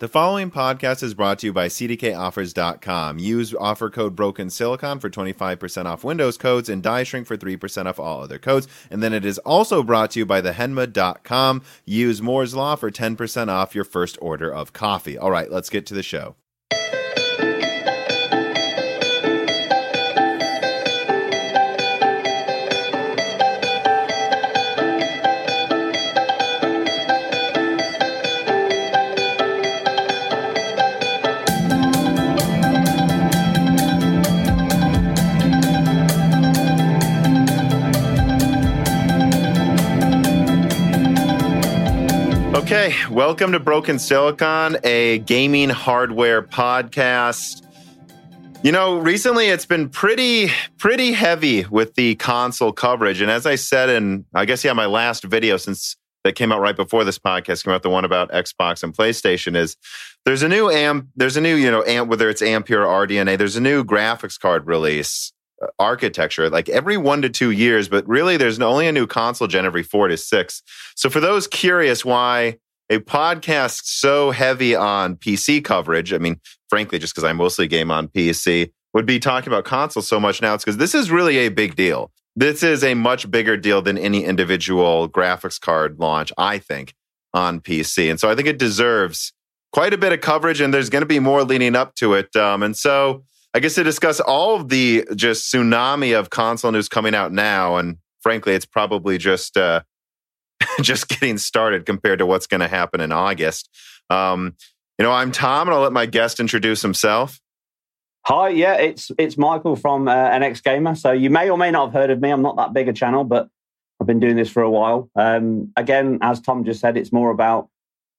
The following podcast is brought to you by CDKOffers.com. Use offer code Broken Silicon for 25% off Windows codes and Die Shrink for 3% off all other codes. And then it is also brought to you by TheHenma.com. Use Moore's Law for 10% off your first order of coffee. All right, let's get to the show. Welcome to Broken Silicon, a gaming hardware podcast. You know, recently it's been pretty pretty heavy with the console coverage and as I said in I guess yeah, my last video since that came out right before this podcast came out the one about Xbox and PlayStation is there's a new amp there's a new, you know, amp whether it's Ampere or RDNA, there's a new graphics card release uh, architecture like every one to two years, but really there's only a new console gen every four to six. So for those curious why a podcast so heavy on PC coverage, I mean, frankly, just because I mostly game on PC, would be talking about consoles so much now. It's because this is really a big deal. This is a much bigger deal than any individual graphics card launch, I think, on PC. And so I think it deserves quite a bit of coverage, and there's going to be more leading up to it. Um, and so I guess to discuss all of the just tsunami of console news coming out now, and frankly, it's probably just uh, just getting started compared to what's going to happen in August. Um, you know, I'm Tom, and I'll let my guest introduce himself. Hi, yeah, it's it's Michael from uh, NX Gamer. So you may or may not have heard of me. I'm not that big a channel, but I've been doing this for a while. Um, again, as Tom just said, it's more about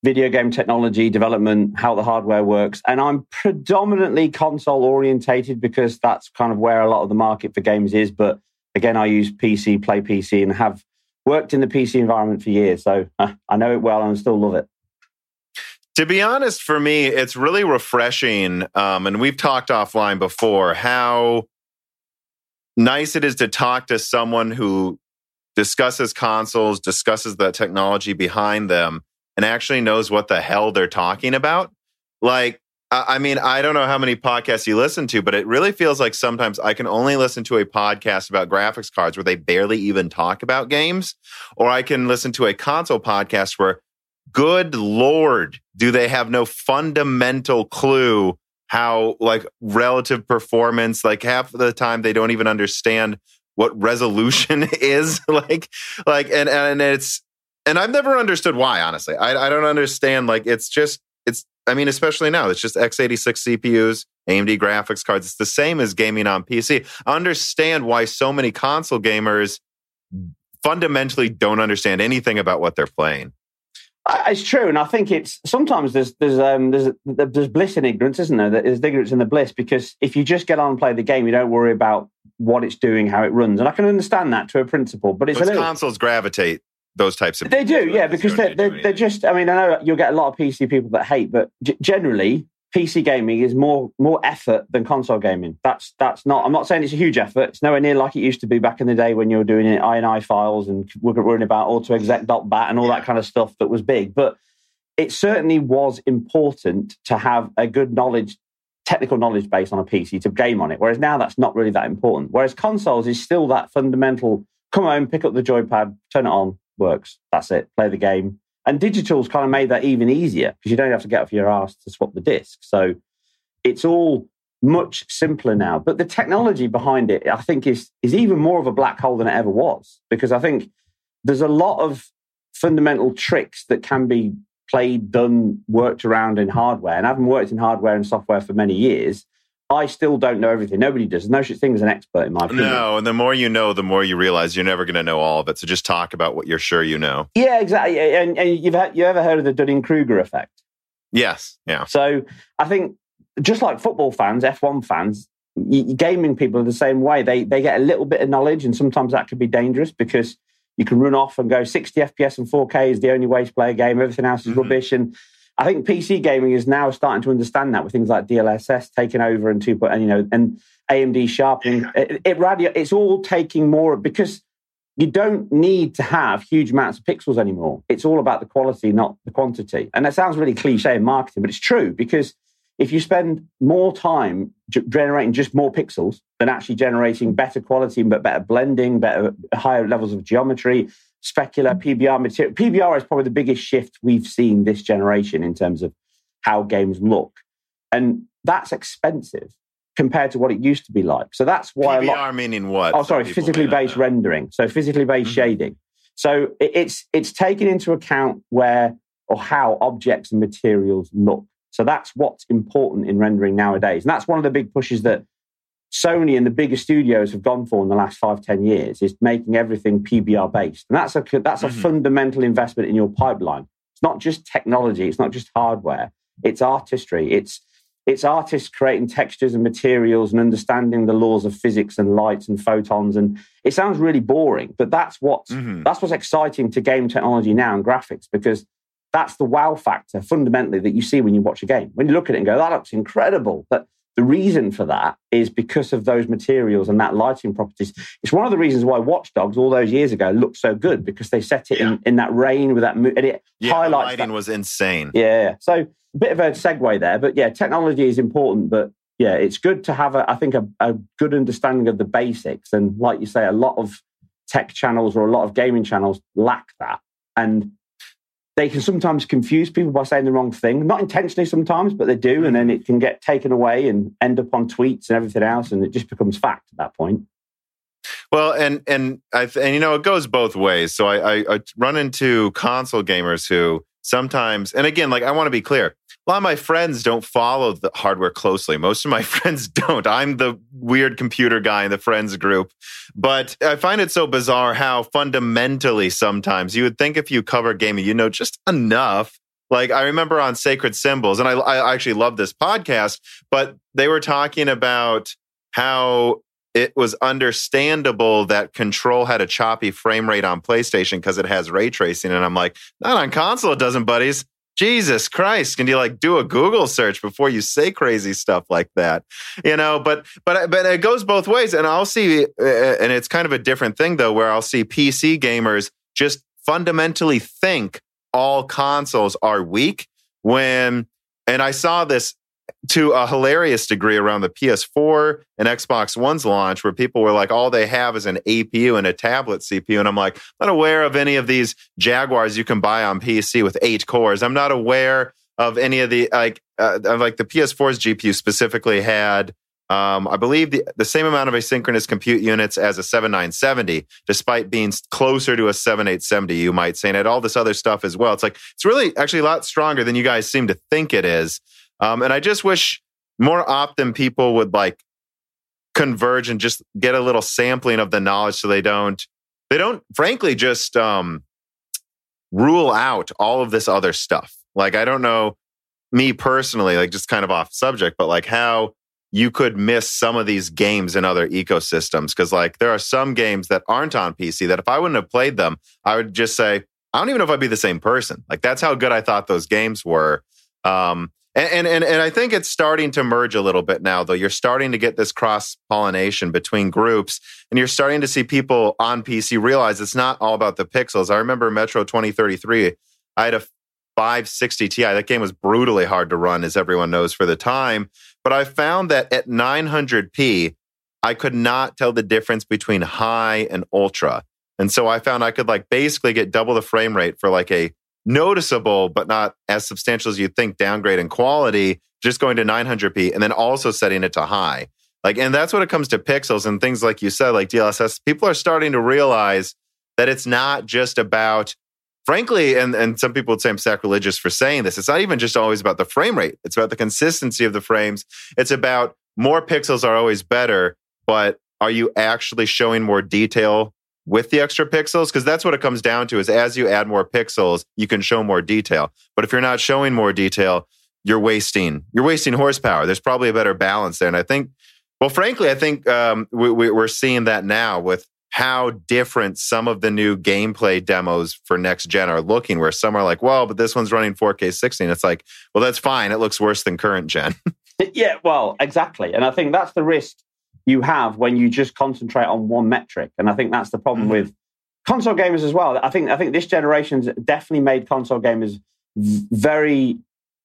video game technology development, how the hardware works, and I'm predominantly console orientated because that's kind of where a lot of the market for games is. But again, I use PC, play PC, and have worked in the PC environment for years, so uh, I know it well and still love it. To be honest, for me, it's really refreshing. Um, and we've talked offline before how nice it is to talk to someone who discusses consoles, discusses the technology behind them, and actually knows what the hell they're talking about. Like, I mean, I don't know how many podcasts you listen to, but it really feels like sometimes I can only listen to a podcast about graphics cards where they barely even talk about games, or I can listen to a console podcast where, good Lord, do they have no fundamental clue how, like, relative performance, like, half of the time they don't even understand what resolution is. like, like, and, and it's, and I've never understood why, honestly. I, I don't understand. Like, it's just, it's I mean, especially now, it's just x86 CPUs, AMD graphics cards. It's the same as gaming on PC. I understand why so many console gamers fundamentally don't understand anything about what they're playing. It's true, and I think it's sometimes there's there's um, there's there's bliss in ignorance, isn't there? There's ignorance in the bliss because if you just get on and play the game, you don't worry about what it's doing, how it runs, and I can understand that to a principle. But it's a little, consoles gravitate those types of they do yeah because they're, they're, they're, just i mean i know you'll get a lot of pc people that hate but g- generally pc gaming is more more effort than console gaming. That's that's not i'm not saying it's a huge effort. It's nowhere near like it used to be back in the day when you were doing it ini files and worrying about autoexec.bat and all that kind of stuff that was big but it certainly was important to have a good knowledge technical knowledge base on a pc to game on it whereas now that's not really that important. Whereas consoles is still that fundamental come home pick up the joypad turn it on works. That's it. Play the game. And digital's kind of made that even easier because you don't have to get off your ass to swap the disc. So it's all much simpler now. But the technology behind it, I think, is is even more of a black hole than it ever was. Because I think there's a lot of fundamental tricks that can be played, done, worked around in hardware. And having worked in hardware and software for many years, I still don't know everything. Nobody does. There's no such thing as an expert in my opinion. No, and the more you know, the more you realize you're never going to know all of it. So just talk about what you're sure you know. Yeah, exactly. And, and you've had, you ever heard of the Dunning Kruger effect? Yes. Yeah. So I think just like football fans, F1 fans, gaming people are the same way. They they get a little bit of knowledge, and sometimes that can be dangerous because you can run off and go 60 FPS and 4K is the only way to play a game. Everything else is mm-hmm. rubbish, and I think PC gaming is now starting to understand that with things like DLSS taking over and two, and you know, and AMD sharpening. It, it radio, it's all taking more because you don't need to have huge amounts of pixels anymore. It's all about the quality, not the quantity. And that sounds really cliche in marketing, but it's true because if you spend more time generating just more pixels than actually generating better quality, but better blending, better higher levels of geometry, specular, PBR material. PBR is probably the biggest shift we've seen this generation in terms of how games look. And that's expensive compared to what it used to be like. So that's why PBR lot, meaning what? Oh, sorry, physically based rendering. So physically based mm-hmm. shading. So it's it's taken into account where or how objects and materials look. So that's what's important in rendering nowadays. And that's one of the big pushes that Sony and the bigger studios have gone for in the last five, 10 years is making everything PBR based. And that's a, that's a mm-hmm. fundamental investment in your pipeline. It's not just technology. It's not just hardware. It's artistry. It's, it's artists creating textures and materials and understanding the laws of physics and lights and photons. And it sounds really boring, but that's what's, mm-hmm. that's what's exciting to game technology now and graphics because that's the wow factor fundamentally that you see when you watch a game. When you look at it and go, that looks incredible. But the reason for that is because of those materials and that lighting properties. It's one of the reasons why Watchdogs all those years ago looked so good because they set it yeah. in, in that rain with that and it yeah, highlights. The lighting that. was insane. Yeah. So a bit of a segue there, but yeah, technology is important, but yeah, it's good to have a, I think a, a good understanding of the basics. And like you say, a lot of tech channels or a lot of gaming channels lack that. And they can sometimes confuse people by saying the wrong thing, not intentionally sometimes, but they do. And then it can get taken away and end up on tweets and everything else. And it just becomes fact at that point. Well, and and I and you know it goes both ways. So I, I, I run into console gamers who sometimes, and again, like I want to be clear, lot of my friends don't follow the hardware closely. Most of my friends don't. I'm the weird computer guy in the friends group. But I find it so bizarre how fundamentally sometimes you would think if you cover gaming, you know just enough. Like I remember on Sacred Symbols, and I, I actually love this podcast, but they were talking about how it was understandable that Control had a choppy frame rate on PlayStation because it has ray tracing. And I'm like, not on console, it doesn't, buddies. Jesus Christ, can you like do a Google search before you say crazy stuff like that? You know, but but but it goes both ways, and I'll see, uh, and it's kind of a different thing though, where I'll see PC gamers just fundamentally think all consoles are weak when, and I saw this to a hilarious degree around the PS4 and Xbox One's launch, where people were like, all they have is an APU and a tablet CPU. And I'm like, I'm not aware of any of these Jaguars you can buy on PC with eight cores. I'm not aware of any of the, like, uh, like the PS4's GPU specifically had, um, I believe, the, the same amount of asynchronous compute units as a 7970, despite being closer to a 7870, you might say, and had all this other stuff as well. It's like, it's really actually a lot stronger than you guys seem to think it is. Um, and I just wish more often people would like converge and just get a little sampling of the knowledge so they don't, they don't frankly just um, rule out all of this other stuff. Like, I don't know me personally, like just kind of off subject, but like how you could miss some of these games in other ecosystems. Cause like there are some games that aren't on PC that if I wouldn't have played them, I would just say, I don't even know if I'd be the same person. Like that's how good I thought those games were. Um, and, and and I think it's starting to merge a little bit now, though. You're starting to get this cross pollination between groups, and you're starting to see people on PC realize it's not all about the pixels. I remember Metro 2033. I had a 560 Ti. That game was brutally hard to run, as everyone knows for the time. But I found that at 900p, I could not tell the difference between high and ultra. And so I found I could like basically get double the frame rate for like a noticeable, but not as substantial as you think downgrade in quality, just going to 900p and then also setting it to high. Like, and that's what it comes to pixels and things like you said, like DLSS. People are starting to realize that it's not just about, frankly, and, and some people would say I'm sacrilegious for saying this. It's not even just always about the frame rate. It's about the consistency of the frames. It's about more pixels are always better, but are you actually showing more detail with the extra pixels because that's what it comes down to is as you add more pixels you can show more detail. But if you're not showing more detail you're wasting you're wasting horsepower. There's probably a better balance there. And i think well frankly i think um, we, we're seeing that now with how different some of the new gameplay demos for next gen are looking where some are like well but this one's running 4k 60 it's like well that's fine. It looks worse than current gen. Yeah well exactly. And i think that's the risk you have when you just concentrate on one metric. And I think that's the problem mm-hmm. with console gamers as well. I think I think this generation's definitely made console gamers very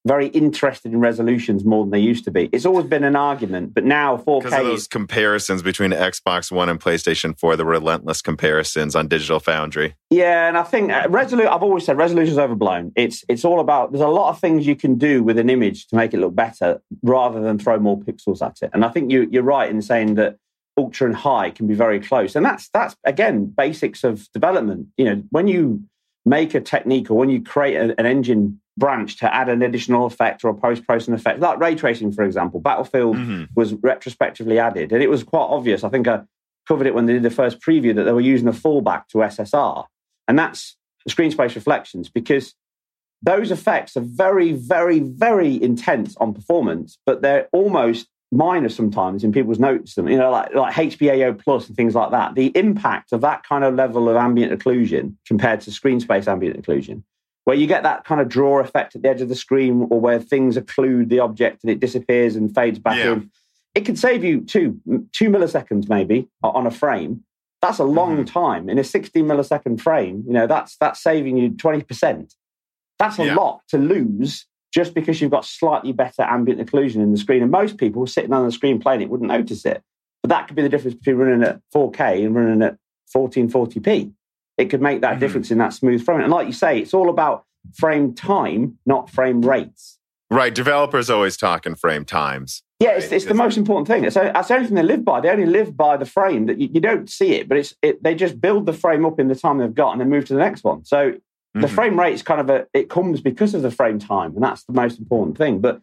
very interested in resolutions more than they used to be. It's always been an argument, but now 4K. Because of those comparisons between Xbox One and PlayStation 4, the relentless comparisons on Digital Foundry. Yeah, and I think uh, resolution. I've always said resolution's overblown. It's it's all about. There's a lot of things you can do with an image to make it look better, rather than throw more pixels at it. And I think you, you're right in saying that ultra and high can be very close, and that's that's again basics of development. You know, when you make a technique or when you create a, an engine branch to add an additional effect or a post processing effect, like ray tracing, for example. Battlefield mm-hmm. was retrospectively added, and it was quite obvious. I think I covered it when they did the first preview that they were using a fallback to SSR, and that's screen space reflections because those effects are very, very, very intense on performance, but they're almost minor sometimes in people's notes. them You know, like like HBAO plus and things like that. The impact of that kind of level of ambient occlusion compared to screen space ambient occlusion where you get that kind of draw effect at the edge of the screen or where things occlude the object and it disappears and fades back yeah. in. It can save you two, two milliseconds maybe on a frame. That's a long mm-hmm. time. In a 60 millisecond frame, you know, that's that's saving you 20%. That's a yeah. lot to lose just because you've got slightly better ambient occlusion in the screen. And most people sitting on the screen playing it wouldn't notice it. But that could be the difference between running at 4K and running at 1440p it could make that mm-hmm. difference in that smooth frame. And like you say, it's all about frame time, not frame rates. Right. Developers always talk in frame times. Yeah, it's, it's the most important thing. It's, that's the only thing they live by. They only live by the frame that you, you don't see it, but it's it, they just build the frame up in the time they've got and then move to the next one. So mm-hmm. the frame rate is kind of a it comes because of the frame time, and that's the most important thing. But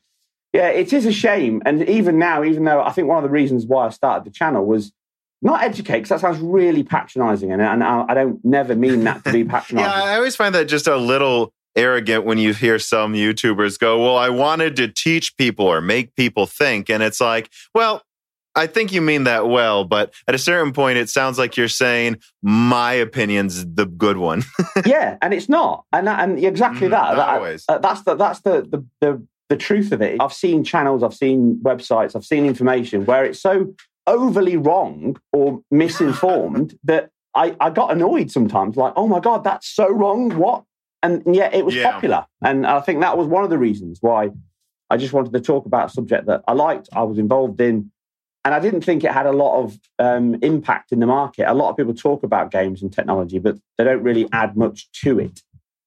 yeah, it is a shame. And even now, even though I think one of the reasons why I started the channel was not educate, because that sounds really patronizing. And, and I, I don't never mean that to be patronizing. yeah, I always find that just a little arrogant when you hear some YouTubers go, Well, I wanted to teach people or make people think. And it's like, Well, I think you mean that well, but at a certain point, it sounds like you're saying my opinion's the good one. yeah, and it's not, and that, and exactly mm, that. that always. Uh, that's the that's the, the the the truth of it. I've seen channels, I've seen websites, I've seen information where it's so overly wrong or misinformed that I, I got annoyed sometimes, like, oh my God, that's so wrong. What? And yet it was yeah. popular. And I think that was one of the reasons why I just wanted to talk about a subject that I liked, I was involved in. And I didn't think it had a lot of um, impact in the market. A lot of people talk about games and technology, but they don't really add much to it.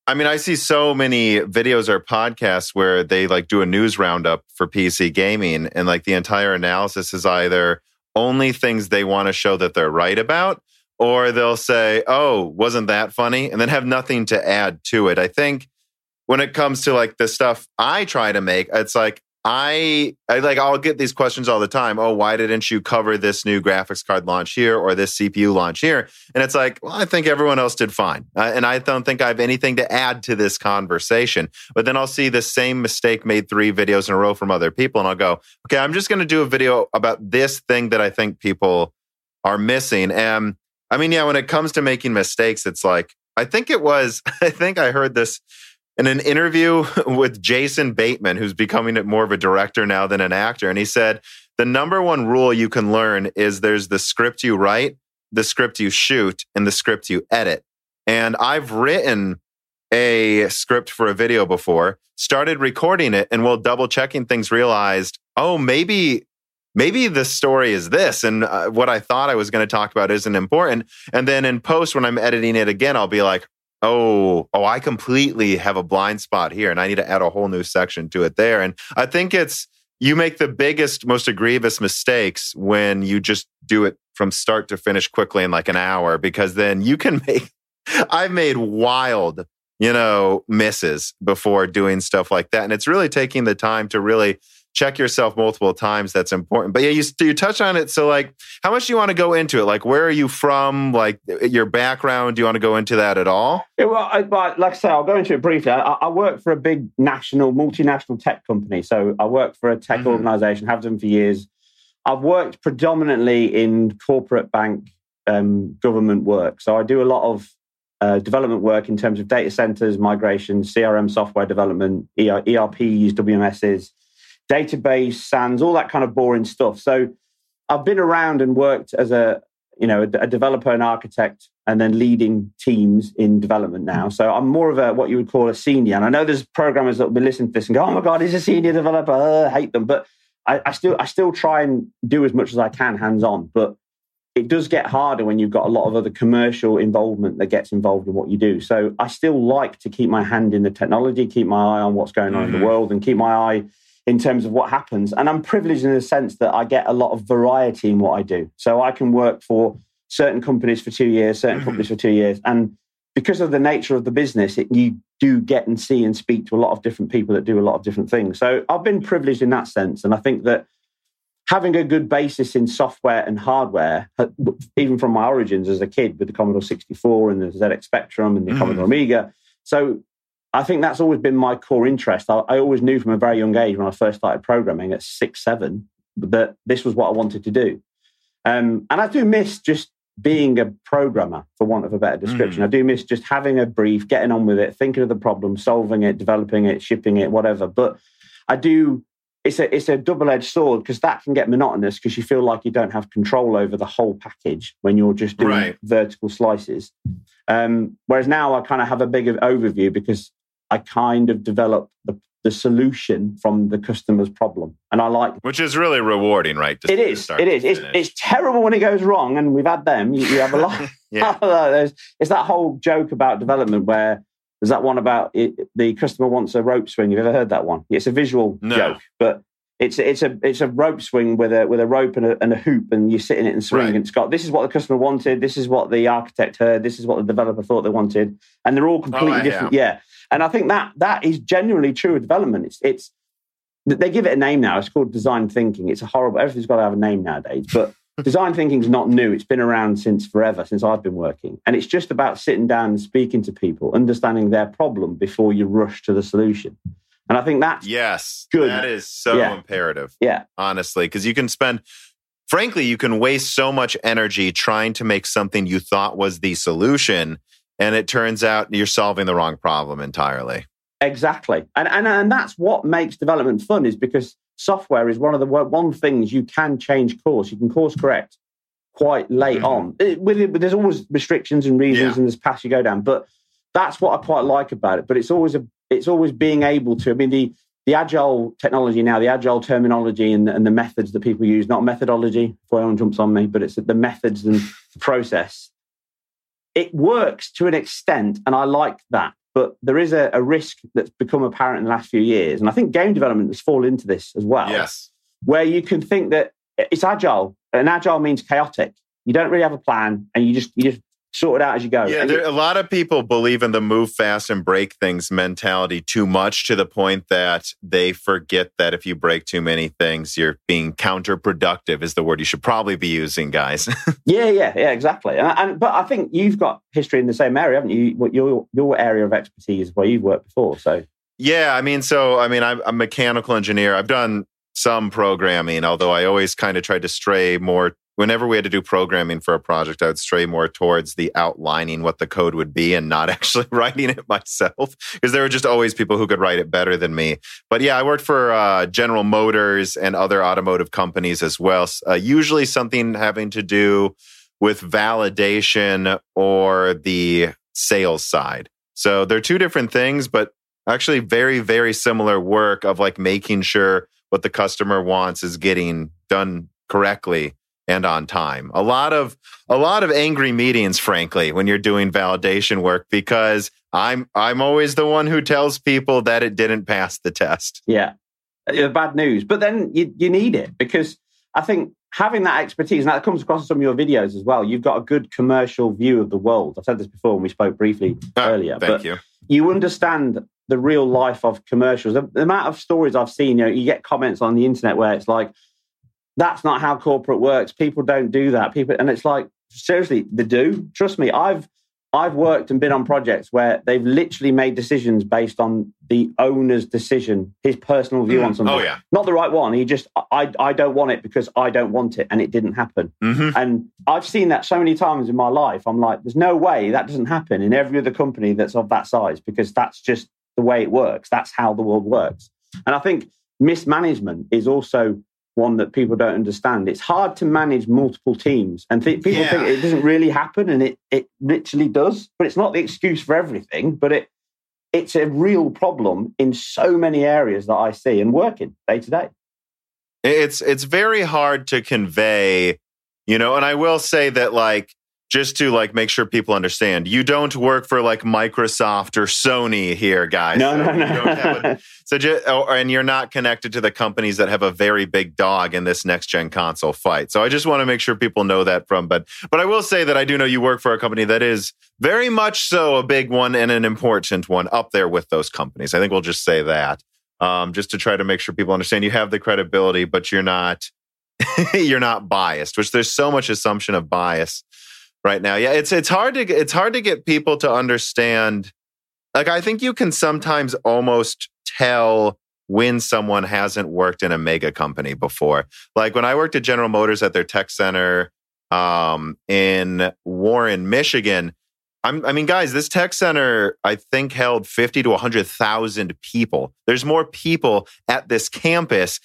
I mean, I see so many videos or podcasts where they like do a news roundup for PC gaming, and like the entire analysis is either only things they want to show that they're right about, or they'll say, oh, wasn't that funny? And then have nothing to add to it. I think when it comes to like the stuff I try to make, it's like, I, I like I'll get these questions all the time. Oh, why didn't you cover this new graphics card launch here or this CPU launch here? And it's like, well, I think everyone else did fine, uh, and I don't think I have anything to add to this conversation. But then I'll see the same mistake made three videos in a row from other people, and I'll go, okay, I'm just going to do a video about this thing that I think people are missing. And I mean, yeah, when it comes to making mistakes, it's like I think it was. I think I heard this in an interview with Jason Bateman, who's becoming more of a director now than an actor. And he said, the number one rule you can learn is there's the script you write, the script you shoot, and the script you edit. And I've written a script for a video before, started recording it, and while double checking things, realized, oh, maybe. Maybe the story is this, and uh, what I thought I was going to talk about isn't important. And then in post, when I'm editing it again, I'll be like, oh, oh, I completely have a blind spot here and I need to add a whole new section to it there. And I think it's, you make the biggest, most egregious mistakes when you just do it from start to finish quickly in like an hour, because then you can make, I've made wild, you know, misses before doing stuff like that. And it's really taking the time to really check yourself multiple times that's important. But yeah you, you touch on it so like how much do you want to go into it? Like where are you from? Like your background do you want to go into that at all? Yeah, well I, like i say i'll go into it briefly. I, I, work for a big national multinational tech company so i work for a tech mm-hmm. organization have done for years. I've worked predominantly in corporate bank um, government work. So i do a lot of uh, development work in terms of data centers migration crm software development ER, erps wms's database, SANs, all that kind of boring stuff. So I've been around and worked as a you know a, a developer and architect and then leading teams in development now. So I'm more of a what you would call a senior. And I know there's programmers that will be listening to this and go, "Oh my god, he's a senior developer. I hate them." But I, I still I still try and do as much as I can hands on. But it does get harder when you've got a lot of other commercial involvement that gets involved in what you do. So I still like to keep my hand in the technology, keep my eye on what's going on mm-hmm. in the mm-hmm. world, and keep my eye in terms of what happens. And I'm privileged in the sense that I get a lot of variety in what I do. So I can work for certain companies for two years, certain mm-hmm. companies for two years. And because of the nature of the business, it, you do get and see and speak to a lot of different people that do a lot of different things. So I've been privileged in that sense. And I think that having a good basis in software and hardware, even from my origins as a kid with the Commodore 64 and the ZX Spectrum and the mm. Commodore Amiga. So I think that's always been my core interest. I, I, always knew from a very young age when I first started programming at six, seven, that this was what I wanted to do. Um, and I do miss just being a programmer, for want of a better description. Mm. I do miss just having a brief, getting on with it, thinking of the problem, solving it, developing it, shipping it, whatever. But I do. It's a it's a double edged sword because that can get monotonous because you feel like you don't have control over the whole package when you're just doing right. vertical slices. Um, whereas now I kind of have a bigger overview because I kind of develop the, the solution from the customer's problem. And I like Which is really rewarding, right? It is. It is. It's, it's, terrible when it goes wrong, and we've had them. You, you have a lot. yeah. it's that whole joke about development where there's that one about it, the customer wants a rope swing. You've ever heard that one? It's a visual no. joke, but it's it's a it's a rope swing with a with a rope and a, and a hoop, and you sit in it and swing. Right. And it's got this is what the customer wanted, this is what the architect heard, this is what the developer thought they wanted, and they're all oh, completely oh, different. Yeah. And I think that that is genuinely true of development. It's it's they give it a name now. It's called design thinking. It's a horrible. Everything's got to have a name nowadays, but. design thinking is not new. It's been around since forever, since I've been working. And it's just about sitting down and speaking to people, understanding their problem before you rush to the solution. And I think that's yes, good. That is so yeah. imperative. Yeah, honestly, because you can spend. Frankly, you can waste so much energy trying to make something you thought was the solution and it turns out you're solving the wrong problem entirely. Exactly, and and and that's what makes development fun is because software is one of the one things you can change course. You can course correct quite late mm-hmm. on. It, with it, there's always restrictions and reasons, yeah. and there's paths you go down. But that's what I quite like about it. But it's always a it's always being able to. I mean the the agile technology now, the agile terminology and, and the methods that people use, not methodology, before anyone jumps on me, but it's the methods and the process it works to an extent, and I like that. But there is a, a, risk that's become apparent in the last few years, and I think game development has fallen into this as well. Yes, where you can think that it's agile, and agile means chaotic. You don't really have a plan, and you just you just sort it out as you go. Yeah, there, a lot of people believe in the move fast and break things mentality too much to the point that they forget that if you break too many things, you're being counterproductive. Is the word you should probably be using, guys. yeah, yeah, yeah, exactly. And, and, but I think you've got history in the same area, haven't you? Your your area of expertise is where you've worked before, so. Yeah, I mean, so I mean, I'm a mechanical engineer. I've done some programming, although I always kind of tried to stray more whenever we had to do programming for a project, I would stray more towards the outlining what the code would be and not actually writing it myself because there were just always people who could write it better than me. But yeah, I worked for uh, General Motors and other automotive companies as well. Uh, usually something having to do with validation or the sales side. So they're two different things, but actually very, very similar work of like making sure what the customer wants is getting done correctly and on time. A lot of a lot of angry meetings frankly when you're doing validation work because I'm I'm always the one who tells people that it didn't pass the test. Yeah. Uh, the bad news. But then you you need it because I think having that expertise and that comes across in some of your videos as well. You've got a good commercial view of the world. I've said this before when we spoke briefly oh, earlier. Thank but you. You understand the real life of commercials. The, the amount of stories I've seen, you know, you get comments on the internet where it's like, that's not how corporate works. People don't do that. People, and it's like seriously, they do. Trust me, I've I've worked and been on projects where they've literally made decisions based on the owner's decision, his personal view mm. on something. Oh yeah, not the right one. He just I I don't want it because I don't want it, and it didn't happen. Mm-hmm. And I've seen that so many times in my life. I'm like, there's no way that doesn't happen in every other company that's of that size because that's just the way it works. That's how the world works. And I think mismanagement is also one that people don't understand. It's hard to manage multiple teams, and th- people yeah. think it doesn't really happen, and it it literally does. But it's not the excuse for everything. But it it's a real problem in so many areas that I see and working day to day. It's it's very hard to convey, you know, and I will say that like just to like make sure people understand, you don't work for like Microsoft or Sony here, guys. No, so no, no. A, so just, oh, and you're not connected to the companies that have a very big dog in this next gen console fight. So I just want to make sure people know that from. But but I will say that I do know you work for a company that is very much so a big one and an important one up there with those companies. I think we'll just say that. Um, just to try to make sure people understand you have the credibility, but you're not you're not biased, which there's so much assumption of bias right now. Yeah, it's it's hard to it's hard to get people to understand. Like I think you can sometimes almost tell when someone hasn't worked in a mega company before. Like when I worked at General Motors at their tech center um, in Warren, Michigan. I'm, i mean, guys, this tech center I think held fifty to hundred thousand people. There's more people at this campus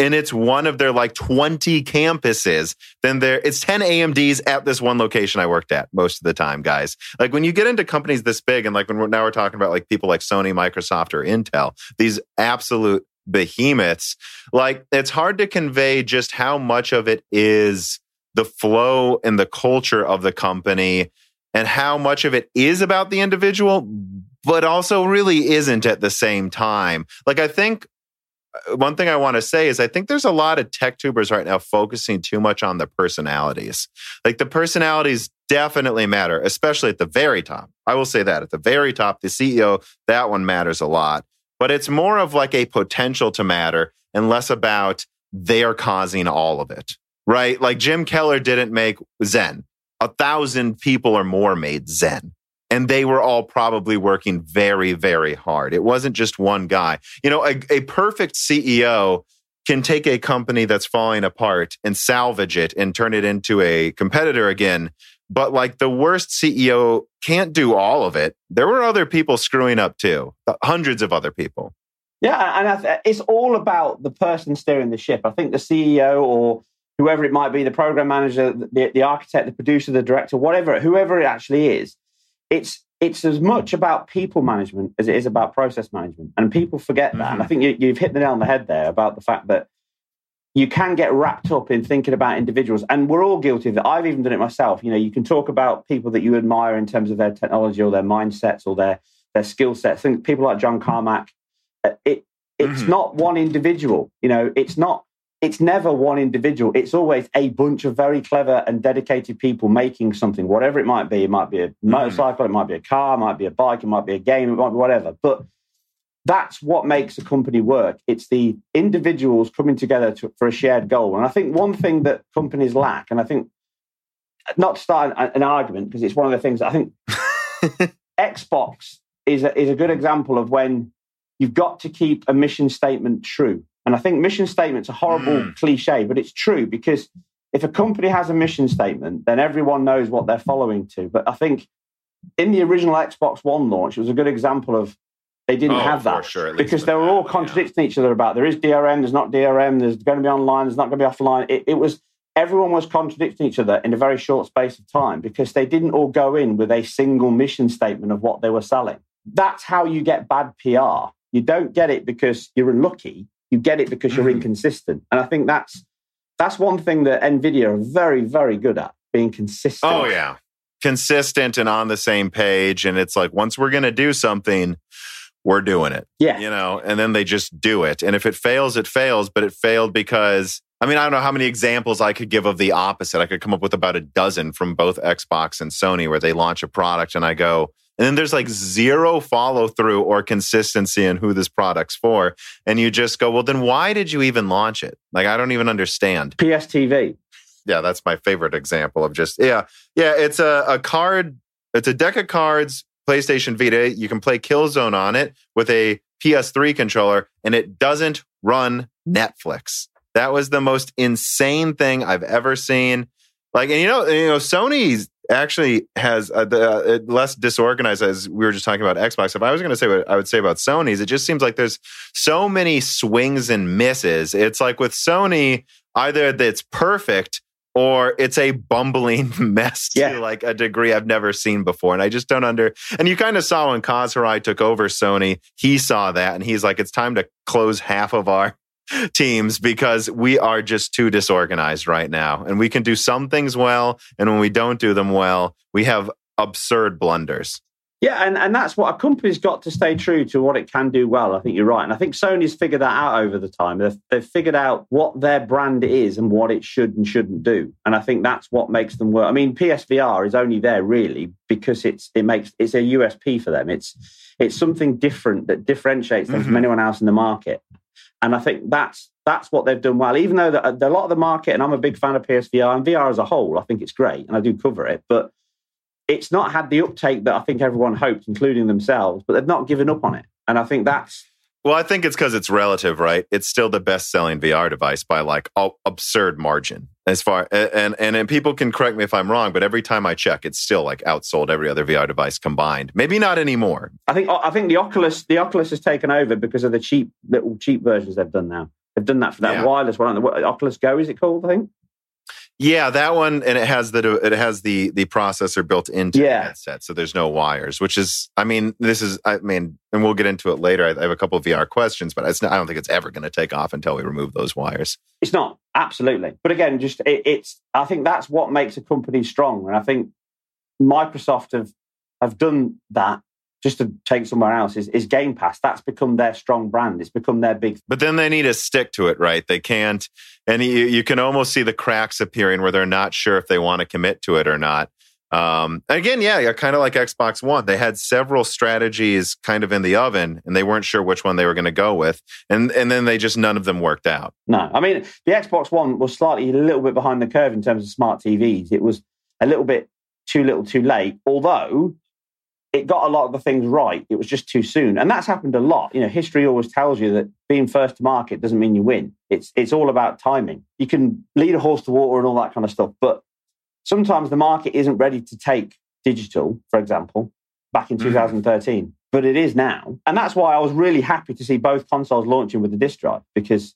and it's one of their like 20 campuses, then there it's 10 AMDs at this one location I worked at most of the time, guys. Like when you get into companies this big, and like when we're now we're talking about like people like Sony, Microsoft, or Intel, these absolute behemoths, like it's hard to convey just how much of it is the flow and the culture of the company and how much of it is about the individual, but also really isn't at the same time. Like I think Uh, one thing I want to say is I think there's a lot of tech tubers right now focusing too much on the personalities. Like the personalities definitely matter, especially at the very top. I will say that at the very top, the CEO, that one matters a lot. But it's more of like a potential to matter and less about they're causing all of it, right? Like Jim Keller didn't make Zen. A thousand people or more made Zen and they were all probably working very, very hard. It wasn't just one guy. You know, a, a, perfect CEO can take a company that's falling apart and salvage it and turn it into a competitor again. But like the worst CEO can't do all of it. There were other people screwing up too, uh, hundreds of other people. Yeah, and th- it's all about the person steering the ship. I think the CEO or whoever it might be, the program manager, the, the architect, the producer, the director, whatever, whoever it actually is, it's it's as much about people management as it is about process management. And people forget that. Mm-hmm. And I mm-hmm. think you, have hit the nail on the head there about the fact that you can get wrapped up in thinking about individuals. And we're all guilty of that. I've even done it myself. You know, you can talk about people that you admire in terms of their technology or their mindsets or their, their skill sets. Think people like John Carmack. Uh, it, it's mm-hmm. not one individual. You know, it's not it's never one individual. It's always a bunch of very clever and dedicated people making something, whatever it might be. It might be a mm-hmm. motorcycle, it might be a car, it might be a bike, it might be a game, it might be whatever. But that's what makes a company work. It's the individuals coming together to, for a shared goal. And I think one thing that companies lack, and I think not to start an, an argument because it's one of the things I think Xbox is a, is a good example of when you've got to keep a mission statement true. And I think mission statement's a horrible mm. cliche, but it's true because if a company has a mission statement, then everyone knows what they're following to. But I think in the original Xbox One launch, it was a good example of they didn't oh, have that sure, because they were all contradicting yeah. each other about there is DRM, there's not DRM, there's going to be online, there's not going to be offline. It, it was everyone was contradicting each other in a very short space of time because they didn't all go in with a single mission statement of what they were selling. That's how you get bad PR. You don't get it because you're unlucky. You get it because you're mm. inconsistent. And I think that's that's one thing that Nvidia are very, very good at being consistent. Oh yeah. Consistent and on the same page. And it's like once we're gonna do something, we're doing it. Yeah. You know, and then they just do it. And if it fails, it fails, but it failed because I mean, I don't know how many examples I could give of the opposite. I could come up with about a dozen from both Xbox and Sony where they launch a product and I go, and then there's like zero follow through or consistency in who this product's for. And you just go, well, then why did you even launch it? Like, I don't even understand. PSTV. Yeah, that's my favorite example of just, yeah. Yeah, it's a, a card, it's a deck of cards, PlayStation Vita. You can play Killzone on it with a PS3 controller, and it doesn't run Netflix. That was the most insane thing I've ever seen. Like, and you know, you know, Sony's actually has uh, the uh, less disorganized as we were just talking about Xbox. If I was going to say what I would say about Sony's, it just seems like there's so many swings and misses. It's like with Sony, either that's perfect or it's a bumbling mess to yeah. like a degree I've never seen before. And I just don't under, and you kind of saw when Kaz Hirai took over Sony, he saw that and he's like, it's time to close half of our teams because we are just too disorganized right now. And we can do some things well. And when we don't do them well, we have absurd blunders. Yeah, and, and that's what a company's got to stay true to what it can do well. I think you're right. And I think Sony's figured that out over the time. They've, they've figured out what their brand is and what it should and shouldn't do. And I think that's what makes them work. I mean, PSVR is only there really because it's it makes it's a USP for them. It's it's something different that differentiates them mm-hmm. from anyone else in the market. And I think that's that's what they've done well. Even though the, uh, the, a lot of the market, and I'm a big fan of PSVR and VR as a whole, I think it's great, and I do cover it. But it's not had the uptake that I think everyone hoped, including themselves. But they've not given up on it, and I think that's well, I think it's because it's relative, right? It's still the best selling VR device by like absurd margin. As far and, and and people can correct me if I'm wrong, but every time I check, it's still like outsold every other VR device combined. Maybe not anymore. I think I think the Oculus the Oculus has taken over because of the cheap little cheap versions they've done now. They've done that for that yeah. wireless one. The Oculus Go is it called? I think. Yeah, that one, and it has the it has the the processor built into yeah. the headset, so there's no wires. Which is, I mean, this is, I mean, and we'll get into it later. I, I have a couple of VR questions, but not, I don't think it's ever going to take off until we remove those wires. It's not absolutely, but again, just it, it's. I think that's what makes a company strong, and I think Microsoft have have done that just to take somewhere else is, is Game Pass. That's become their strong brand. It's become their big. But then they need to stick to it, right? They can't, and you, you can almost see the cracks appearing where they're not sure if they want to commit to it or not. Um, again, yeah, kind of like Xbox One. They had several strategies kind of in the oven, and they weren't sure which one they were going to go with, and and then they just none of them worked out. No, I mean the Xbox One was slightly a little bit behind the curve in terms of smart TVs. It was a little bit too little, too late. Although it got a lot of the things right. It was just too soon. And that's happened a lot. You know, history always tells you that being first to market doesn't mean you win. It's it's all about timing. You can lead a horse to water and all that kind of stuff, but sometimes the market isn't ready to take digital, for example, back in mm. 2013. But it is now. And that's why I was really happy to see both consoles launching with the disc drive because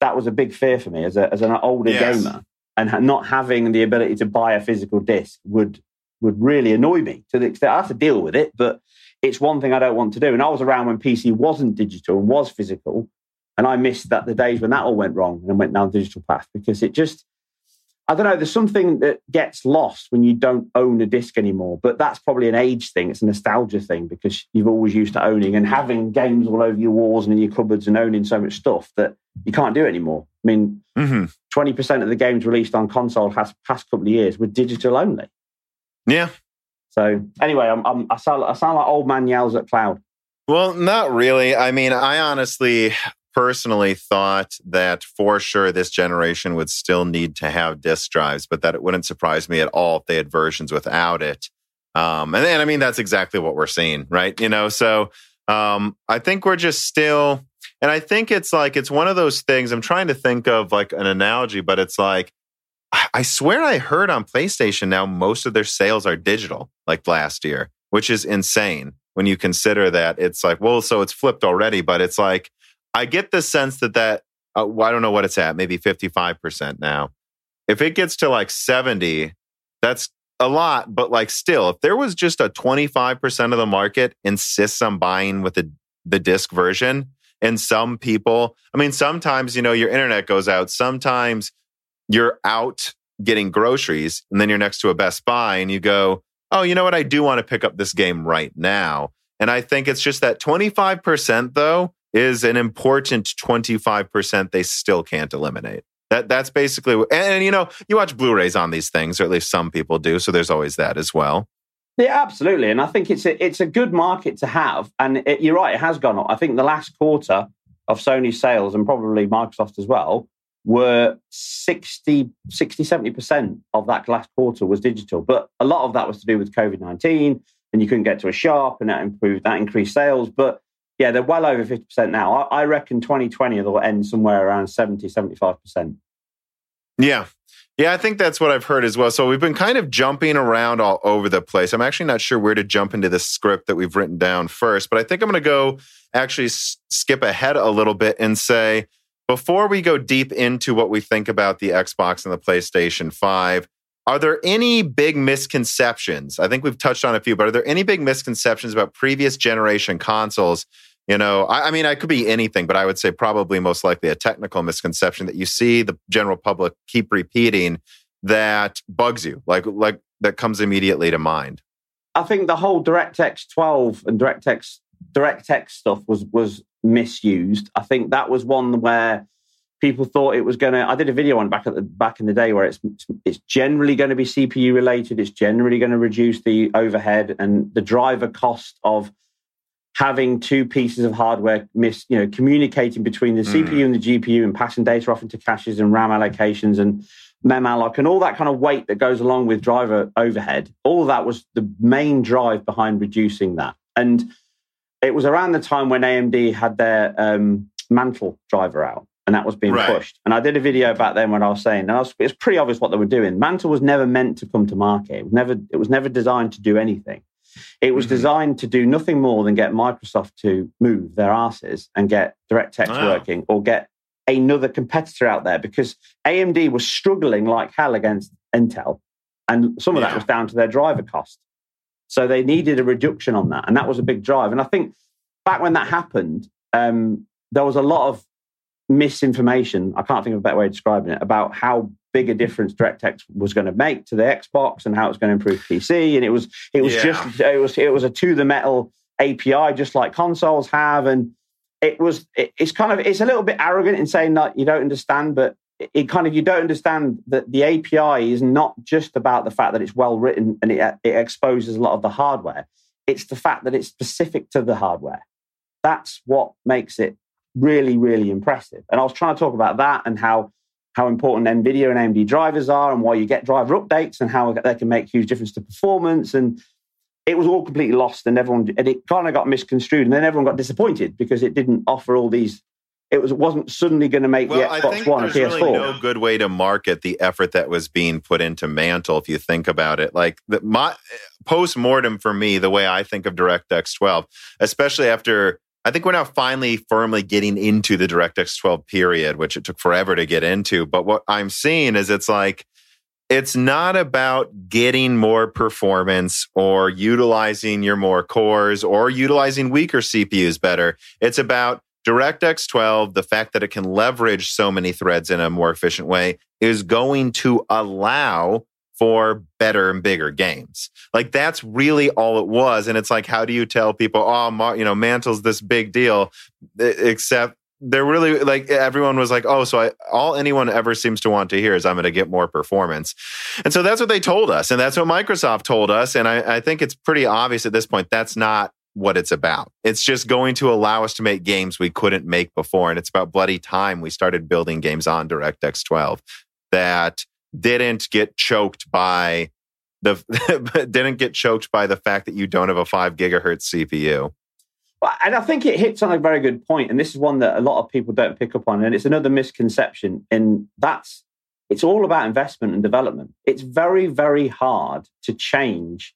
that was a big fear for me as, a, as an older yes. gamer. And not having the ability to buy a physical disc would would really annoy me to the extent I have to deal with it, but it's one thing I don't want to do. And I was around when PC wasn't digital and was physical. And I missed that the days when that all went wrong and went down digital path because it just, I don't know, there's something that gets lost when you don't own a disc anymore. But that's probably an age thing. It's a nostalgia thing because you've always used to owning and having games all over your walls and in your cupboards and owning so much stuff that you can't do anymore. I mean, mm-hmm. 20% of the games released on console has past couple of years were digital only. Yeah. So anyway, I'm, I'm, i sound, I sound like old man yells at cloud. Well, not really. I mean, I honestly personally thought that for sure this generation would still need to have disk drives, but that it wouldn't surprise me at all if they had versions without it. Um, and I mean, that's exactly what we're seeing, right? You know, so um, I think we're just still, and I think it's like, it's one of those things. I'm trying to think of like an analogy, but it's like, I swear I heard on PlayStation now most of their sales are digital, like last year, which is insane when you consider that it's like, well, so it's flipped already, but it's like, I get the sense that that, uh, I don't know what it's at, maybe 55% now. If it gets to like 70, that's a lot, but like still, if there was just a 25% of the market insists on buying with the, the disc version, and some people, I mean, sometimes, you know, your internet goes out. Sometimes you're out getting groceries and then you're next to a Best Buy and you go, oh, you know what? I do want to pick up this game right now. And I think it's just that 25% though is an important 25% they still can't eliminate. That that's basically and, and you know, you watch Blu-rays on these things or at least some people do, so there's always that as well. Yeah, absolutely. And I think it's a, it's a good market to have and it, you're right, it has gone up. I think the last quarter of Sony's sales and probably Microsoft as well were 60, 60, 70% of that last quarter was digital. But a lot of that was to do with COVID 19 and you couldn't get to a shop and that improved, that increased sales. But yeah, they're well over 50% now. I, I reckon 2020 will end somewhere around 70, 75%. Yeah. Yeah, I think that's what I've heard as well. So we've been kind of jumping around all over the place. I'm actually not sure where to jump into the script that we've written down first, but I think I'm going to go actually s- skip ahead a little bit and say before we go deep into what we think about the Xbox and the PlayStation 5, are there any big misconceptions? I think we've touched on a few, but are there any big misconceptions about previous generation consoles you know, I, I, mean, I could be anything, but I would say probably most likely a technical misconception that you see the general public keep repeating that bugs you, like like that comes immediately to mind. I think the whole DirectX 12 and DirectX DirectX stuff was was misused. I think that was one where people thought it was going to. I did a video on back at the back in the day where it's it's generally going to be CPU related. It's generally going to reduce the overhead and the driver cost of having two pieces of hardware miss, you know, communicating between the mm. CPU and the GPU and passing data off into caches and RAM allocations and mem alloc and all that kind of weight that goes along with driver overhead. All that was the main drive behind reducing that. And it was around the time when AMD had their um, Mantle driver out and that was being right. pushed. And I did a video about them when I was saying, and I was, it was pretty obvious what they were doing. Mantle was never meant to come to market. It was never, it was never designed to do anything. It was mm-hmm. designed to do nothing more than get Microsoft to move their asses and get DirectX wow. working or get another competitor out there because AMD was struggling like hell against Intel. And some of yeah. that was down to their driver cost. So they needed a reduction on that. And that was a big drive. And I think back when that happened, um, there was a lot of misinformation. I can't think of a better way of describing it about how big a difference DirectX was going to make to the Xbox and how it's going to improve PC. And it was it was yeah. just it was it was a to the metal API, just like consoles have. And it was it, it's kind of it's a little bit arrogant in saying that you don't understand, but it, kind of you don't understand that the API is not just about the fact that it's well written and it, it exposes a lot of the hardware. It's the fact that it's specific to the hardware. That's what makes it really, really impressive. And I was trying to talk about that and how how important NVIDIA and AMD drivers are and why you get driver updates and how they can make huge difference to performance. And it was all completely lost and everyone, and it kind of got misconstrued. And then everyone got disappointed because it didn't offer all these it was wasn't suddenly going to make well, the Xbox One a PS4. Really no good way to market the effort that was being put into Mantle. If you think about it, like the, my post mortem for me, the way I think of DirectX 12, especially after I think we're now finally firmly getting into the DirectX 12 period, which it took forever to get into. But what I'm seeing is it's like, it's not about getting more performance or utilizing your more cores or utilizing weaker CPUs better. It's about DirectX 12, the fact that it can leverage so many threads in a more efficient way is going to allow for better and bigger games. Like that's really all it was. And it's like, how do you tell people, oh, you know, Mantle's this big deal, except they're really like everyone was like, oh, so I, all anyone ever seems to want to hear is I'm going to get more performance. And so that's what they told us. And that's what Microsoft told us. And I, I think it's pretty obvious at this point that's not what it's about. It's just going to allow us to make games we couldn't make before. And it's about bloody time we started building games on DirectX 12 that didn't get choked by the didn't get choked by the fact that you don't have a five gigahertz CPU. Well, and I think it hits on a very good point, and this is one that a lot of people don't pick up on, and it's another misconception. And that's it's all about investment and development. It's very, very hard to change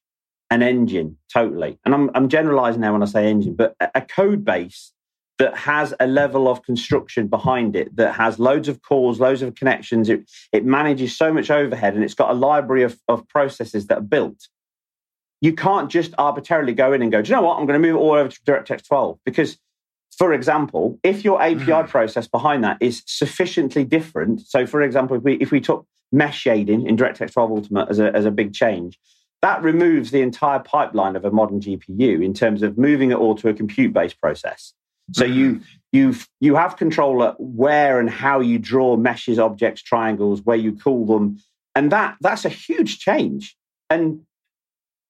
an engine totally. And I'm, I'm generalizing now when I say engine, but a code base that has a level of construction behind it that has loads of calls, loads of connections. It, it manages so much overhead and it's got a library of, of processes that are built. You can't just arbitrarily go in and go, do you know what? I'm going to move it all over to DirectX 12. Because, for example, if your API mm. process behind that is sufficiently different, so for example, if we, if we took mesh shading in DirectX 12 Ultimate as a, as a big change, that removes the entire pipeline of a modern GPU in terms of moving it all to a compute based process. So you you you have control at where and how you draw meshes, objects, triangles, where you cull them, and that that's a huge change. And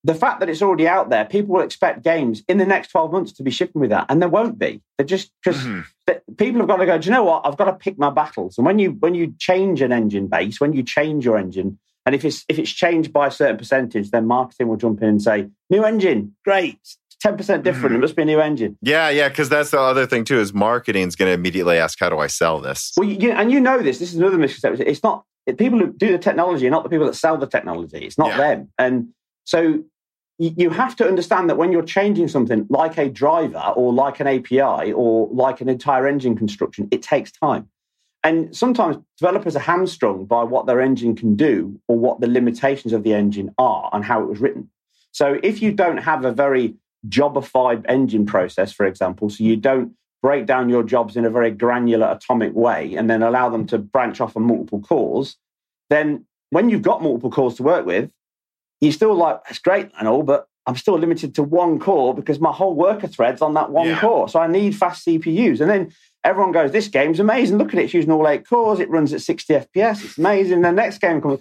the fact that it's already out there, people will expect games in the next 12 months to be shipping with that, and there won't be. They're just because mm-hmm. people have got to go. Do you know what? I've got to pick my battles. And when you when you change an engine base, when you change your engine, and if it's if it's changed by a certain percentage, then marketing will jump in and say, "New engine, great, 10% different. Mm-hmm. It must be a new engine. Yeah, yeah, because that's the other thing too is marketing is going to immediately ask, how do I sell this? Well, you, and you know this. This is another misconception. It's not people who do the technology are not the people that sell the technology. It's not yeah. them. And so you have to understand that when you're changing something like a driver or like an API or like an entire engine construction, it takes time. And sometimes developers are hamstrung by what their engine can do or what the limitations of the engine are and how it was written. So if you don't have a very jobified engine process, for example, so you don't break down your jobs in a very granular atomic way and then allow them to branch off on multiple cores, then when you've got multiple cores to work with, you're still like, that's great and all, but I'm still limited to one core because my whole worker thread's on that one yeah. core. So I need fast CPUs. And then everyone goes, this game's amazing. Look at it. It's using all eight cores. It runs at 60 FPS. It's amazing. The next game comes,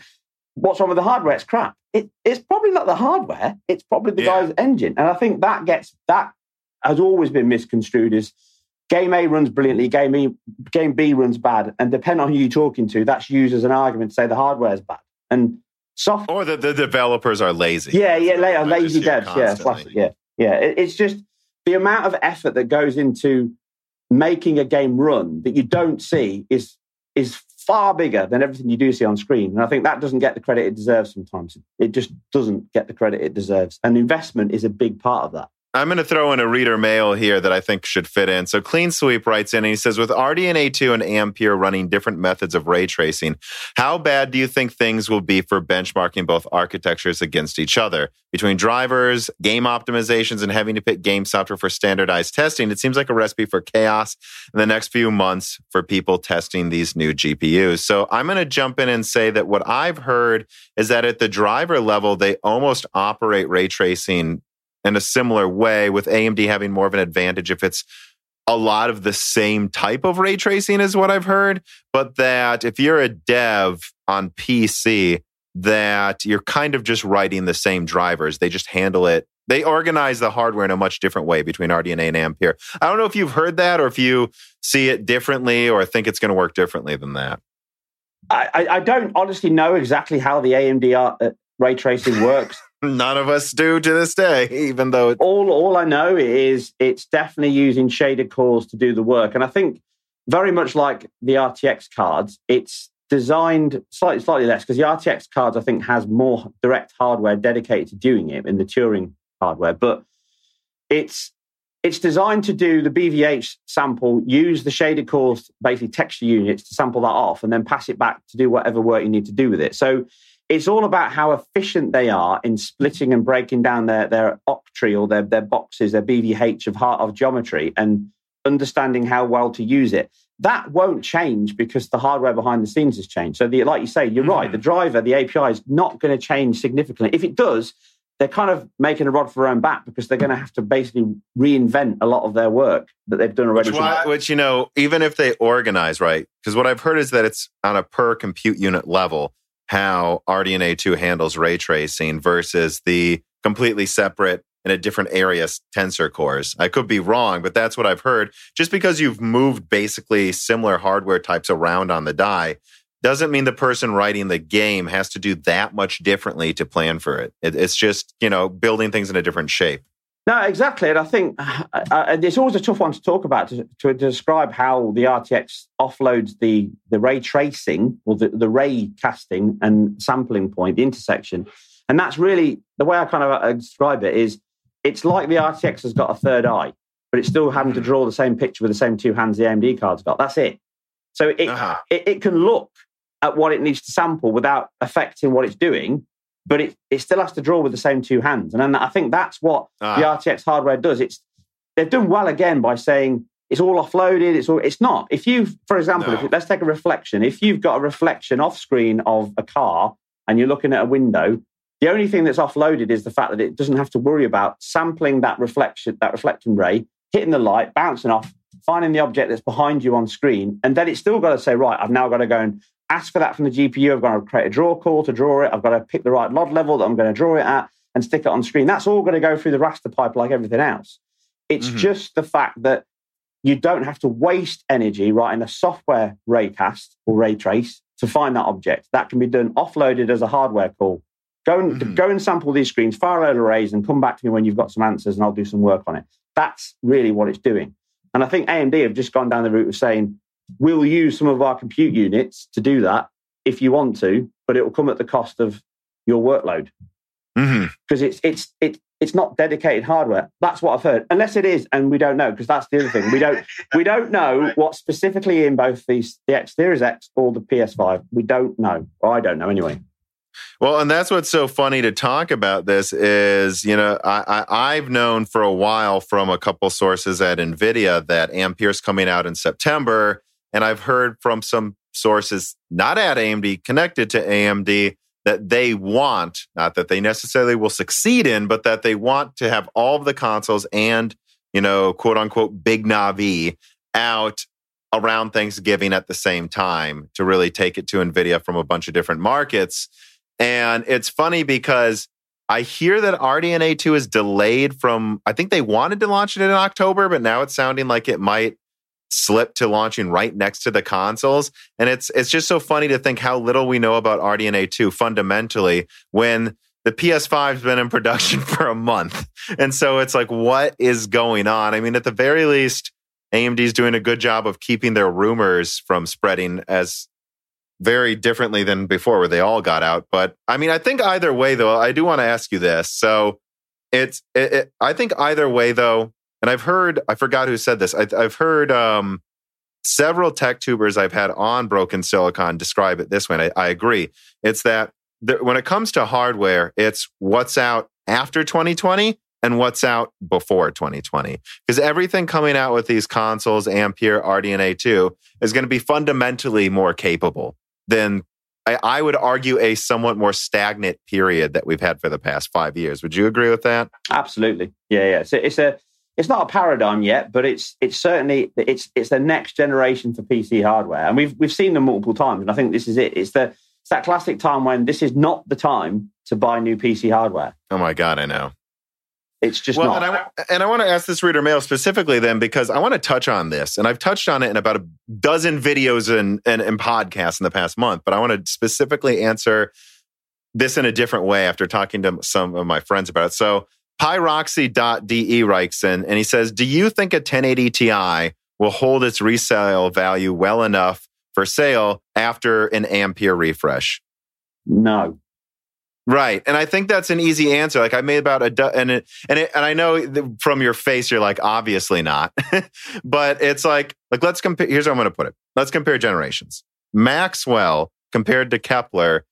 what's wrong with the hardware? It's crap. It, it's probably not the hardware. It's probably the yeah. guy's engine. And I think that gets, that has always been misconstrued as game A runs brilliantly, game, e, game B runs bad. And depending on who you're talking to, that's used as an argument to say the hardware is bad. And soft or the, the developers are lazy. Yeah, yeah, la- lazy devs. Yeah. Yeah, yeah. It, it's just the amount of effort that goes into making a game run that you don't see is is far bigger than everything you do see on screen. And I think that doesn't get the credit it deserves sometimes. It just doesn't get the credit it deserves. And investment is a big part of that. I'm going to throw in a reader mail here that I think should fit in. So Clean Sweep writes in and he says, with RDNA 2 and Ampere running different methods of ray tracing, how bad do you think things will be for benchmarking both architectures against each other? Between drivers, game optimizations, and having to pick game software for standardized testing, it seems like a recipe for chaos in the next few months for people testing these new GPUs. So I'm going to jump in and say that what I've heard is that at the driver level, they almost operate ray tracing in a similar way, with AMD having more of an advantage if it's a lot of the same type of ray tracing is what I've heard, but that if you're a dev on PC, that you're kind of just writing the same drivers. They just handle it. They organize the hardware in a much different way between RDNA and Ampere. I don't know if you've heard that or if you see it differently or think it's going to work differently than that. I, I don't honestly know exactly how the AMD uh, ray tracing works. None of us do to this day, even though it- all all I know is it's definitely using shader cores to do the work, and I think very much like the RTX cards, it's designed slightly slightly less because the RTX cards I think has more direct hardware dedicated to doing it in the Turing hardware, but it's it's designed to do the BVH sample, use the shader cores, basically texture units to sample that off, and then pass it back to do whatever work you need to do with it. So it's all about how efficient they are in splitting and breaking down their, their octree or their, their boxes, their BVH of heart of geometry and understanding how well to use it. That won't change because the hardware behind the scenes has changed. So, the, like you say, you're mm-hmm. right. The driver, the API is not going to change significantly. If it does, they're kind of making a rod for their own back because they're going to have to basically reinvent a lot of their work that they've done already. Which, why, which you know, even if they organize right, because what I've heard is that it's on a per compute unit level how RDNA 2 handles ray tracing versus the completely separate in a different area tensor cores. I could be wrong, but that's what I've heard. Just because you've moved basically similar hardware types around on the die doesn't mean the person writing the game has to do that much differently to plan for it it's just, you know, building things in a different shape. No, exactly. And I think uh, uh, it's always a tough one to talk about to, to, describe how the RTX offloads the, the ray tracing or the, the ray casting and sampling point, the intersection. And that's really the way I kind of uh, describe it is it's like the RTX has got a third eye, but it's still having to draw the same picture with the same two hands the AMD card's got. That's it. So it, uh-huh. it, it can look at what it needs to sample without affecting what it's doing, but it, it still has to draw with the same two hands. And then I think that's what ah. the RTX hardware does. It's they've done well again by saying it's all offloaded. It's all it's not. If you, for example, no. if, let's take a reflection. If you've got a reflection off screen of a car and you're looking at a window, the only thing that's offloaded is the fact that it doesn't have to worry about sampling that reflection, that reflecting ray, hitting the light, bouncing off, finding the object that's behind you on screen, and then it's still got to say, right, I've now got to go and ask for that from the GPU. I've got to create a draw call to draw it. I've got to pick the right LOD level that I'm going to draw it at and stick it on screen. That's all going to go through the raster pipe like everything else. It's mm-hmm. just the fact that you don't have to waste energy writing a software raycast or ray trace to find that object. That can be done offloaded as a hardware call. Go and mm-hmm. go and sample these screens, fire of arrays, and come back to me when you've got some answers, and I'll do some work on it. That's really what it's doing. And I think AMD have just gone down the route of saying we'll use some of our compute units to do that. if you want to, but it will come at the cost of your workload because mm-hmm. it's it's it, it's not dedicated hardware. That's what I've heard, unless it is, and we don't know because that's the other thing. We don't we don't know what specifically in both these the X Series X or the PS5. We don't know, or I don't know anyway. Well, and that's what's so funny to talk about this is, you know, I, I, have known for a while from a couple sources at NVIDIA that Ampere's coming out in September. And I've heard from some sources not at AMD, connected to AMD, that they want, not that they necessarily will succeed in, but that they want to have all of the consoles and, you know, quote unquote, big Navi out around Thanksgiving at the same time to really take it to NVIDIA from a bunch of different markets. And it's funny because I hear that RDNA 2 is delayed from, I think they wanted to launch it in October, but now it's sounding like it might slip to launching right next to the consoles. And it's it's just so funny to think how little we know about RDNA 2 fundamentally when the PS5's been in production for a month. And so it's like, what is going on? I mean, at the very least, AMD's doing a good job of keeping their rumors from spreading as very differently than before, where they all got out. But I mean, I think either way, though, I do want to ask you this. So it's, it, it, I think either way, though, and I've heard, I forgot who said this. I, have heard um, several tech tubers I've had on Broken Silicon describe it this way. I, I agree. It's that when it comes to hardware, it's what's out after 2020 and what's out before 2020. Because everything coming out with these consoles, Ampere, RDNA 2, is going to be fundamentally more capable than I, I, would argue a somewhat more stagnant period that we've had for the past five years. Would you agree with that? Absolutely. Yeah, yeah. So it's a it's not a paradigm yet, but it's it's certainly it's it's the next generation for PC hardware, and we've we've seen them multiple times, and I think this is it. It's the it's that classic time when this is not the time to buy new PC hardware. Oh my god, I know. It's just well, not. And I, and I want to ask this reader mail specifically then because I want to touch on this, and I've touched on it in about a dozen videos and, and, and podcasts in the past month, but I want to specifically answer this in a different way after talking to some of my friends about it. So Pyroxy.de writes in and he says, Do you think a 1080 Ti will hold its resale value well enough for sale after an Ampere refresh? No. Right. And I think that's an easy answer. Like I made about a do- and it, and it, and I know from your face you're like obviously not. but it's like like let's compare here's how I'm going to put it. Let's compare generations. Maxwell compared to Kepler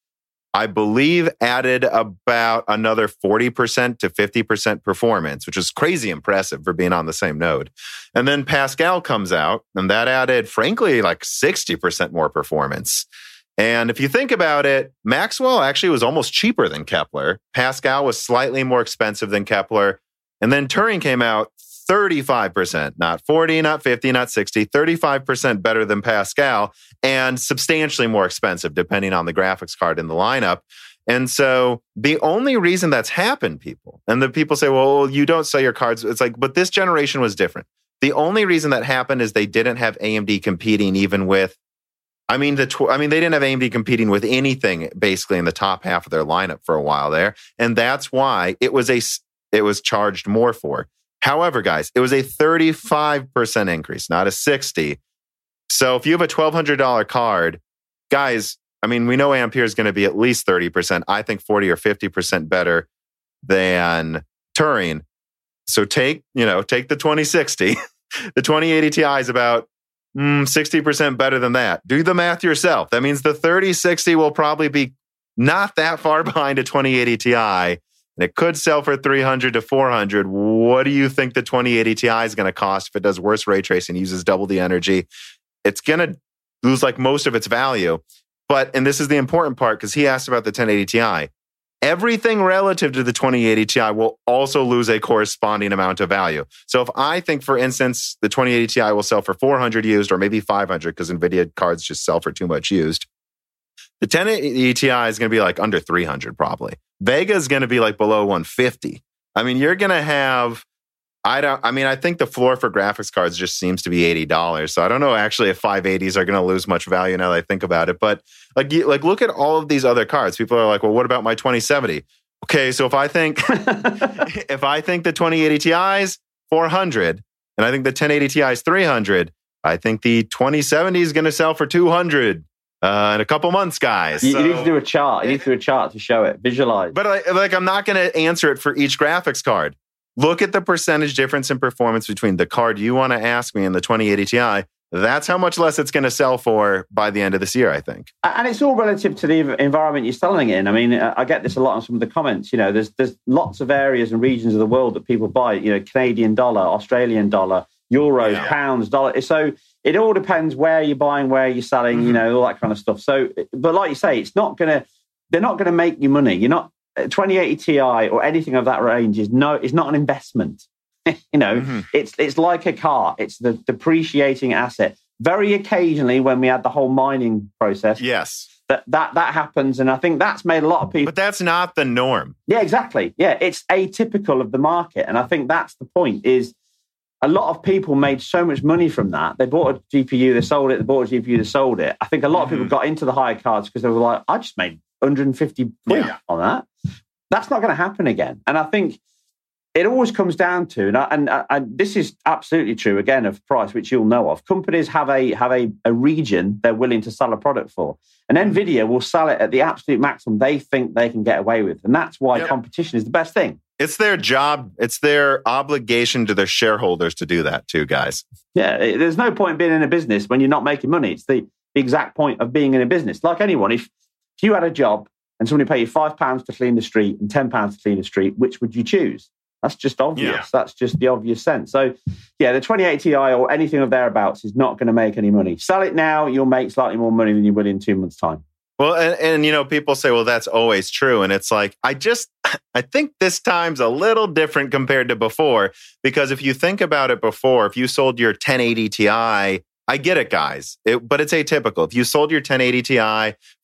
I believe added about another 40% to 50% performance, which is crazy impressive for being on the same node. And then Pascal comes out and that added, frankly, like 60% more performance. And if you think about it, Maxwell actually was almost cheaper than Kepler. Pascal was slightly more expensive than Kepler. And then Turing came out 35%, not 40, not 50, not 60, 35% better than Pascal and substantially more expensive depending on the graphics card in the lineup. And so the only reason that's happened, people, and the people say, well, you don't sell your cards. It's like, but this generation was different. The only reason that happened is they didn't have AMD competing even with, I mean, the, tw- I mean, they didn't have AMD competing with anything basically in the top half of their lineup for a while there. And that's why it was a, it was charged more for. However, guys, it was a 35% increase, not a 60. So if you have a $1,200 card, guys, I mean, we know Ampere is going to be at least 30%. I think 40 or 50% better than Turing. So take, you know, take the 2060. the 2080 Ti is about mm, 60% better than that. Do the math yourself. That means the 3060 will probably be not that far behind a 2080 Ti and it could sell for 300 to 400. What do you think the 2080 Ti is going to cost if it does worse ray tracing, uses double the energy? It's going to lose like most of its value. But, and this is the important part because he asked about the 1080 Ti. Everything relative to the 2080 Ti will also lose a corresponding amount of value. So if I think, for instance, the 2080 Ti will sell for 400 used or maybe 500 because NVIDIA cards just sell for too much used, the 1080 Ti is going to be like under 300 probably. Vega is going to be like below 150. I mean, you're going to have I don't I mean, I think the floor for graphics cards just seems to be $80. So I don't know actually if 580s are going to lose much value now that I think about it, but like like look at all of these other cards. People are like, "Well, what about my 2070?" Okay, so if I think if I think the 2080 Ti is 400 and I think the 1080 Ti is 300, I think the 2070 is going to sell for 200 uh, in a couple months, guys. You, So- you need to do a chart. You need to do a chart to show it, visualize. but like, like I'm not going to answer it for each graphics card. Look at the percentage difference in performance between the card you want to ask me and the 2080 Ti. That's how much less it's going to sell for by the end of this year, I think. and it's all relative to the environment you're selling it in. I mean, I get this a lot on some of the comments. You know, there's there's lots of areas and regions of the world that people buy. You know, Canadian dollar, Australian dollar, euros, Yeah. pounds, dollar. So it all depends where you're buying, where you're selling. You Mhm. know, all that kind of stuff. So, but like you say, it's not gonna. They're not going to make you money. You're not. 2080 Ti or anything of that range is no. It's not an investment. you know, Mhm. it's it's like a car. It's the depreciating asset. Very occasionally, when we had the whole mining process, Yes. that that that happens, and I think that's made a lot of people. But that's not the norm. yeah, exactly. Yeah, it's atypical of the market, and I think that's the point. Is a lot of people made so much money from that. They bought a GPU, they sold it. They bought a GPU, they sold it. I think a lot of people Mhm. got into the higher cards because they were like, "I just made 150 quid Yeah. on that." That's not going to happen again. And I think it always comes down to, and, I, and I, this is absolutely true again of price, which you'll know of. Companies have a have a, a region they're willing to sell a product for, and mm-hmm. Nvidia will sell it at the absolute maximum they think they can get away with, and that's why Yep. competition is the best thing. It's their job, it's their obligation to their shareholders to do that too, guys. Yeah, it- there's no point in being in a business when you're not making money. It's the, the exact point of being in a business. Like anyone, if, if you had a job and somebody paid you five pounds to clean the street and ten pounds to clean the street, which would you choose? That's just obvious. Yeah. That's just the obvious sense. So, yeah, the 2080 Ti or anything of thereabouts is not going to make any money. Sell it now, you'll make slightly more money than you will in two months' time. Well, and, and you know, people say, well, that's always true. And it's like, I just, I think this time's a little different compared to before. Because if you think about it before, if you sold your 1080 Ti, I get it, guys, it, but it's atypical. If you sold your 1080 Ti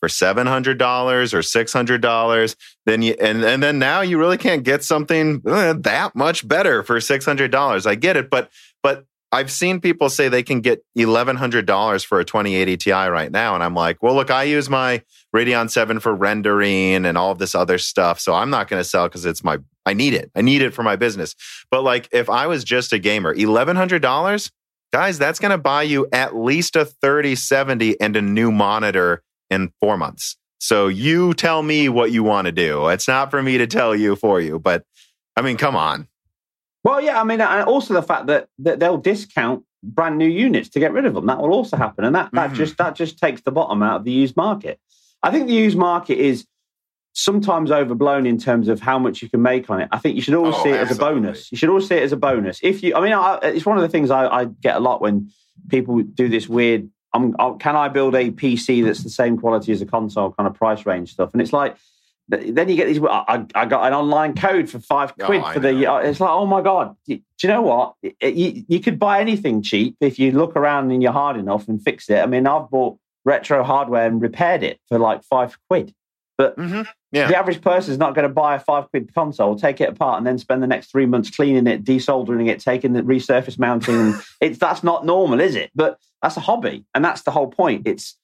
for $700 or $600, then you, and, and then now you really can't get something uh, that much better for $600. I get it. But, but I've seen people say they can get $1,100 for a 2080 Ti right now. And I'm like, well, look, I use my Radeon 7 for rendering and all of this other stuff. So I'm not going to sell because it's my, I need it. I need it for my business. But like, if I was just a gamer, $1,100, guys, that's going to buy you at least a 3070 and a new monitor in four months. So you tell me what you want to do. It's not for me to tell you for you, but I mean, come on. Well, yeah, I mean, and also the fact that, that they'll discount brand new units to get rid of them. That will also happen, and that that Mhm. just that just takes the bottom out of the used market. I think the used market is sometimes overblown in terms of how much you can make on it. I think you should always Oh, see it as a bonus. You should always see it as a bonus. If you, I mean, I, it's one of the things I, I get a lot when people do this weird. I'm, i can I build a PC that's the same quality as a console kind of price range stuff? And it's like. Then you get these. I, I got an online code for five quid I for the. know. It's like, oh my god! Do you know what? You, you could buy anything cheap if you look around and you're hard enough and fix it. I mean, I've bought retro hardware and repaired it for like five quid. But hmm Yeah. the average person is not going to buy a five quid console, take it apart, and then spend the next three months cleaning it, desoldering it, taking the resurface mounting. it's that's not normal, is it? But that's a hobby, and that's the whole point. It's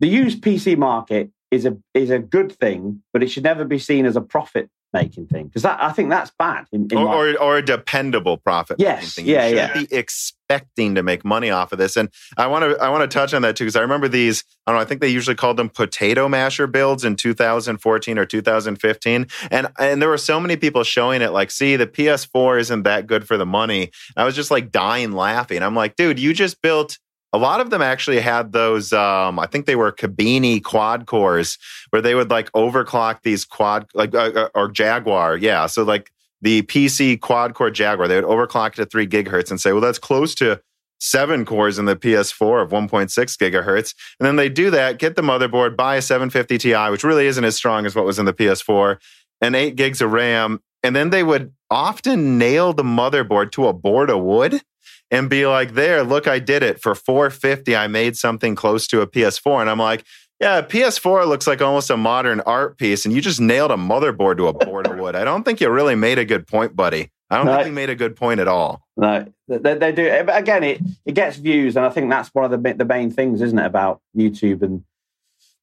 the used PC market is a is a good thing, but it should never be seen as a profit making thing because that I think that's bad. In, in or, my- or, or a dependable profit. Yes, thing. You yeah, should yeah. Be expecting to make money off of this, and I want to I want to touch on that too because I remember these. I don't know. I think they usually called them potato masher builds in 2014 or 2015, and and there were so many people showing it. Like, see, the PS4 isn't that good for the money. And I was just like dying laughing. I'm like, dude, you just built. A lot of them actually had those. Um, I think they were Kabini quad cores, where they would like overclock these quad, like uh, uh, or Jaguar, yeah. So like the PC quad core Jaguar, they would overclock to three gigahertz and say, well, that's close to seven cores in the PS4 of 1.6 gigahertz. And then they do that, get the motherboard, buy a 750 Ti, which really isn't as strong as what was in the PS4, and eight gigs of RAM. And then they would often nail the motherboard to a board of wood and be like, there, look, I did it for 450. I made something close to a PS4. And I'm like, yeah, PS4 looks like almost a modern art piece, and you just nailed a motherboard to a board of wood. I don't think you really made a good point, buddy. I don't No. think you made a good point at all. No, they, they do. But again, it, it gets views, and I think that's one of the the main things, isn't it, about YouTube and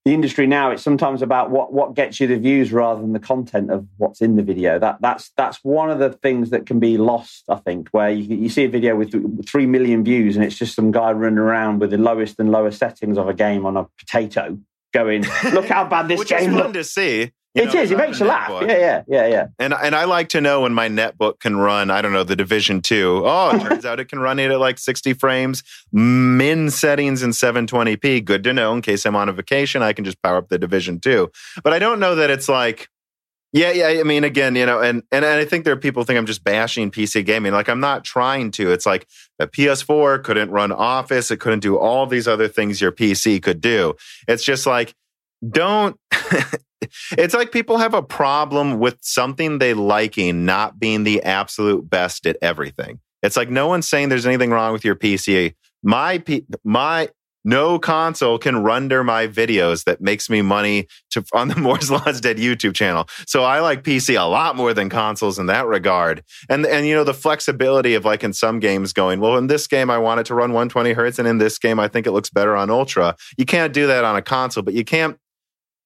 the industry now, it's sometimes about what what gets you the views rather than the content of what's in the video. That that's that's one of the things that can be lost. I think where you, you see a video with three million views and it's just some guy running around with the lowest and lowest settings of a game on a potato, going, "Look how bad this Which game is fun looks." to see. It is. It makes you laugh. Yeah, yeah, yeah, yeah. And and I like to know when my netbook can run. I don't know the Division Two. Oh, it turns out it can run it at like sixty frames, min settings in seven twenty p. Good to know in case I'm on a vacation. I can just power up the Division Two. But I don't know that it's like. Yeah, yeah. I mean, again, you know, and, and I think there are people think I'm just bashing PC gaming. Like I'm not trying to. It's like the PS4 couldn't run Office. It couldn't do all these other things your PC could do. It's just like don't it's like people have a problem with something they liking not being the absolute best at everything. It's like no one's saying there's anything wrong with your PC. My P, my no console can render my videos that makes me money to on the Moore's Law's Dead YouTube channel. So I like PC a lot more than consoles in that regard. And and you know the flexibility of like in some games going, well in this game I want it to run 120 hertz and in this game I think it looks better on ultra. You can't do that on a console, but you can't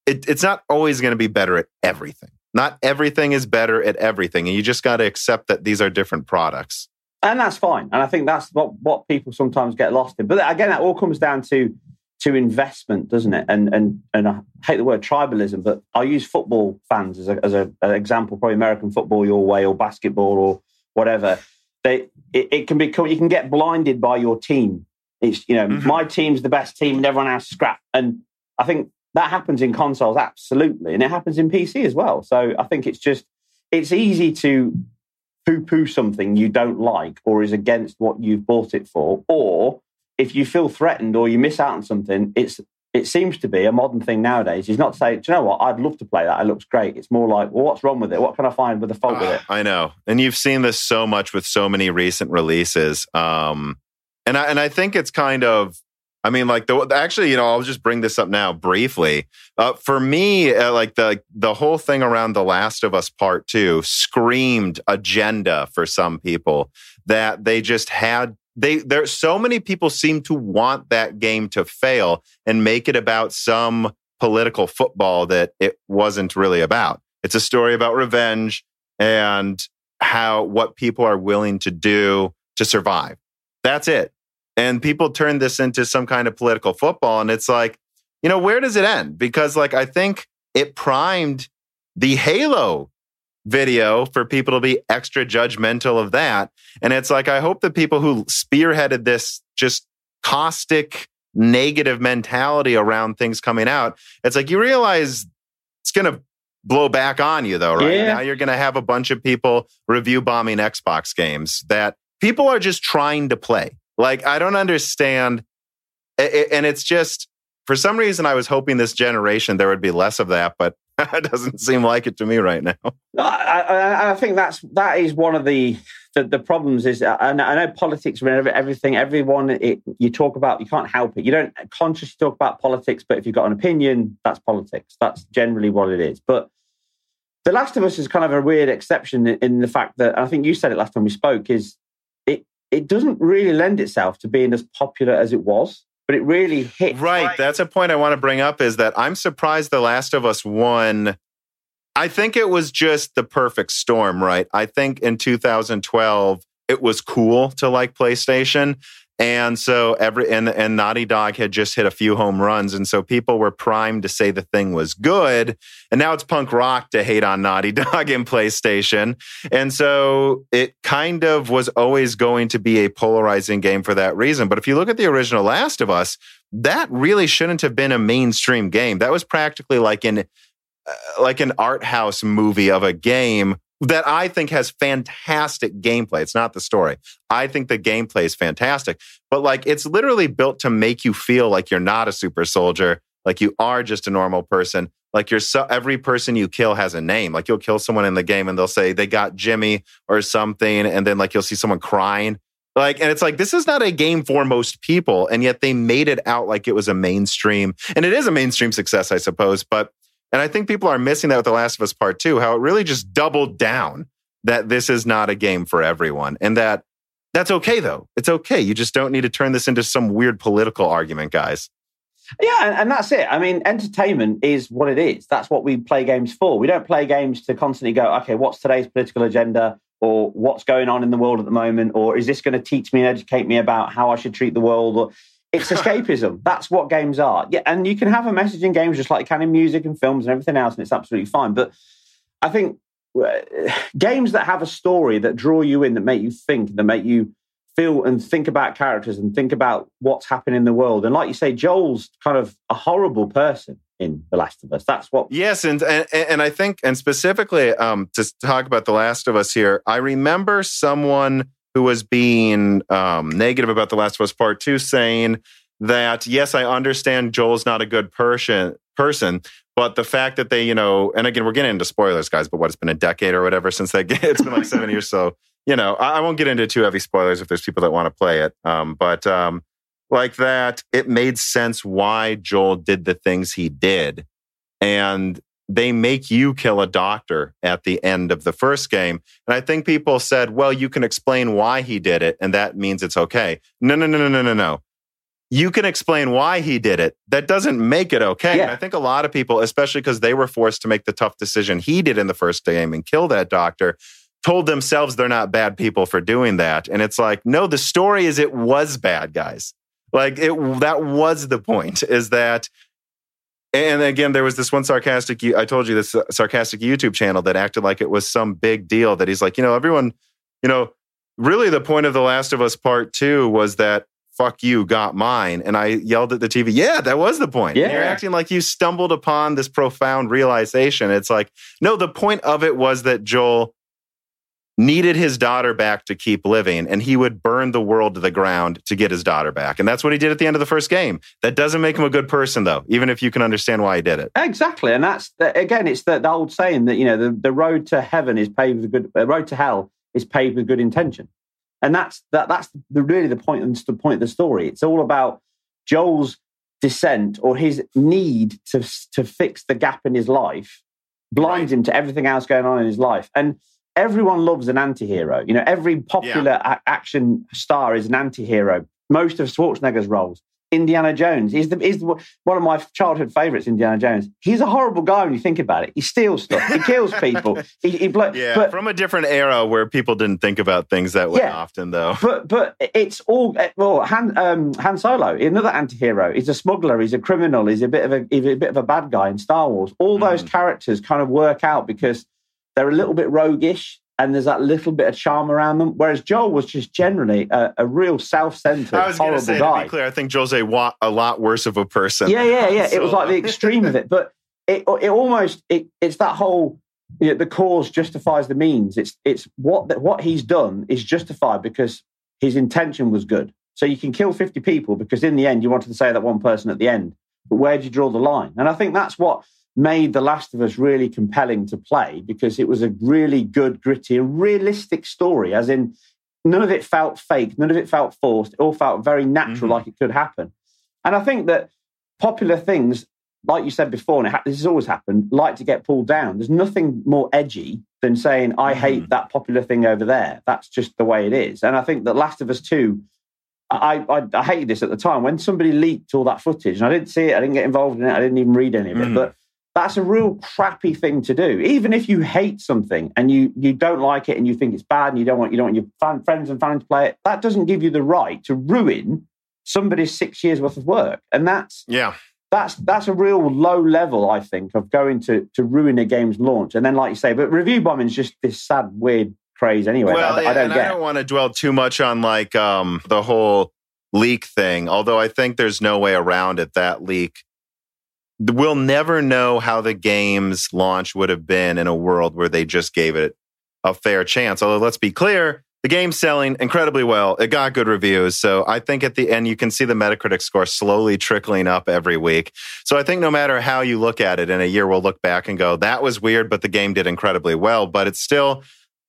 it, it's not always going to be better at everything. Not everything is better at everything. And you just got to accept that these are different products. And that's fine. And I think that's what, what people sometimes get lost in. But again, that all comes down to to investment, doesn't it? And and and I hate the word tribalism, but I use football fans as a, as a, an example, probably American football your way or basketball or whatever. They it, it can become you can get blinded by your team. It's you know mm-hmm. my team's the best team and everyone else scrap. And I think that happens in consoles, absolutely, and it happens in PC as well. So I think it's just it's easy to poo-poo something you don't like or is against what you've bought it for, or if you feel threatened or you miss out on something, it's it seems to be a modern thing nowadays. Is not to say, do you know what? I'd love to play that. It looks great. It's more like, well, what's wrong with it? What can I find with the fault uh, with it? I know, and you've seen this so much with so many recent releases. Um, and I and I think it's kind of I mean, like the actually, you know, I'll just bring this up now briefly. Uh, for me, uh, like the the whole thing around The Last of Us Part Two screamed agenda for some people that they just had. They there so many people seem to want that game to fail and make it about some political football that it wasn't really about. It's a story about revenge and how what people are willing to do to survive. That's it. And people turn this into some kind of political football. And it's like, you know, where does it end? Because, like, I think it primed the Halo video for people to be extra judgmental of that. And it's like, I hope the people who spearheaded this just caustic, negative mentality around things coming out, it's like you realize it's going to blow back on you, though, right? Yeah. Now you're going to have a bunch of people review bombing Xbox games that people are just trying to play. Like, I don't understand. And it's just, for some reason, I was hoping this generation there would be less of that, but it doesn't seem like it to me right now. I, I, I think that's that is one of the the, the problems. Is uh, I know, I know politics and everything. Everyone, it, you talk about, you can't help it. You don't consciously talk about politics, but if you've got an opinion, that's politics. That's generally what it is. But The Last of Us is kind of a weird exception in the fact that I think you said it last time we spoke. Is it doesn't really lend itself to being as popular as it was, but it really hit. Right. That's a point I want to bring up is that I'm surprised The Last of Us won. I think it was just the perfect storm, right? I think in 2012, it was cool to like PlayStation. And so every and and Naughty Dog had just hit a few home runs, and so people were primed to say the thing was good. And now it's punk rock to hate on Naughty Dog and PlayStation. And so it kind of was always going to be a polarizing game for that reason. But if you look at the original Last of Us, that really shouldn't have been a mainstream game. That was practically like an uh, like an art house movie of a game that I think has fantastic gameplay. It's not the story. I think the gameplay is fantastic, but like it's literally built to make you feel like you're not a super soldier, like you are just a normal person. Like you're so every person you kill has a name. Like you'll kill someone in the game and they'll say they got Jimmy or something, and then like you'll see someone crying. Like, and it's like, this is not a game for most people. And yet they made it out like it was a mainstream. And it is a mainstream success, I suppose. But and I think people are missing that with The Last of Us Part 2, how it really just doubled down that this is not a game for everyone. And that that's okay, though. It's okay. You just don't need to turn this into some weird political argument, guys. Yeah, and, and, that's it. I mean, entertainment is what it is. That's what we play games for. We don't play games to constantly go, okay, what's today's political agenda? Or what's going on in the world at the moment? Or is this going to teach me and educate me about how I should treat the world? Or it's escapism. That's what games are. Yeah, and you can have a message in games just like you can in music and films and everything else, and it's absolutely fine. But I think uh, games that have a story that draw you in, that make you think, that make you feel and think about characters and think about what's happening in the world. And like you say, Joel's kind of a horrible person in The Last of Us. That's what. Yes, and and, and I think, and specifically um, to talk about The Last of Us here, I remember someone who was being um, negative about The Last of Us Part Two, saying that yes, I understand Joel's not a good person, person, but the fact that they, you know, and again, we're getting into spoilers, guys. But what it's been a decade or whatever since they get, it's been like seven years. So you know, I, I, won't get into too heavy spoilers if there's people that want to play it. Um, but um, like that, it made sense why Joel did the things he did, and they make you kill a doctor at the end of the first game. And I think people said, well, you can explain why he did it, and that means it's okay. No, no, no, no, no, no, no. You can explain why he did it. That doesn't make it okay. Yeah. And I think a lot of people, especially because they were forced to make the tough decision he did in the first game and kill that doctor, told themselves they're not bad people for doing that. And it's like, no, the story is it was bad, guys. Like it, that was the point is that and again, there was this one sarcastic, I told you this sarcastic YouTube channel that acted like it was some big deal that he's like, you know, everyone, you know, really the point of The Last of Us Part Two was that fuck you got mine. And I yelled at the TV, yeah, that was the point. Yeah. you're acting like you stumbled upon this profound realization. It's like, no, the point of it was that Joel needed his daughter back to keep living, and he would burn the world to the ground to get his daughter back. And that's what he did at the end of the first game. That doesn't make him a good person, though, even if you can understand why he did it. Exactly. And that's, uh, again, it's the, the old saying that, you know, the, the road to heaven is paved with good, the road to hell is paved with good intention. And that's that, that's the, really the point, the point of the story. It's all about Joel's descent or his need to, to fix the gap in his life blinds right. him to everything else going on in his life. And everyone loves an anti-hero. You know, every popular yeah. a- action star is an anti-hero. Most of Schwarzenegger's roles. Indiana Jones is the is the, one of my childhood favorites. Indiana Jones. He's a horrible guy when you think about it. He steals stuff. He kills people. he, he blo- yeah, but, from a different era where people didn't think about things that way yeah, often, though. But but it's all well. Han um, Han Solo, another anti-hero. He's a smuggler. He's a criminal. He's a bit of a he's a bit of a bad guy in Star Wars. All those mm. characters kind of work out because they're a little bit roguish and there's that little bit of charm around them. Whereas Joel was just generally a, a real self-centered, I was horrible say, guy. To be clear, I think Joel's a, wa- a lot worse of a person. Yeah, yeah, yeah. so. It was like the extreme of it, but it it almost it, it's that whole you know, the cause justifies the means. It's it's what what he's done is justified because his intention was good. So you can kill fifty people because in the end you wanted to say that one person at the end. But where do you draw the line? And I think that's what made The Last of Us really compelling to play because it was a really good, gritty, and realistic story, as in none of it felt fake, none of it felt forced. It all felt very natural, mm-hmm. like it could happen. And I think that popular things, like you said before, and ha- this has always happened, like to get pulled down. There's nothing more edgy than saying, I mm-hmm. hate that popular thing over there. That's just the way it is. And I think that Last of Us 2 I, I, I, hated this at the time when somebody leaked all that footage, and I didn't see it. I didn't get involved in it. I didn't even read any of it. Mm. But that's a real crappy thing to do. Even if you hate something and you you don't like it and you think it's bad and you don't want you don't want your fan, friends and family to play it, that doesn't give you the right to ruin somebody's six years worth of work. And that's yeah. That's that's a real low level, I think, of going to to ruin a game's launch. And then, like you say, but review bombing is just this sad, weird craze anyway. Well, I, I don't and get. I don't want to dwell too much on like um, the whole leak thing. Although I think there's no way around it. That leak we'll never know how the game's launch would have been in a world where they just gave it a fair chance. Although, let's be clear, the game's selling incredibly well. It got good reviews. So I think at the end, you can see the Metacritic score slowly trickling up every week. So I think no matter how you look at it in a year, we'll look back and go, that was weird, but the game did incredibly well. But it's still,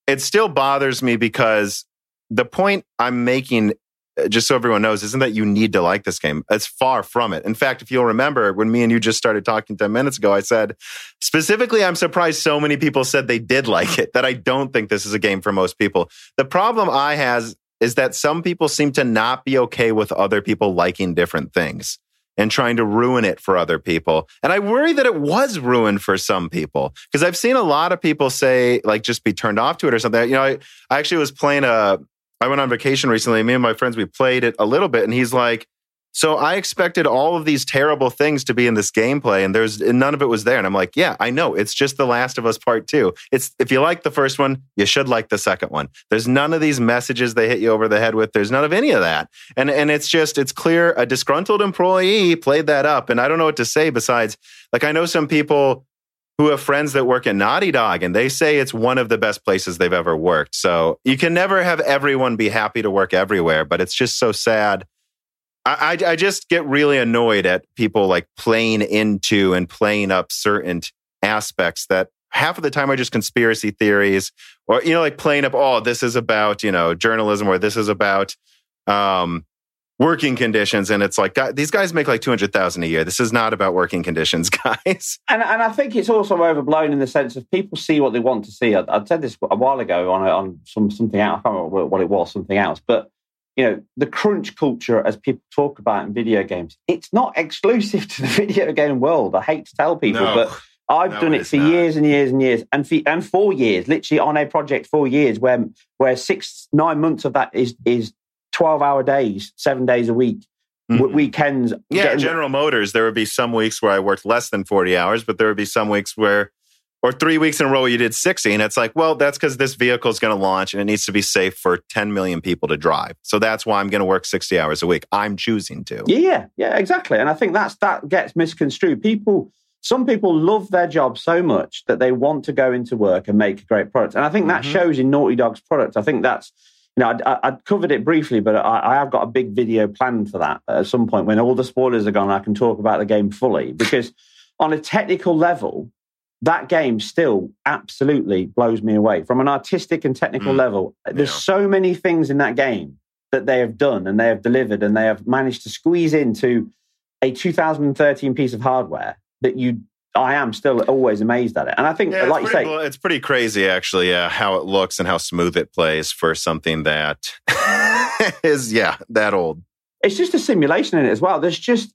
it still bothers me because the point I'm making Uh, just so everyone knows, isn't that you need to like this game. It's far from it. In fact, if you'll remember when me and you just started talking 10 minutes ago, I said, specifically, I'm surprised so many people said they did like it, that I don't think this is a game for most people. The problem I has is that some people seem to not be okay with other people liking different things. and trying to ruin it for other people. And I worry that it was ruined for some people because I've seen a lot of people say, like, just be turned off to it or something. You know, I, I actually was playing a, I went on vacation recently. Me and my friends, we played it a little bit, and he's like, so I expected all of these terrible things to be in this gameplay, and there's and none of it was there. And I'm like, yeah, I know. It's just The Last of Us Part Two. It's if you like the first one, you should like the second one. There's none of these messages they hit you over the head with. There's none of any of that. And and it's just it's clear a disgruntled employee played that up. And I don't know what to say besides like I know some people who have friends that work at Naughty Dog, and they say it's one of the best places they've ever worked. So you can never have everyone be happy to work everywhere, but it's just so sad I, I, just get really annoyed at people like playing into and playing up certain aspects that half of the time are just conspiracy theories or, you know, like playing up, oh, this is about, you know, journalism or this is about, um, working conditions and it's like God, these guys make like 200,000 a year. This is not about working conditions, guys. And and I think it's also overblown in the sense of people see what they want to see. I, I said this a while ago on on some something else. I can't remember what it was, something else. But you know, the crunch culture, as people talk about in video games, it's not exclusive to the video game world. I hate to tell people, no, but I've no, done it for not. years and years and years, and for, and four years, literally on a project, four years, where where six nine months of that is is twelve hour days, seven days a week. Mm-hmm. Weekends, yeah. Getting... General Motors, there would be some weeks where I worked less than forty hours, but there would be some weeks where or three weeks in a row you did 60 and it's like well that's because this vehicle is going to launch and it needs to be safe for 10 million people to drive so that's why i'm going to work 60 hours a week i'm choosing to yeah yeah exactly and i think that's that gets misconstrued people some people love their job so much that they want to go into work and make a great product and i think that mm-hmm. shows in naughty dog's product i think that's you know, I, I covered it briefly, but I, I, have got a big video planned for that at some point when all the spoilers are gone. I can talk about the game fully because, on a technical level, that game still absolutely blows me away from an artistic and technical mm. level. There's yeah. so many things in that game that they have done and they have delivered and they have managed to squeeze into a 2013 piece of hardware that you I am still always amazed at it. And I think, yeah, like you say, it's pretty crazy, actually, yeah, how it looks and how smooth it plays for something that is, yeah, that old. It's just a simulation in it as well. There's just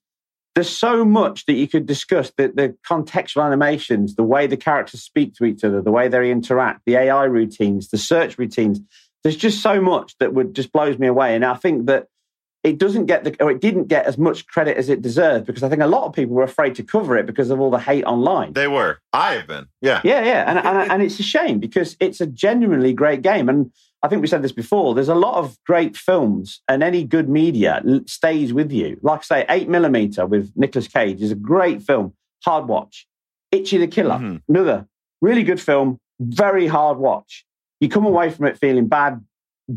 there's so much that you could discuss the, the contextual animations, the way the characters speak to each other, the way they interact, the AI routines, the search routines. There's just so much that would just blows me away. And I think that it doesn't get the or it didn't get as much credit as it deserved because I think a lot of people were afraid to cover it because of all the hate online. They were. I have been. Yeah. Yeah, yeah. And and, and it's a shame because it's a genuinely great game. And I think we said this before. There's a lot of great films, and any good media stays with you. Like I say, Eight Millimeter with Nicolas Cage is a great film. Hard watch. Ichi the Killer, mm-hmm. another really good film. Very hard watch. You come away from it feeling bad,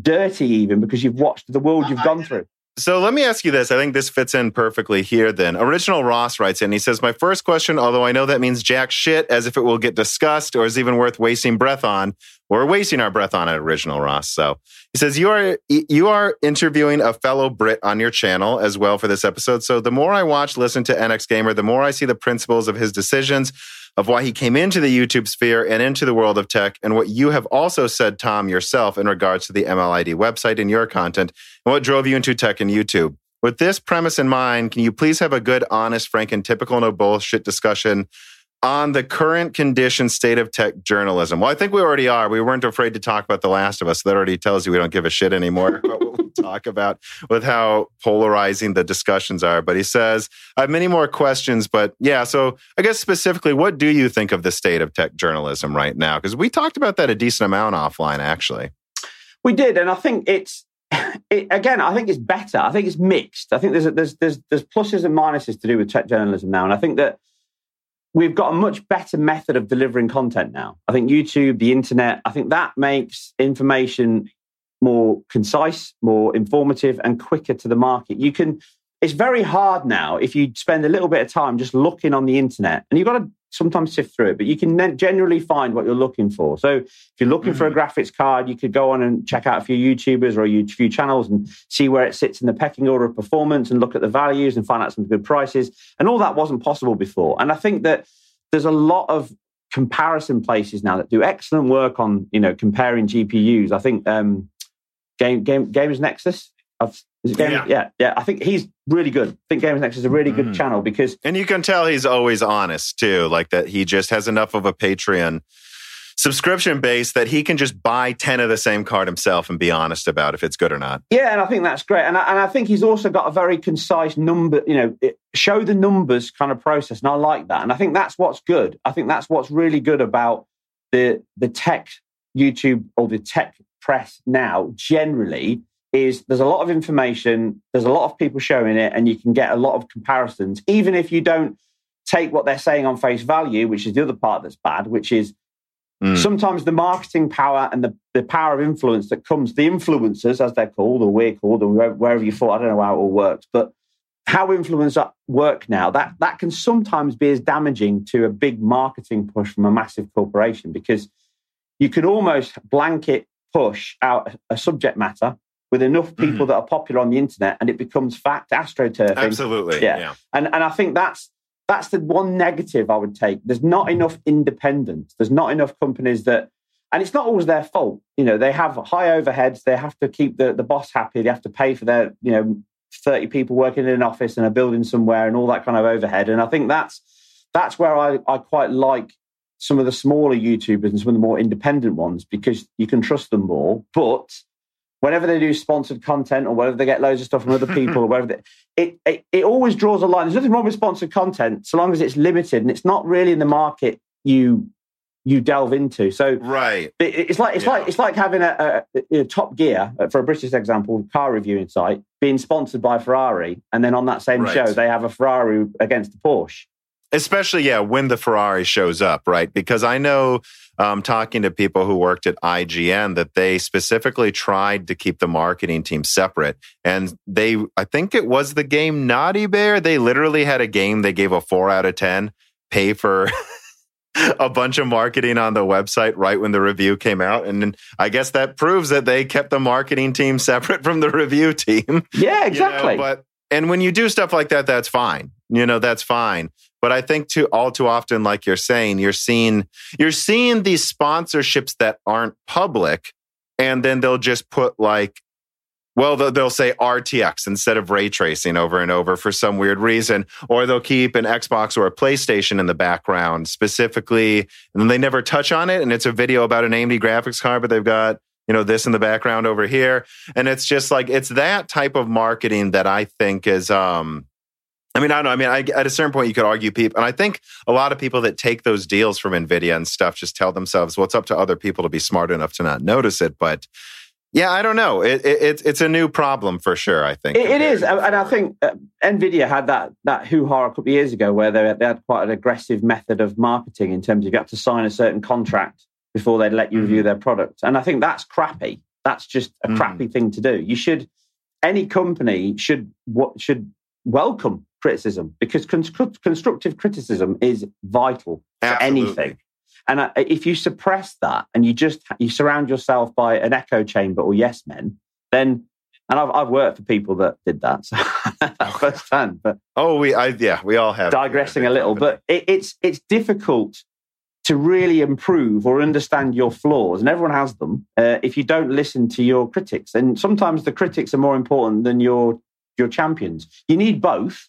dirty, even because you've watched the world you've gone through. So let me ask you this. I think this fits in perfectly here then. Original Ross writes in, he says, My first question, although I know that means jack shit, as if it will get discussed or is even worth wasting breath on, we're wasting our breath on it, Original Ross. So he says, You are you are interviewing a fellow Brit on your channel as well for this episode. So the more I watch, listen to NX Gamer, the more I see the principles of his decisions of why he came into the YouTube sphere and into the world of tech, and what you have also said, Tom, yourself, in regards to the MLID website and your content, and what drove you into tech and YouTube. With this premise in mind, can you please have a good, honest, frank, and typical no bullshit discussion on the current condition state of tech journalism? Well, I think we already are. We weren't afraid to talk about The Last of Us. That already tells you we don't give a shit anymore talk about with how polarizing the discussions are. But he says, I have many more questions. But yeah, so I guess specifically, what do you think of the state of tech journalism right now? Because we talked about that a decent amount offline, actually. We did. And I think it's, it, again, I think it's better. I think it's mixed. I think there's, there's, there's, there's pluses and minuses to do with tech journalism now. And I think that we've got a much better method of delivering content now. I think YouTube, the internet, I think that makes information more concise, more informative, and quicker to the market. You can. It's very hard now if you spend a little bit of time just looking on the internet, and you've got to sometimes sift through it, but you can generally find what you're looking for. So if you're looking mm-hmm. for a mm-hmm. graphics card, you could go on and check out a few YouTubers or a few channels and see where it sits in the pecking order of performance and look at the values and find out some good prices. And all that wasn't possible before. And I think that there's a lot of comparison places now that do excellent work on you know comparing GPUs. I think um, Game Game Gamers Nexus. I've, yeah. yeah, yeah. I think he's really good. I think Gamers Nexus a really good mm. channel because, and you can tell he's always honest too. Like that, he just has enough of a Patreon subscription base that he can just buy 10 of the same card himself and be honest about if it's good or not. Yeah, and I think that's great. And I, and I think he's also got a very concise number, you know, it, show the numbers kind of process. And I like that. And I think that's what's good. I think that's what's really good about the the tech YouTube or the tech press now generally is there's a lot of information, there's a lot of people showing it, and you can get a lot of comparisons, even if you don't take what they're saying on face value, which is the other part that's bad, which is mm. sometimes the marketing power and the, the power of influence that comes, the influencers, as they're called, or we're called, or wherever you thought, I don't know how it all works, but how influencers work now, that, that can sometimes be as damaging to a big marketing push from a massive corporation because you can almost blanket push out a subject matter with enough people mm-hmm. that are popular on the internet and it becomes fact astroturfing. Absolutely. Yeah. yeah. And and I think that's that's the one negative I would take. There's not enough independence. There's not enough companies that and it's not always their fault. You know, they have high overheads, they have to keep the, the boss happy, they have to pay for their, you know, 30 people working in an office and a building somewhere and all that kind of overhead. And I think that's that's where I, I quite like some of the smaller YouTubers and some of the more independent ones because you can trust them more. But whenever they do sponsored content or whether they get loads of stuff from other people or whatever, they, it, it, it always draws a line. There's nothing wrong with sponsored content so long as it's limited and it's not really in the market you you delve into. So right, it, it's like it's yeah. like it's like having a, a, a, Top Gear uh, for a British example, car reviewing site being sponsored by Ferrari, and then on that same right. show they have a Ferrari against a Porsche especially yeah when the ferrari shows up right? Because i know um, talking to people who worked at ign that they specifically tried to keep the marketing team separate and they i think it was the game naughty bear they literally had a game they gave a four out of ten pay for a bunch of marketing on the website right when the review came out and i guess that proves that they kept the marketing team separate from the review team yeah exactly you know, but and when you do stuff like that that's fine you know that's fine but I think too all too often, like you're saying, you're seeing you're seeing these sponsorships that aren't public, and then they'll just put like well, they'll say RTX instead of ray tracing over and over for some weird reason, or they'll keep an Xbox or a PlayStation in the background specifically, and they never touch on it. And it's a video about an AMD graphics card, but they've got you know this in the background over here, and it's just like it's that type of marketing that I think is um I mean, I don't know. I mean, I, at a certain point, you could argue people, and I think a lot of people that take those deals from Nvidia and stuff just tell themselves, "Well, it's up to other people to be smart enough to not notice it." But yeah, I don't know. It, it, it's a new problem for sure. I think it, it is, and I think uh, Nvidia had that that hoo ha a couple of years ago, where they, they had quite an aggressive method of marketing in terms of you have to sign a certain contract before they'd let you review mm-hmm. their product, and I think that's crappy. That's just a mm. crappy thing to do. You should any company should what should welcome criticism because constructive criticism is vital to anything. And uh, if you suppress that and you just you surround yourself by an echo chamber or yes men, then and I've I've worked for people that did that so firsthand. But oh, we I yeah we all have digressing a little, but it, it's it's difficult to really improve or understand your flaws, and everyone has them. Uh, if you don't listen to your critics, and sometimes the critics are more important than your your champions. You need both,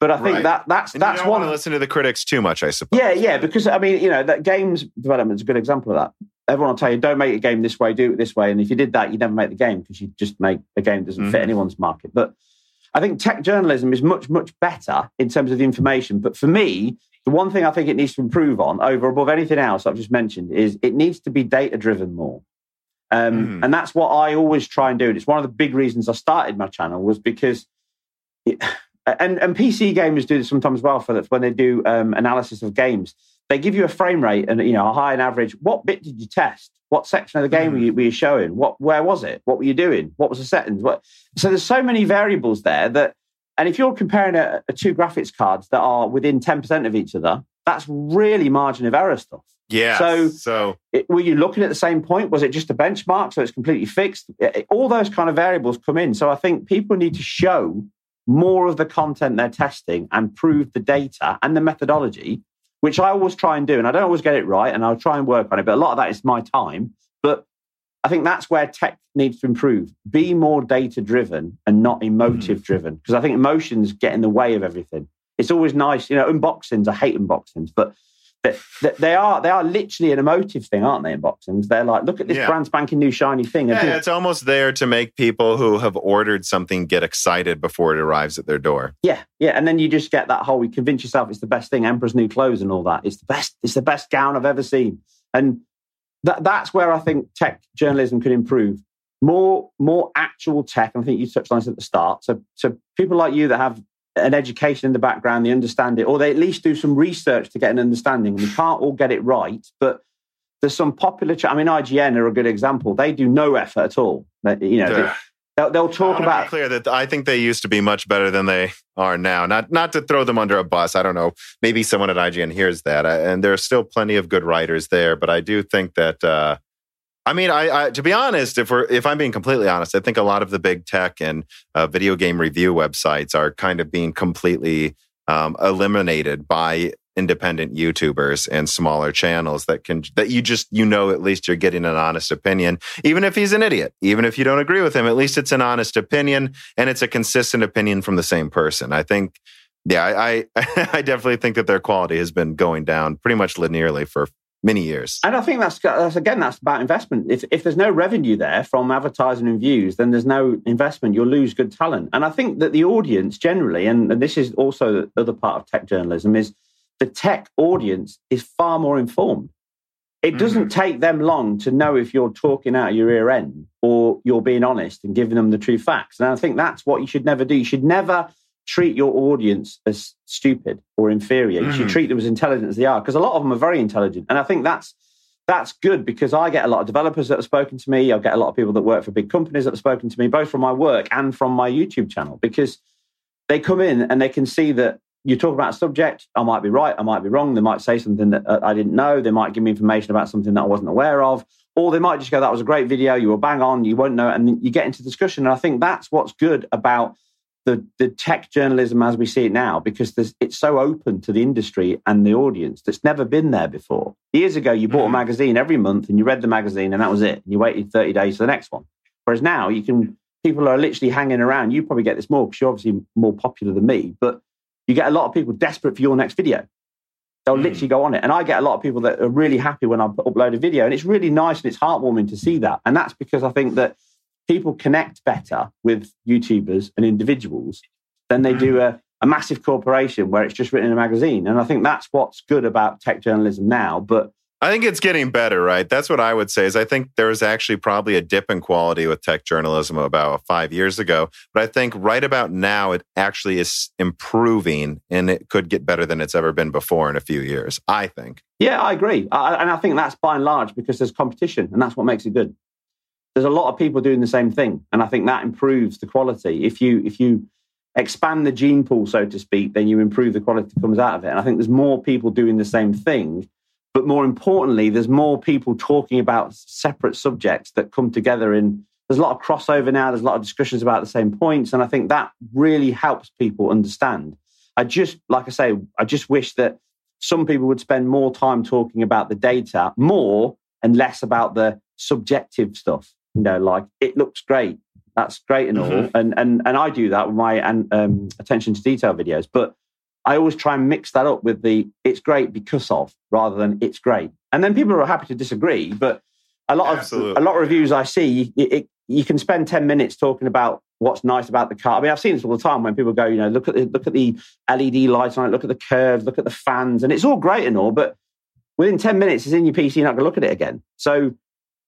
but I think right. that that's and that's one. to listen to the critics too much, I suppose. Yeah, yeah, because I mean, you know, that games development is a good example of that. Everyone will tell you, don't make a game this way, do it this way, and if you did that, you'd never make the game because you just make a game that doesn't mm-hmm. fit anyone's market. But I think tech journalism is much much better in terms of the information. But for me, the one thing I think it needs to improve on, over above anything else I've just mentioned, is it needs to be data driven more. Um, mm. And that's what I always try and do. And it's one of the big reasons I started my channel was because. It, and, and PC gamers do this sometimes well for when they do um, analysis of games. They give you a frame rate and you know a high and average. What bit did you test? What section of the game mm. were, you, were you showing? What where was it? What were you doing? What was the settings? What? So there's so many variables there that, and if you're comparing a, a two graphics cards that are within ten percent of each other, that's really margin of error stuff. Yeah. So, so it, were you looking at the same point? Was it just a benchmark? So it's completely fixed. It, all those kind of variables come in. So I think people need to show more of the content they're testing and prove the data and the methodology, which I always try and do. And I don't always get it right, and I'll try and work on it. But a lot of that is my time. But I think that's where tech needs to improve. Be more data driven and not mm-hmm. emotive driven. Because I think emotions get in the way of everything. It's always nice, you know, unboxings, I hate unboxings, but they are they are literally an emotive thing, aren't they? Unboxings. They're like, look at this yeah. brand spanking new shiny thing. Yeah, it's almost there to make people who have ordered something get excited before it arrives at their door. Yeah, yeah, and then you just get that whole. You convince yourself it's the best thing. Emperor's new clothes and all that. It's the best. It's the best gown I've ever seen. And that that's where I think tech journalism could improve. More more actual tech. And I think you touched on this at the start. So so people like you that have an education in the background, they understand it, or they at least do some research to get an understanding. We can't all get it right, but there's some popular. Ch- I mean, IGN are a good example. They do no effort at all. You know, they'll, they'll, talk about. clear that I think they used to be much better than they are now. Not not to throw them under a bus. I don't know. Maybe someone at IGN hears that, and there are still plenty of good writers there. But I do think that. Uh, I mean, I, I, to be honest, if we're if I'm being completely honest, I think a lot of the big tech and uh, video game review websites are kind of being completely um, eliminated by independent YouTubers and smaller channels that can that you just you know at least you're getting an honest opinion, even if he's an idiot, even if you don't agree with him. At least it's an honest opinion and it's a consistent opinion from the same person. I think. Yeah, I, I, I definitely think that their quality has been going down pretty much linearly for many years. And I think that's, that's again that's about investment. If if there's no revenue there from advertising and views, then there's no investment. You'll lose good talent. And I think that the audience generally, and, and this is also the other part of tech journalism, is the tech audience is far more informed. It doesn't mm-hmm. take them long to know if you're talking out your ear end or you're being honest and giving them the true facts. And I think that's what you should never do. You should never treat your audience as stupid or inferior. You should mm. treat them as intelligent as they are, because a lot of them are very intelligent. And I think that's that's good because I get a lot of developers that have spoken to me. I get a lot of people that work for big companies that have spoken to me, both from my work and from my YouTube channel, because they come in and they can see that you talk about a subject. I might be right, I might be wrong. They might say something that uh, I didn't know. They might give me information about something that I wasn't aware of, or they might just go, "That was a great video. You were bang on. You won't know." And you get into discussion. And I think that's what's good about the, the tech journalism as we see it now because it's so open to the industry and the audience that's never been there before. Years ago, you bought a mm-hmm. magazine every month and you read the magazine and that was it. And you waited 30 days for the next one. Whereas now you can, people are literally hanging around. You probably get this more because you're obviously more popular than me, but you get a lot of people desperate for your next video. They'll mm. literally go on it. And I get a lot of people that are really happy when I upload a video. And it's really nice and it's heartwarming to see that. And that's because I think that people connect better with YouTubers and individuals than they do a, a massive corporation where it's just written in a magazine. And I think that's what's good about tech journalism now. But I think it's getting better, right? That's what I would say. Is I think there was actually probably a dip in quality with tech journalism about five years ago, but I think right about now it actually is improving, and it could get better than it's ever been before in a few years. I think. Yeah, I agree, I, and I think that's by and large because there's competition, and that's what makes it good there's a lot of people doing the same thing, and I think that improves the quality. If you if you expand the gene pool, so to speak, then you improve the quality that comes out of it. And I think there's more people doing the same thing, but more importantly, there's more people talking about separate subjects that come together in. There's a lot of crossover now. There's a lot of discussions about the same points, and I think that really helps people understand. I just, like I say, I just wish that some people would spend more time talking about the data more and less about the subjective stuff you know, like it looks great. That's great and all. Mm-hmm. And and and I do that with my and um, attention to detail videos. But I always try and mix that up with the it's great because of rather than it's great. And then people are happy to disagree, but a lot Absolutely. of a lot of reviews I see, it, it, you can spend ten minutes talking about what's nice about the car. I mean, I've seen this all the time when people go, you know, look at the look at the LED lights on it, look at the curves, look at the fans, and it's all great and all, but within ten minutes, it's in your PC. You're not going to look at it again. So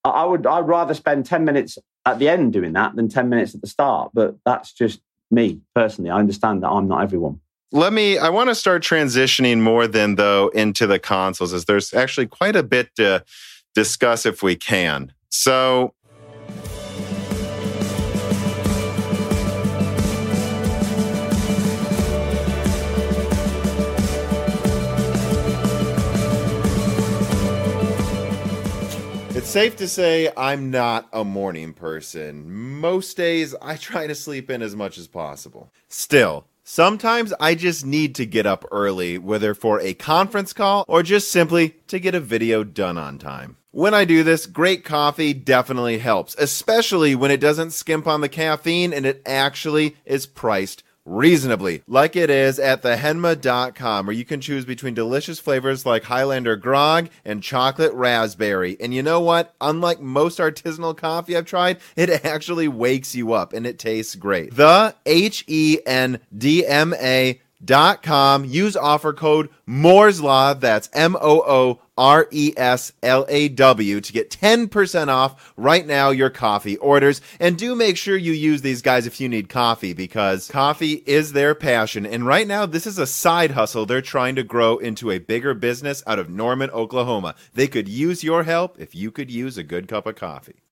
I would I'd rather spend 10 minutes at the end doing that than 10 minutes at the start. But that's just me personally. I understand that I'm not everyone. Let me I want to start transitioning more than though into the consoles as there's actually quite a bit to discuss if we can. So safe to say I'm not a morning person. Most days I try to sleep in as much as possible. Still, sometimes I just need to get up early, whether for a conference call or just simply to get a video done on time. When I do this, great coffee definitely helps, especially when it doesn't skimp on the caffeine and it actually is priced reasonably, like it is at thehenma.com, where you can choose between delicious flavors like Highlander Grog and chocolate raspberry. And you know what? Unlike most artisanal coffee I've tried, it actually wakes you up and it tastes great. The H E N D M A dot com. Use offer code Moore's Law. That's M O O R E S L A W to get 10% off right now your coffee orders. And do make sure you use these guys if you need coffee because coffee is their passion. And right now, this is a side hustle they're trying to grow into a bigger business out of Norman, Oklahoma. They could use your help if you could use a good cup of coffee.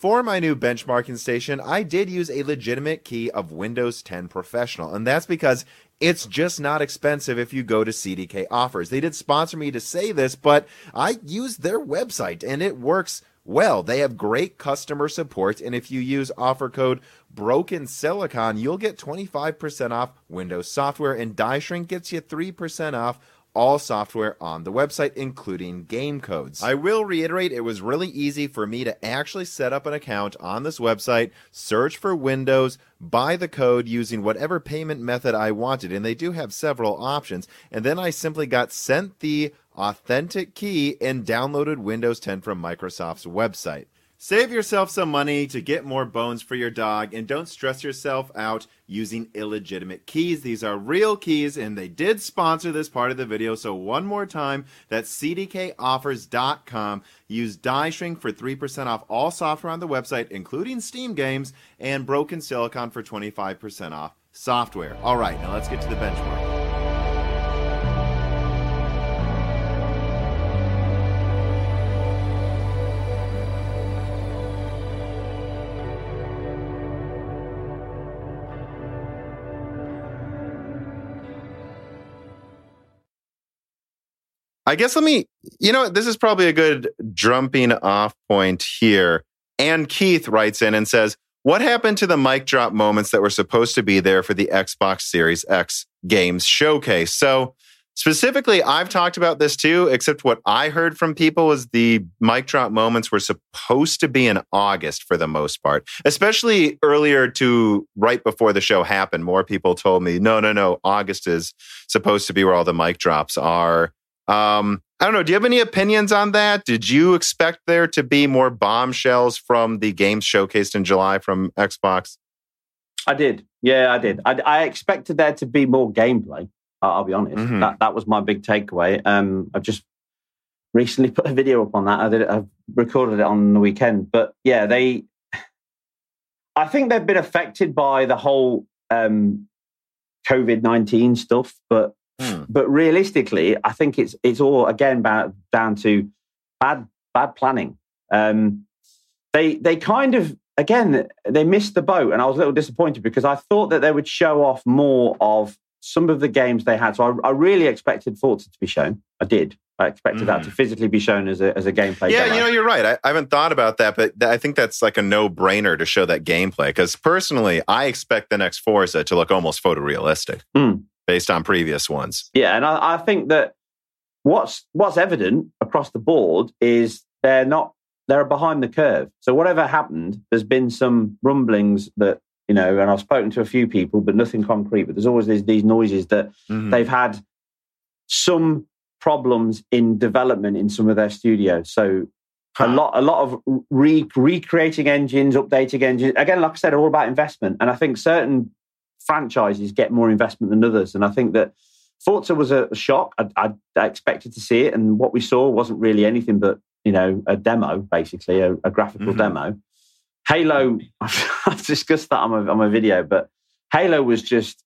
For my new benchmarking station, I did use a legitimate key of Windows 10 Professional, and that's because it's just not expensive if you go to CDK offers. They did sponsor me to say this, but I used their website and it works well. They have great customer support, and if you use offer code Broken Silicon, you'll get 25% off Windows software, and Die Shrink gets you 3% off all software on the website, including game codes. I will reiterate it was really easy for me to actually set up an account on this website, search for Windows, buy the code using whatever payment method I wanted, and they do have several options. And then I simply got sent the authentic key and downloaded Windows 10 from Microsoft's website. Save yourself some money to get more bones for your dog and don't stress yourself out using illegitimate keys. These are real keys and they did sponsor this part of the video. So one more time, that's cdkoffers.com. Use DieShrink for 3% off all software on the website, including Steam games, and Broken Silicon for 25% off software. All right, now let's get to the benchmark. I guess let me, you know, this is probably a good jumping off point here. And Keith writes in and says, What happened to the mic drop moments that were supposed to be there for the Xbox Series X games showcase? So, specifically, I've talked about this too, except what I heard from people was the mic drop moments were supposed to be in August for the most part, especially earlier to right before the show happened. More people told me, no, no, no, August is supposed to be where all the mic drops are. Um, I don't know. Do you have any opinions on that? Did you expect there to be more bombshells from the games showcased in July from Xbox? I did. Yeah, I did. I, I expected there to be more gameplay. I'll be honest. Mm-hmm. That that was my big takeaway. Um, I've just recently put a video up on that. I did. I recorded it on the weekend. But yeah, they. I think they've been affected by the whole um, COVID nineteen stuff, but Hmm. But realistically, I think it's it's all again about down to bad bad planning. Um, they they kind of again they missed the boat, and I was a little disappointed because I thought that they would show off more of some of the games they had. So I, I really expected Forza to be shown. I did. I expected mm. that to hmm. physically be shown as a, as a gameplay. Yeah, demo. you know, you're right. I, I, haven't thought about that, but I think that's like a no brainer to show that gameplay. Because personally, I expect the next Forza to look almost photorealistic. Mm based on previous ones. Yeah, and I, I think that what's what's evident across the board is they're not they're behind the curve. So whatever happened, there's been some rumblings that you know, and I've spoken to a few people, but nothing concrete. But there's always these, these noises that mm-hmm. they've had some problems in development in some of their studios. So huh. a lot, a lot of re- recreating engines, updating engines. Again, like I said, all about investment. And I think certain franchises get more investment than others. And I think that Forza was a shock. I, I, I, expected to see it, and what we saw wasn't really anything but you know a demo, basically a, a graphical mm-hmm. demo. Halo, I've discussed that on my on my video, but Halo was just.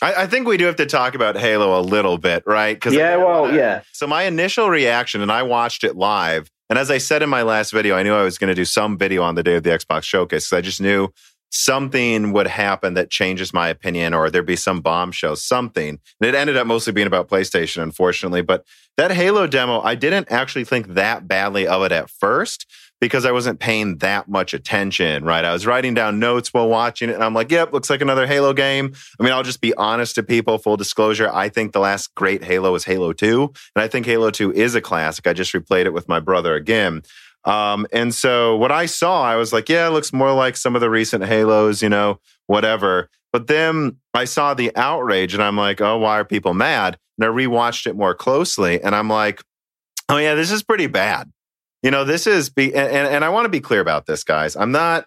I, I think we do have to talk about Halo a little bit, right? Because yeah, well, wanna, yeah. So my initial reaction, and I watched it live, and as I said in my last video, I knew I was going to do some video on the day of the Xbox showcase because I just knew something would happen that changes my opinion or there'd be some bombshell, something. And it ended up mostly being about PlayStation, unfortunately. But that Halo demo, I didn't actually think that badly of it at first because I wasn't paying that much attention, right? I was writing down notes while watching it and I'm like, yep, looks like another Halo game. I mean, I'll just be honest to people, full disclosure. I think the last great Halo was Halo 2. And I think Halo 2 is a classic. I just replayed it with my brother again. Um, and so what I saw, I was like, yeah, it looks more like some of the recent Halos, you know, whatever. But then I saw the outrage and I'm like, oh, why are people mad? And I rewatched it more closely and I'm like, oh, yeah, this is pretty bad. You know, this is be and, and I want to be clear about this, guys. I'm not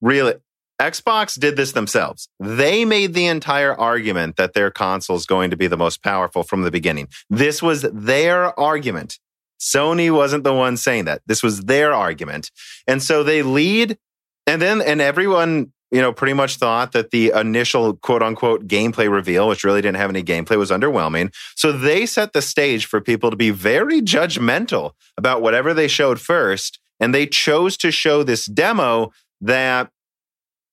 really Xbox did this themselves. They made the entire argument that their console is going to be the most powerful from the beginning. This was their argument. Sony wasn't the one saying that. This was their argument. And so they lead and then and everyone you know, pretty much thought that the initial quote unquote gameplay reveal, which really didn't have any gameplay, was underwhelming. So they set the stage for people to be very judgmental about whatever they showed first. And they chose to show this demo that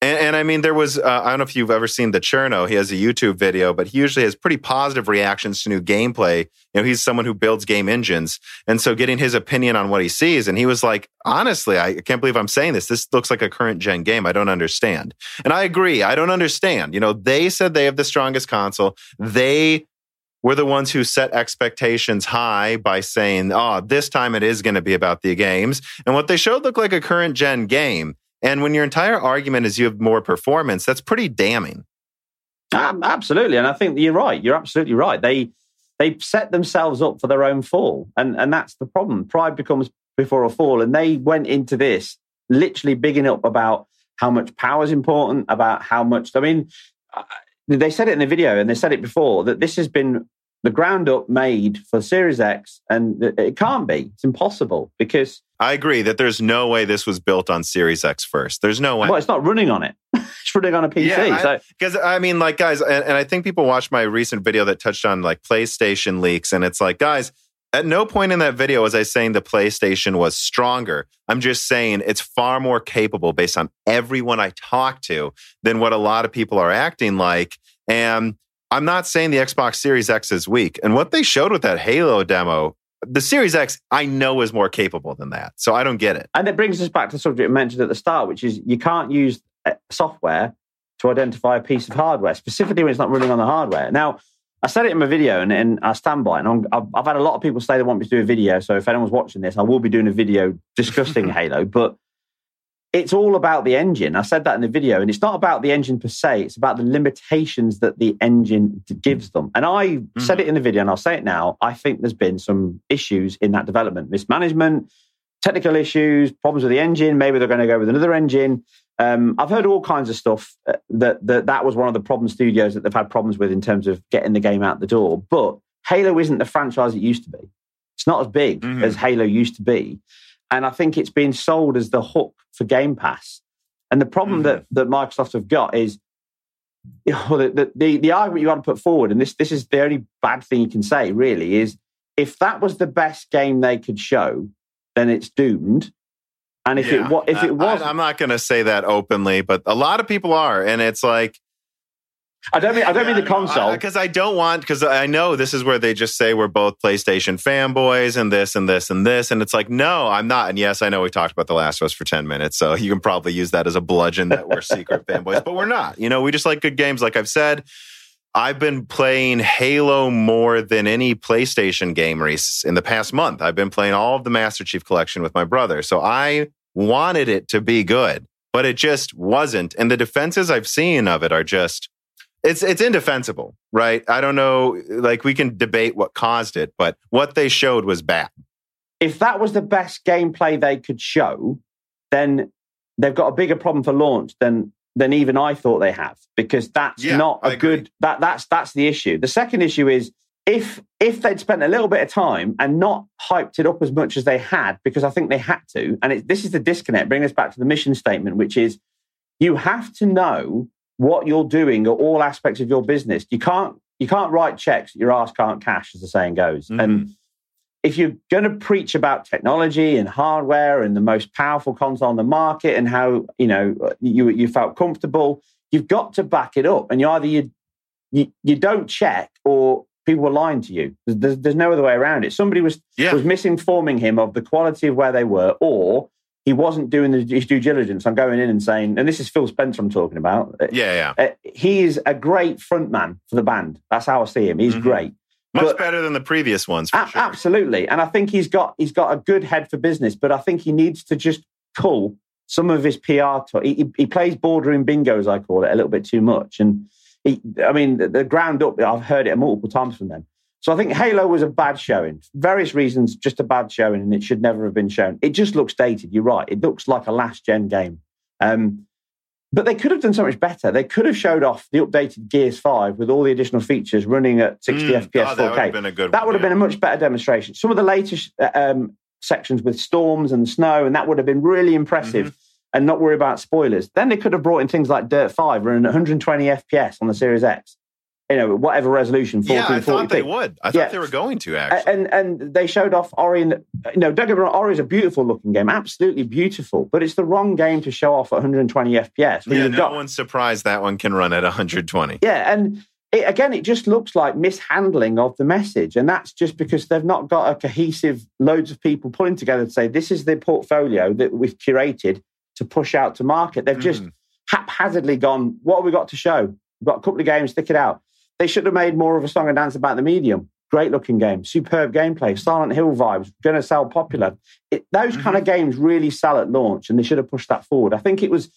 and, and, I mean, there was, uh, I don't know if you've ever seen the Cherno. He has a YouTube video, but he usually has pretty positive reactions to new gameplay. You know, he's someone who builds game engines. And so getting his opinion on what he sees, and he was like, honestly, I can't believe I'm saying this. This looks like a current gen game. I don't understand. And I agree. I don't understand. You know, they said they have the strongest console. They were the ones who set expectations high by saying, oh, this time it is going to be about the games. And what they showed looked like a current gen game. And when your entire argument is you have more performance, that's pretty damning. Um, absolutely, and I think you're right. You're absolutely right. They they set themselves up for their own fall, and and that's the problem. Pride becomes before a fall, and they went into this literally bigging up about how much power is important, about how much. I mean, uh, they said it in the video, and they said it before that this has been the ground up made for Series X, and it can't be. It's impossible because I agree that there's no way this was built on Series X first. There's no way. Well, it's not running on it. it's running on a PC. Yeah, because I, I, mean, like guys, and, and I think people watched my recent video that touched on like PlayStation leaks, and it's like, guys, at no point in that video was I saying the PlayStation was stronger. I'm just saying it's far more capable based on everyone I talk to than what a lot of people are acting like. And I'm not saying the Xbox Series X is weak. And what they showed with that Halo demo, the Series X, I know is more capable than that. So I don't get it. And it brings us back to the subject I mentioned at the start, which is you can't use uh, software to identify a piece of hardware, specifically when it's not running on the hardware. Now, I said it in my video and, and I stand by it. And I've, I've had a lot of people say they want me to do a video. So if anyone's watching this, I will be doing a video discussing Halo. But it's all about the engine. I said that in the video, and it's not about the engine per se. It's about the limitations that the engine gives them. And I mm-hmm. said it in the video, and I'll say it now. I think there's been some issues in that development, mismanagement, technical issues, problems with the engine. Maybe they're going to go with another engine. Um, I've heard all kinds of stuff uh, that, that that was one of the problem studios that they've had problems with in terms of getting the game out the door. But Halo isn't the franchise it used to be. It's not as big mm-hmm. as Halo used to be. And I think it's been sold as the hook for Game Pass. And the problem mm-hmm. that, that Microsoft have got is you know, the, the, the argument you got to put forward, and this, this is the only bad thing you can say, really, is if that was the best game they could show, then it's doomed. And if yeah. it if it was, I'm not going to say that openly, but a lot of people are, and it's like I don't mean I don't mean the console. Because I, I, don't want because I know this is where they just say we're both PlayStation fanboys and this and this and this and it's like no I'm not. And yes I know we talked about The Last of Us for ten minutes so you can probably use that as a bludgeon that we're secret fanboys but we're not. You know we just like good games. Like I've said I've been playing Halo more than any PlayStation game in the past month. I've been playing all of the Master Chief Collection with my brother so I wanted it to be good but it just wasn't. And the defenses I've seen of it are just it's it's indefensible, right? I don't know. Like we can debate what caused it, but what they showed was bad. If that was the best gameplay they could show, then they've got a bigger problem for launch than than even I thought they have, because that's yeah, not a good that that's that's the issue. The second issue is if if they'd spent a little bit of time and not hyped it up as much as they had, because I think they had to, and it, this is the disconnect. Bring us back to the mission statement, which is you have to know what you're doing at all aspects of your business. You can't you can't write checks that your ass can't cash, as the saying goes. Mm-hmm. And if you're going to preach about technology and hardware and the most powerful console on the market and how you know you you felt comfortable, you've got to back it up. And you either you you, you don't check or people were lying to you. There's, there's no other way around it. Somebody was yeah. was misinforming him of the quality of where they were, or he wasn't doing his due diligence. I'm going in and saying, and this is Phil Spencer I'm talking about. Yeah, yeah. Uh, he is a great frontman for the band. That's how I see him. He's mm-hmm. great. Much but, better than the previous ones. A- sure. Absolutely, and I think he's got he's got a good head for business. But I think he needs to just pull some of his PR. To, he, he plays boardroom bingo, as I call it, a little bit too much. And he, I mean, the, the ground up. I've heard it multiple times from them. So I think Halo was a bad showing. Various reasons, just a bad showing, and it should never have been shown. It just looks dated. You're right. It looks like a last gen game. Um, but they could have done so much better. They could have showed off the updated Gears 5 with all the additional features running at 60 mm, FPS oh, 4K. That would have been a good That would have yeah. been a much better demonstration. Some of the latest uh, um, sections with storms and snow, and that would have been really impressive mm-hmm. and not worry about spoilers. Then they could have brought in things like Dirt 5 running 120 FPS on the Series X you know, whatever resolution. 14, yeah, I thought they would. I thought yeah. they were going to actually. And and they showed off Ori. And, you know, don't get me wrong, Ori is a beautiful looking game, absolutely beautiful. But it's the wrong game to show off at 120 FPS. Yeah, no got, one's surprised that one can run at 120. Yeah, and it, again, it just looks like mishandling of the message, and that's just because they've not got a cohesive loads of people pulling together to say this is the portfolio that we've curated to push out to market. They've mm. just haphazardly gone. What have we got to show? We've got a couple of games, stick it out. They should have made more of a song and dance about the medium. Great looking game, superb gameplay, Silent Hill vibes, going to sell popular. It, those mm-hmm. kind of games really sell at launch, and they should have pushed that forward. I think it was,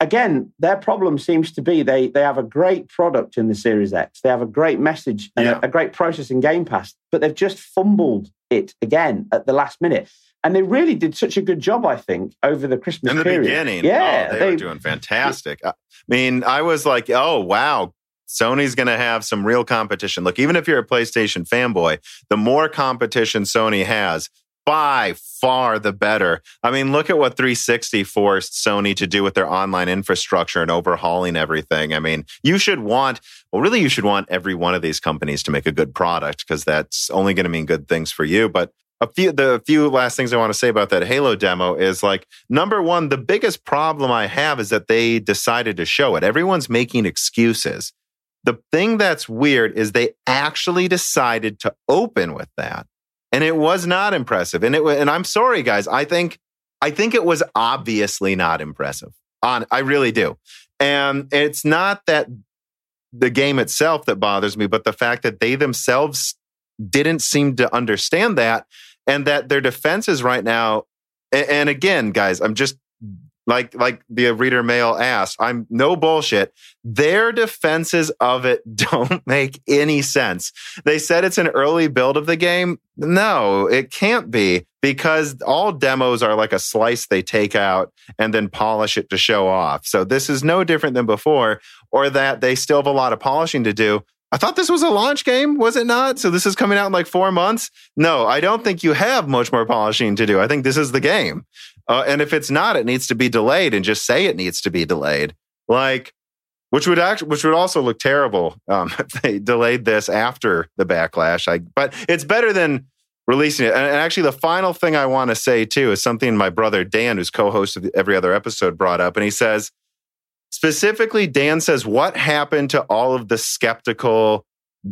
again, their problem seems to be they they have a great product in the Series X, they have a great message and yeah. a, a great process in Game Pass, but they've just fumbled it again at the last minute. And they really did such a good job, I think, over the Christmas in the period. beginning. Yeah, oh, they, they, were doing fantastic. I mean, I was like, oh wow, Sony's going to have some real competition. Look, even if you're a PlayStation fanboy, the more competition Sony has, by far the better. I mean, look at what 360 forced Sony to do with their online infrastructure and overhauling everything. I mean, you should want, well, really, you should want every one of these companies to make a good product because that's only going to mean good things for you. But a few, the few last things I want to say about that Halo demo is like, number one, the biggest problem I have is that they decided to show it. Everyone's making excuses. The thing that's weird is they actually decided to open with that. And it was not impressive. And it was, and I'm sorry guys, I think I think it was obviously not impressive. On I really do. And it's not that the game itself that bothers me, but the fact that they themselves didn't seem to understand that and that their defenses right now and again guys, I'm just like like the reader mail asked i'm no bullshit their defenses of it don't make any sense they said it's an early build of the game no it can't be because all demos are like a slice they take out and then polish it to show off so this is no different than before or that they still have a lot of polishing to do I thought this was a launch game, was it not? So this is coming out in like four months? No, I don't think you have much more polishing to do. I think this is the game. Uh, and if it's not, it needs to be delayed and just say it needs to be delayed. Like, which would actually, which would also look terrible um, if they delayed this after the backlash. I, but it's better than releasing it. And actually, the final thing I want to say too is something my brother Dan, who's co-host of every other episode, brought up, and he says specifically, Dan says, "What happened to all of the skeptical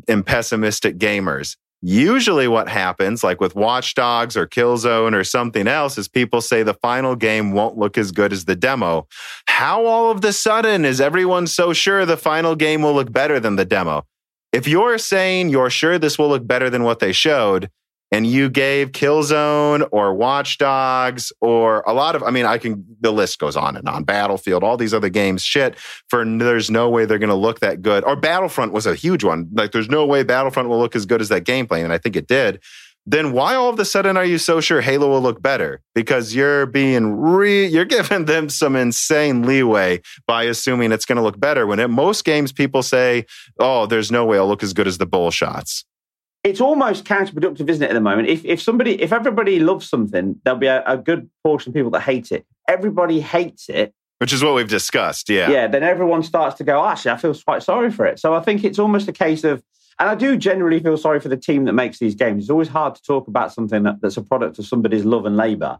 and pessimistic gamers?" Usually, what happens, like with Watchdogs or Killzone or something else, is people say the final game won't look as good as the demo. How all of the sudden is everyone so sure the final game will look better than the demo? If you're saying you're sure this will look better than what they showed, and you gave Killzone or Watch Dogs or a lot of, I mean, I can, the list goes on and on. Battlefield, all these other games, shit, for there's no way they're going to look that good. Or Battlefront was a huge one. Like, there's no way Battlefront will look as good as that gameplay. And I think it did. Then why all of a sudden are you so sure Halo will look better? Because you're being re, you're giving them some insane leeway by assuming it's going to look better. When at most games people say, "Oh, there's no way it'll look as good as the bull shots." It's almost counterproductive, isn't it, at the moment? If if somebody, if everybody loves something, there'll be a, a, good portion of people that hate it. Everybody hates it. Which is what we've discussed, yeah. Yeah, then everyone starts to go, actually, I feel quite sorry for it. So I think it's almost a case of, and I do generally feel sorry for the team that makes these games. It's always hard to talk about something that, that's a product of somebody's love and labor.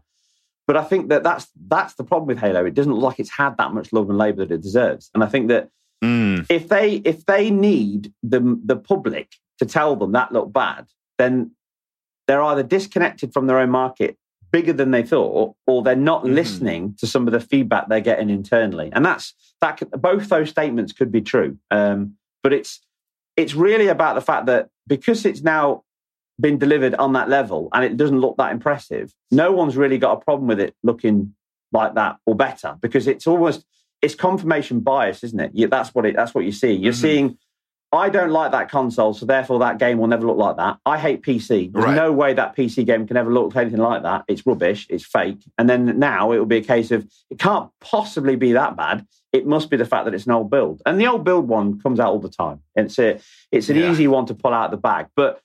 But I think that that's that's the problem with Halo. It doesn't look like it's had that much love and labor that it deserves. And I think that mm. if they if they need the the public to tell them that looked bad, then they're either disconnected from their own market bigger than they thought, or they're not mm-hmm. listening to some of the feedback they're getting internally. And that's that. Could, Both those statements could be true, um, but it's it's really about the fact that because it's now been delivered on that level and it doesn't look that impressive, no one's really got a problem with it looking like that or better because it's almost it's confirmation bias, isn't it? You, that's what it. That's what you see. You're mm-hmm. seeing. I don't like that console, so therefore that game will never look like that. I hate PC. There's right. no way that PC game can ever look anything like that. It's rubbish. It's fake. And then now it will be a case of it can't possibly be that bad. It must be the fact that it's an old build, and the old build one comes out all the time. It's a, it's an yeah. easy one to pull out of the bag. But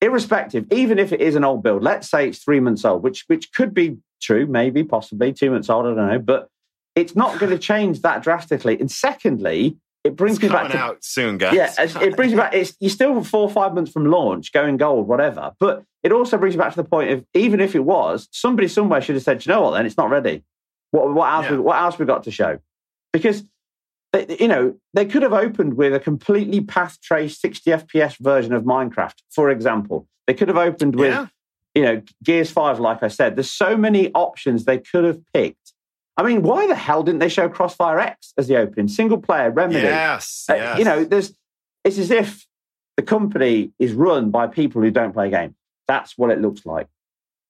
irrespective, even if it is an old build, let's say it's three months old, which which could be true, maybe, possibly two months old. I don't know, but it's not going to change that drastically. And secondly, it brings it's me back to out soon, guys. Yeah, it brings me back. It's you're still four or five months from launch, going gold, whatever. But it also brings me back to the point of even if it was, somebody somewhere should have said, you know what, then it's not ready. What what else? Yeah. What else we got to show? Because eh, eh, you know they could have opened with a completely path trace 60 FPS version of Minecraft, for example. They could have opened with. Yeah. You know, Gears 5, like I said, there's so many options they could have picked I mean, why the hell didn't they show Crossfire X as the opening single player remedy? Yes, uh, yes. You know, there's it's as if the company is run by people who don't play games. That's what it looks like.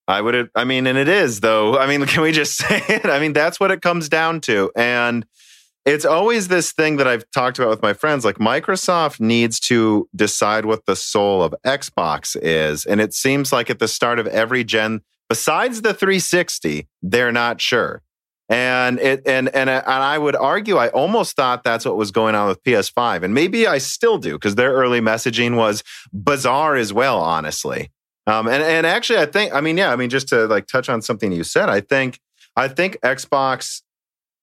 I would. I mean, and it is though. I mean, can we just say it? I mean, that's what it comes down to, and it's always this thing that I've talked about with my friends. Like Microsoft needs to decide what the soul of Xbox is, and it seems like at the start of every gen, besides the 360, they're not sure. And it and and and I would argue I almost thought that's what was going on with PS5, and maybe I still do because their early messaging was bizarre as well, honestly. Um, and and actually, I think I mean yeah, I mean just to like touch on something you said, I think I think Xbox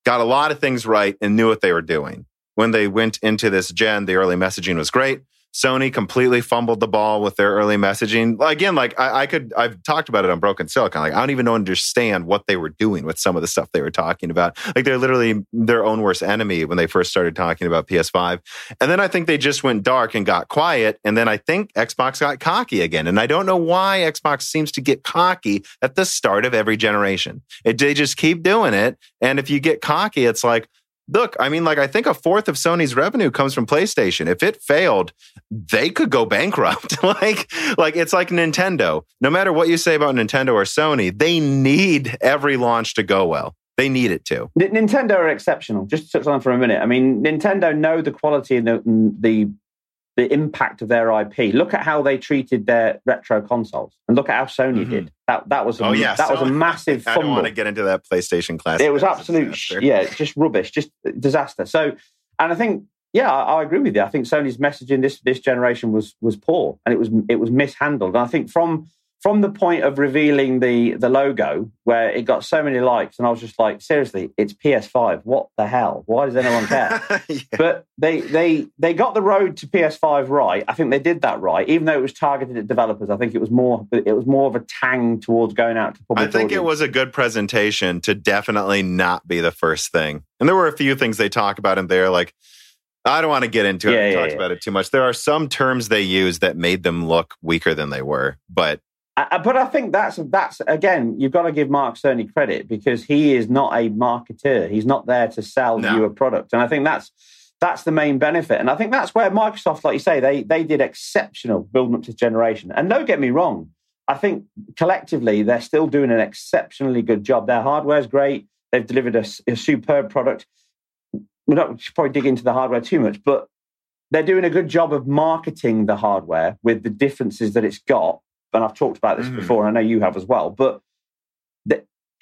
got a lot of things right and knew what they were doing when they went into this gen. The early messaging was great. Sony completely fumbled the ball with their early messaging. Again, like I, I, could, I've talked about it on Broken Silicon. Like I don't even understand what they were doing with some of the stuff they were talking about. Like they're literally their own worst enemy when they first started talking about PS5. And then I think they just went dark and got quiet. And then I think Xbox got cocky again. And I don't know why Xbox seems to get cocky at the start of every generation. It, they just keep doing it. And if you get cocky, it's like, look, I mean, like, I think a fourth of Sony's revenue comes from PlayStation. If it failed, they could go bankrupt. like, like it's like Nintendo. No matter what you say about Nintendo or Sony, they need every launch to go well. They need it to. Nintendo are exceptional. Just to touch on for a minute. I mean, Nintendo know the quality and the, the the impact of their IP. Look at how they treated their retro consoles, and look at how Sony mm-hmm. did. That that was a, oh, yeah. that so, was a massive. I don't want to get into that PlayStation class. It was absolute, sh- yeah, just rubbish, just disaster. So, and I think, yeah, I, I, agree with you. I think Sony's messaging this this generation was was poor, and it was it was mishandled. And I think from from the point of revealing the the logo where it got so many likes and i was just like seriously it's ps5 what the hell why does anyone care yeah. but they they they got the road to ps5 right i think they did that right even though it was targeted at developers i think it was more it was more of a tang towards going out to public i think audience. it was a good presentation to definitely not be the first thing and there were a few things they talk about in there like I don't want to get into it. Yeah, yeah, talked yeah. about it too much. There are some terms they use that made them look weaker than they were, but uh, but I think that's that's again, you've got to give Mark Cerny credit because he is not a marketer. He's not there to sell no. you a product, and I think that's that's the main benefit. And I think that's where Microsoft, like you say, they they did exceptional building up to generation. And don't get me wrong, I think collectively they're still doing an exceptionally good job. Their hardware is great. They've delivered a, a superb product. We're not probably dig into the hardware too much, but they're doing a good job of marketing the hardware with the differences that it's got and I've talked about this mm. before, and I know you have as well. But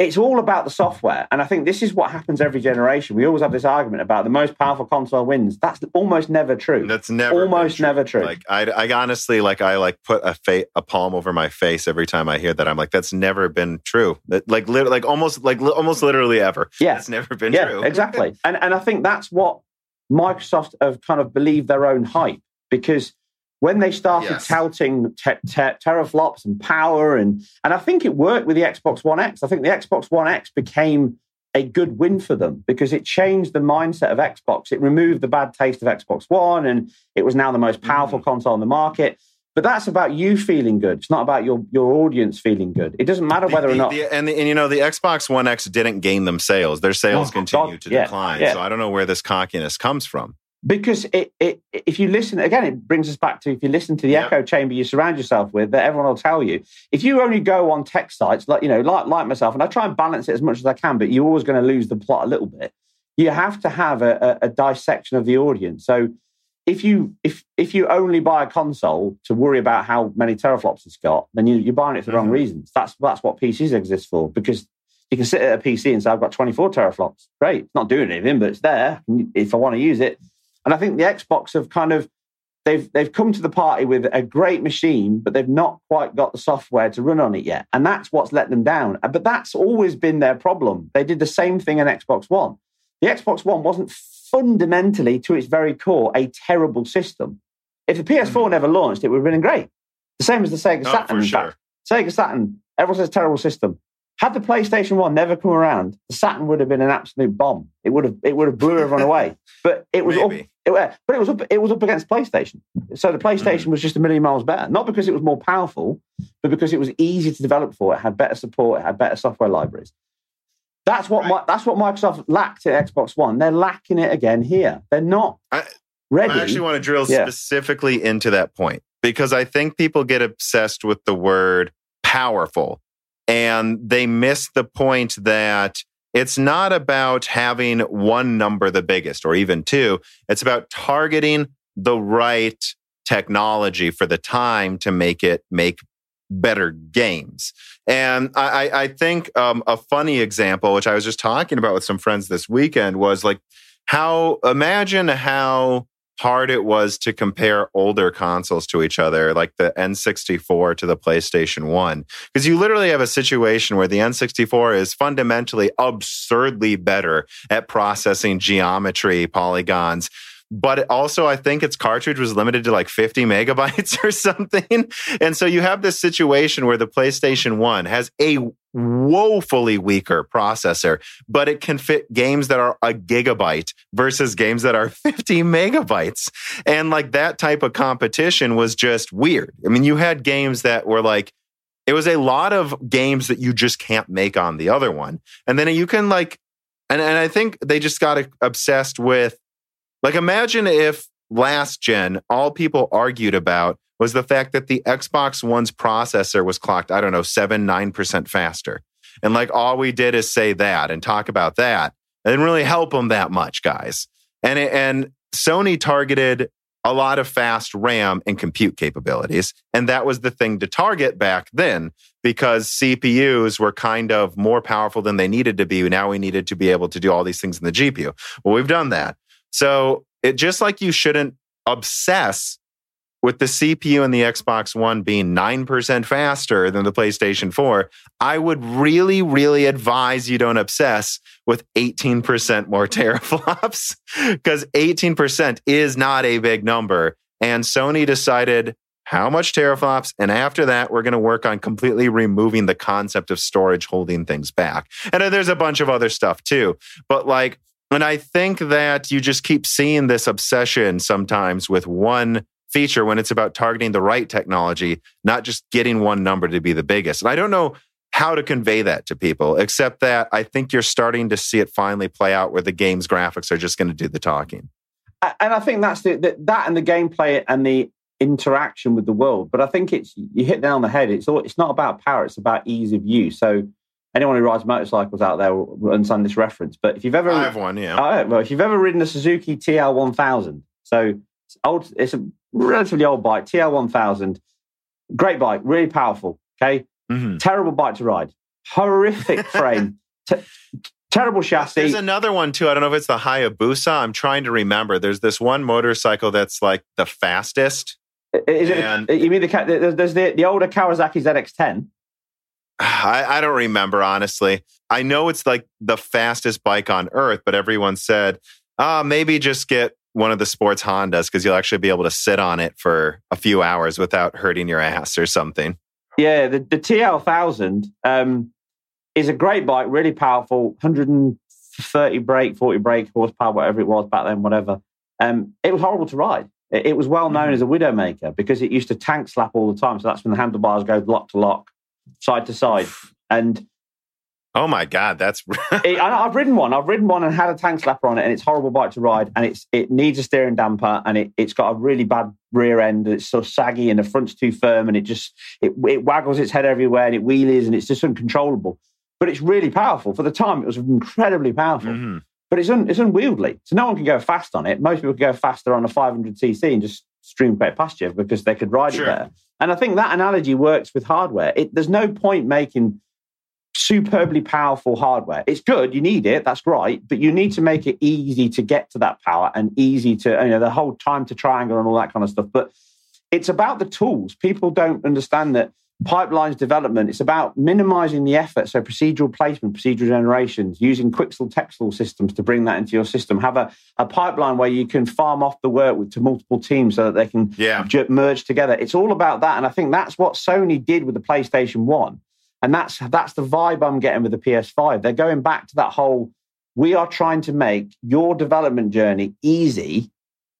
it's all about the software, and I think this is what happens every generation. We always have this argument about the most powerful console wins. That's almost never true. That's never almost true. never true. Like I, I honestly like I like put a fa- a palm over my face every time I hear that. I'm like, that's never been true. That like li- like almost like li- almost literally ever. Yeah, it's never been yeah, true. exactly. And and I think that's what Microsoft have kind of believed their own hype because when they started yes. touting te- te- teraflops and power and and I think it worked with the Xbox One X. I think the Xbox One X became a good win for them because it changed the mindset of Xbox. It removed the bad taste of Xbox One and it was now the most powerful mm. console on the market. But that's about you feeling good. It's not about your, your audience feeling good. It doesn't matter whether the, or not. The, and, and you know, the Xbox One X didn't gain them sales. Their sales Oh, continue God, to yeah, decline. yeah. So I don't know where this cockiness comes from. Because it, it if you listen again it brings us back to if you listen to the Yep. echo chamber you surround yourself with that everyone will tell you if you only go on tech sites like you know like like myself and i try and balance it as much as i can but you're always going to lose the plot a little bit you have to have a, a, a dissection of the audience so if you if if you only buy a console to worry about how many teraflops it's got then you, you're buying it for the wrong Mhm. reasons that's that's what pcs exist for because you can sit at a PC and say, I've got 24 teraflops. Great. It's not doing anything, but it's there if I want to use it. And I think the Xbox have kind of they've they've come to the party with a great machine, but they've not quite got the software to run on it yet. And that's what's let them down. But that's always been their problem. They did the same thing in Xbox One. The Xbox One wasn't fundamentally, to its very core, a terrible system. If the PS4 never launched, it would have been great. The same as the Sega Mm-hmm. Oh, Saturn. for sure. Sega Saturn, everyone says terrible system. Had the PlayStation One never come around, the Saturn would have been an absolute bomb. It would have it would have blew everyone away. But it was up, it, wa- but it was up, it was up against PlayStation. So the PlayStation Mm-hmm. was just a million miles better, not because it was more powerful, but because it was easier to develop for. It had better support, it had better software libraries. That's what Right. Mi- that's what Microsoft lacked at Xbox One. They're lacking it again here. They're not I- ready. I actually want to drill Yeah. specifically into that point because I think people get obsessed with the word powerful and they miss the point that it's not about having one number the biggest or even two. It's about targeting the right technology for the time to make it make better games. And I, I- think um, a funny example, which I was just talking about with some friends this weekend, was like how imagine how hard it was to compare older consoles to each other, like the N64 to the PlayStation 1. Because you literally have a situation where the N64 is fundamentally absurdly better at processing geometry polygons. But also, I think its cartridge was limited to like 50 megabytes or something. And so you have this situation where the PlayStation 1 has a woefully weaker processor, but it can fit games that are a gigabyte versus games that are 50 megabytes. And like that type of competition was just weird. I mean, you had games that were like, it was a lot of games that you just can't make on the other one. And then you can like, and, and I think they just got obsessed with, like, imagine if last gen, all people argued about was the fact that the Xbox One's processor was clocked, I don't know, seven, 9% faster. And like all we did is say that and talk about that. It didn't really help them that much, guys. And, it, and Sony targeted a lot of fast RAM and compute capabilities. And that was the thing to target back then because CPUs were kind of more powerful than they needed to be. Now we needed to be able to do all these things in the GPU. Well, we've done that. So it just like you shouldn't obsess with the CPU and the Xbox One being 9% faster than the PlayStation 4, I would really, really advise you don't obsess with 18% more teraflops because 18% is not a big number. And Sony decided how much teraflops. And after that, we're going to work on completely removing the concept of storage holding things back. And there's a bunch of other stuff too. But like, and I think that you just keep seeing this obsession sometimes with one feature when it's about targeting the right technology, not just getting one number to be the biggest. And I don't know how to convey that to people, except that I think you're starting to see it finally play out where the game's graphics are just going to do the talking. and I think that's the, the, that and the gameplay and the interaction with the world. But I think it's you hit down the head. It's all, it's not about power; it's about ease of use. So anyone who rides motorcycles out there will understand this reference. But if you've ever, I have one, yeah. Oh, well, if you've ever ridden a Suzuki TL one thousand, so it's old, it's a relatively old bike, TL one thousand, great bike, really powerful. Okay, Mhm. terrible bike to ride, horrific frame. T- Terrible chassis. There's another one too. I don't know if it's the Hayabusa. I'm trying to remember. There's this one motorcycle that's like the fastest. Is it? you mean the there's, the the older Kawasaki ZX10? I, I don't remember honestly. I know it's like the fastest bike on earth, but everyone said, ah, maybe just get one of the sports Hondas because you'll actually be able to sit on it for a few hours without hurting your ass or something. Yeah, the, the TL1000 um, is a great bike, really powerful, 130 brake, 40 brake horsepower, whatever it was back then, whatever. Um, it was horrible to ride. It, it was well known mm-hmm. as a Widowmaker because it used to tank slap all the time. So that's when the handlebars go lock to lock, side to side. And Oh my god, that's. it, I've ridden one. I've ridden one and had a tank slapper on it, and it's horrible bike to ride. And it's it needs a steering damper, and it it's got a really bad rear end. It's so saggy, and the front's too firm, and it just it, it waggles its head everywhere, and it wheelies, and it's just uncontrollable. But it's really powerful for the time. It was incredibly powerful. Mm-hmm. But it's un, it's unwieldy, so no one can go fast on it. Most people can go faster on a 500cc and just stream straight past you because they could ride sure. it better. And I think that analogy works with hardware. It, there's no point making superbly powerful hardware. It's good, you need it, that's right, but you need to make it easy to get to that power and easy to, you know, the whole time to triangle and all that kind of stuff. But it's about the tools. People don't understand that pipelines development, it's about minimizing the effort. So procedural placement, procedural generations, using Quixel Texel systems to bring that into your system. Have a, a pipeline where you can farm off the work with, to multiple teams so that they can yeah. merge together. It's all about that. And I think that's what Sony did with the PlayStation 1 and that's that's the vibe I'm getting with the PS5. They're going back to that whole we are trying to make your development journey easy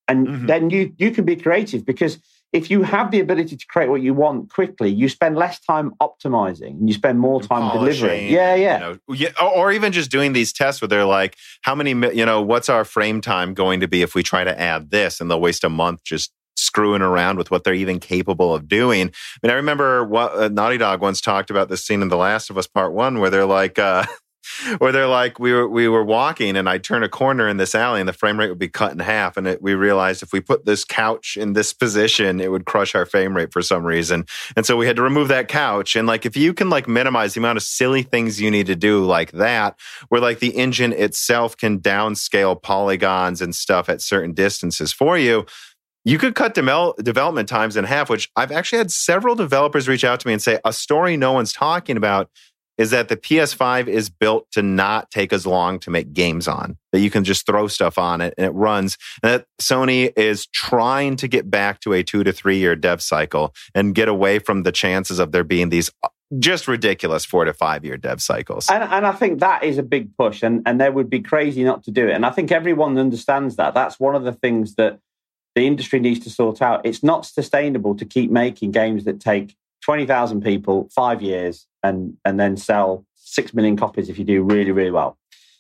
and mm-hmm. then you you can be creative because if you have the ability to create what you want quickly, you spend less time optimizing and you spend more time delivering. Yeah, yeah. You know, yeah. Or even just doing these tests where they're like, how many, you know, what's our frame time going to be if we try to add this? And they'll waste a month just screwing around with what they're even capable of doing. I mean, I remember what uh, Naughty Dog once talked about this scene in The Last of Us Part One, where they're like, uh, where they're like, we were we were walking, and I turn a corner in this alley, and the frame rate would be cut in half. And it, we realized if we put this couch in this position, it would crush our frame rate for some reason. And so we had to remove that couch. And like, if you can like minimize the amount of silly things you need to do like that, where like the engine itself can downscale polygons and stuff at certain distances for you you could cut development times in half, which I've actually had several developers reach out to me and say a story no one's talking about is that the PS5 is built to not take as long to make games on, that you can just throw stuff on it and it runs. And that Sony is trying to get back to a two to three year dev cycle and get away from the chances of there being these uh, just ridiculous four to five year dev cycles. And, and I think that is a big push, and, and they would be crazy not to do it. And I think everyone understands that. That's one of the things that the industry needs to sort out. It's not sustainable to keep making games that take 20,000 people, five years, and, and then sell 6 million copies if you do really, really well.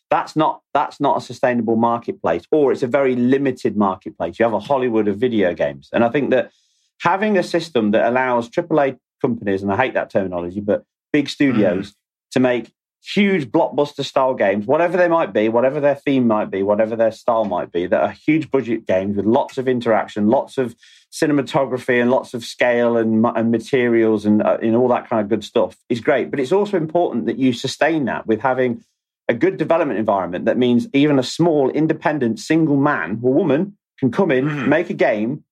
That's not, that's not a sustainable marketplace, or it's a very limited marketplace. You have a Hollywood of video games. And I think that having a system that allows AAA companies, and I hate that terminology, but big studios mm. to make huge blockbuster style games, whatever they might be, whatever their theme might be, whatever their style might be, that are huge budget games with lots of interaction, lots of cinematography and lots of scale and, and materials and, uh, and all that kind of good stuff is great. But it's also important that you sustain that with having a good development environment that means even a small, independent, single man or woman can come in, mm-hmm. make a game,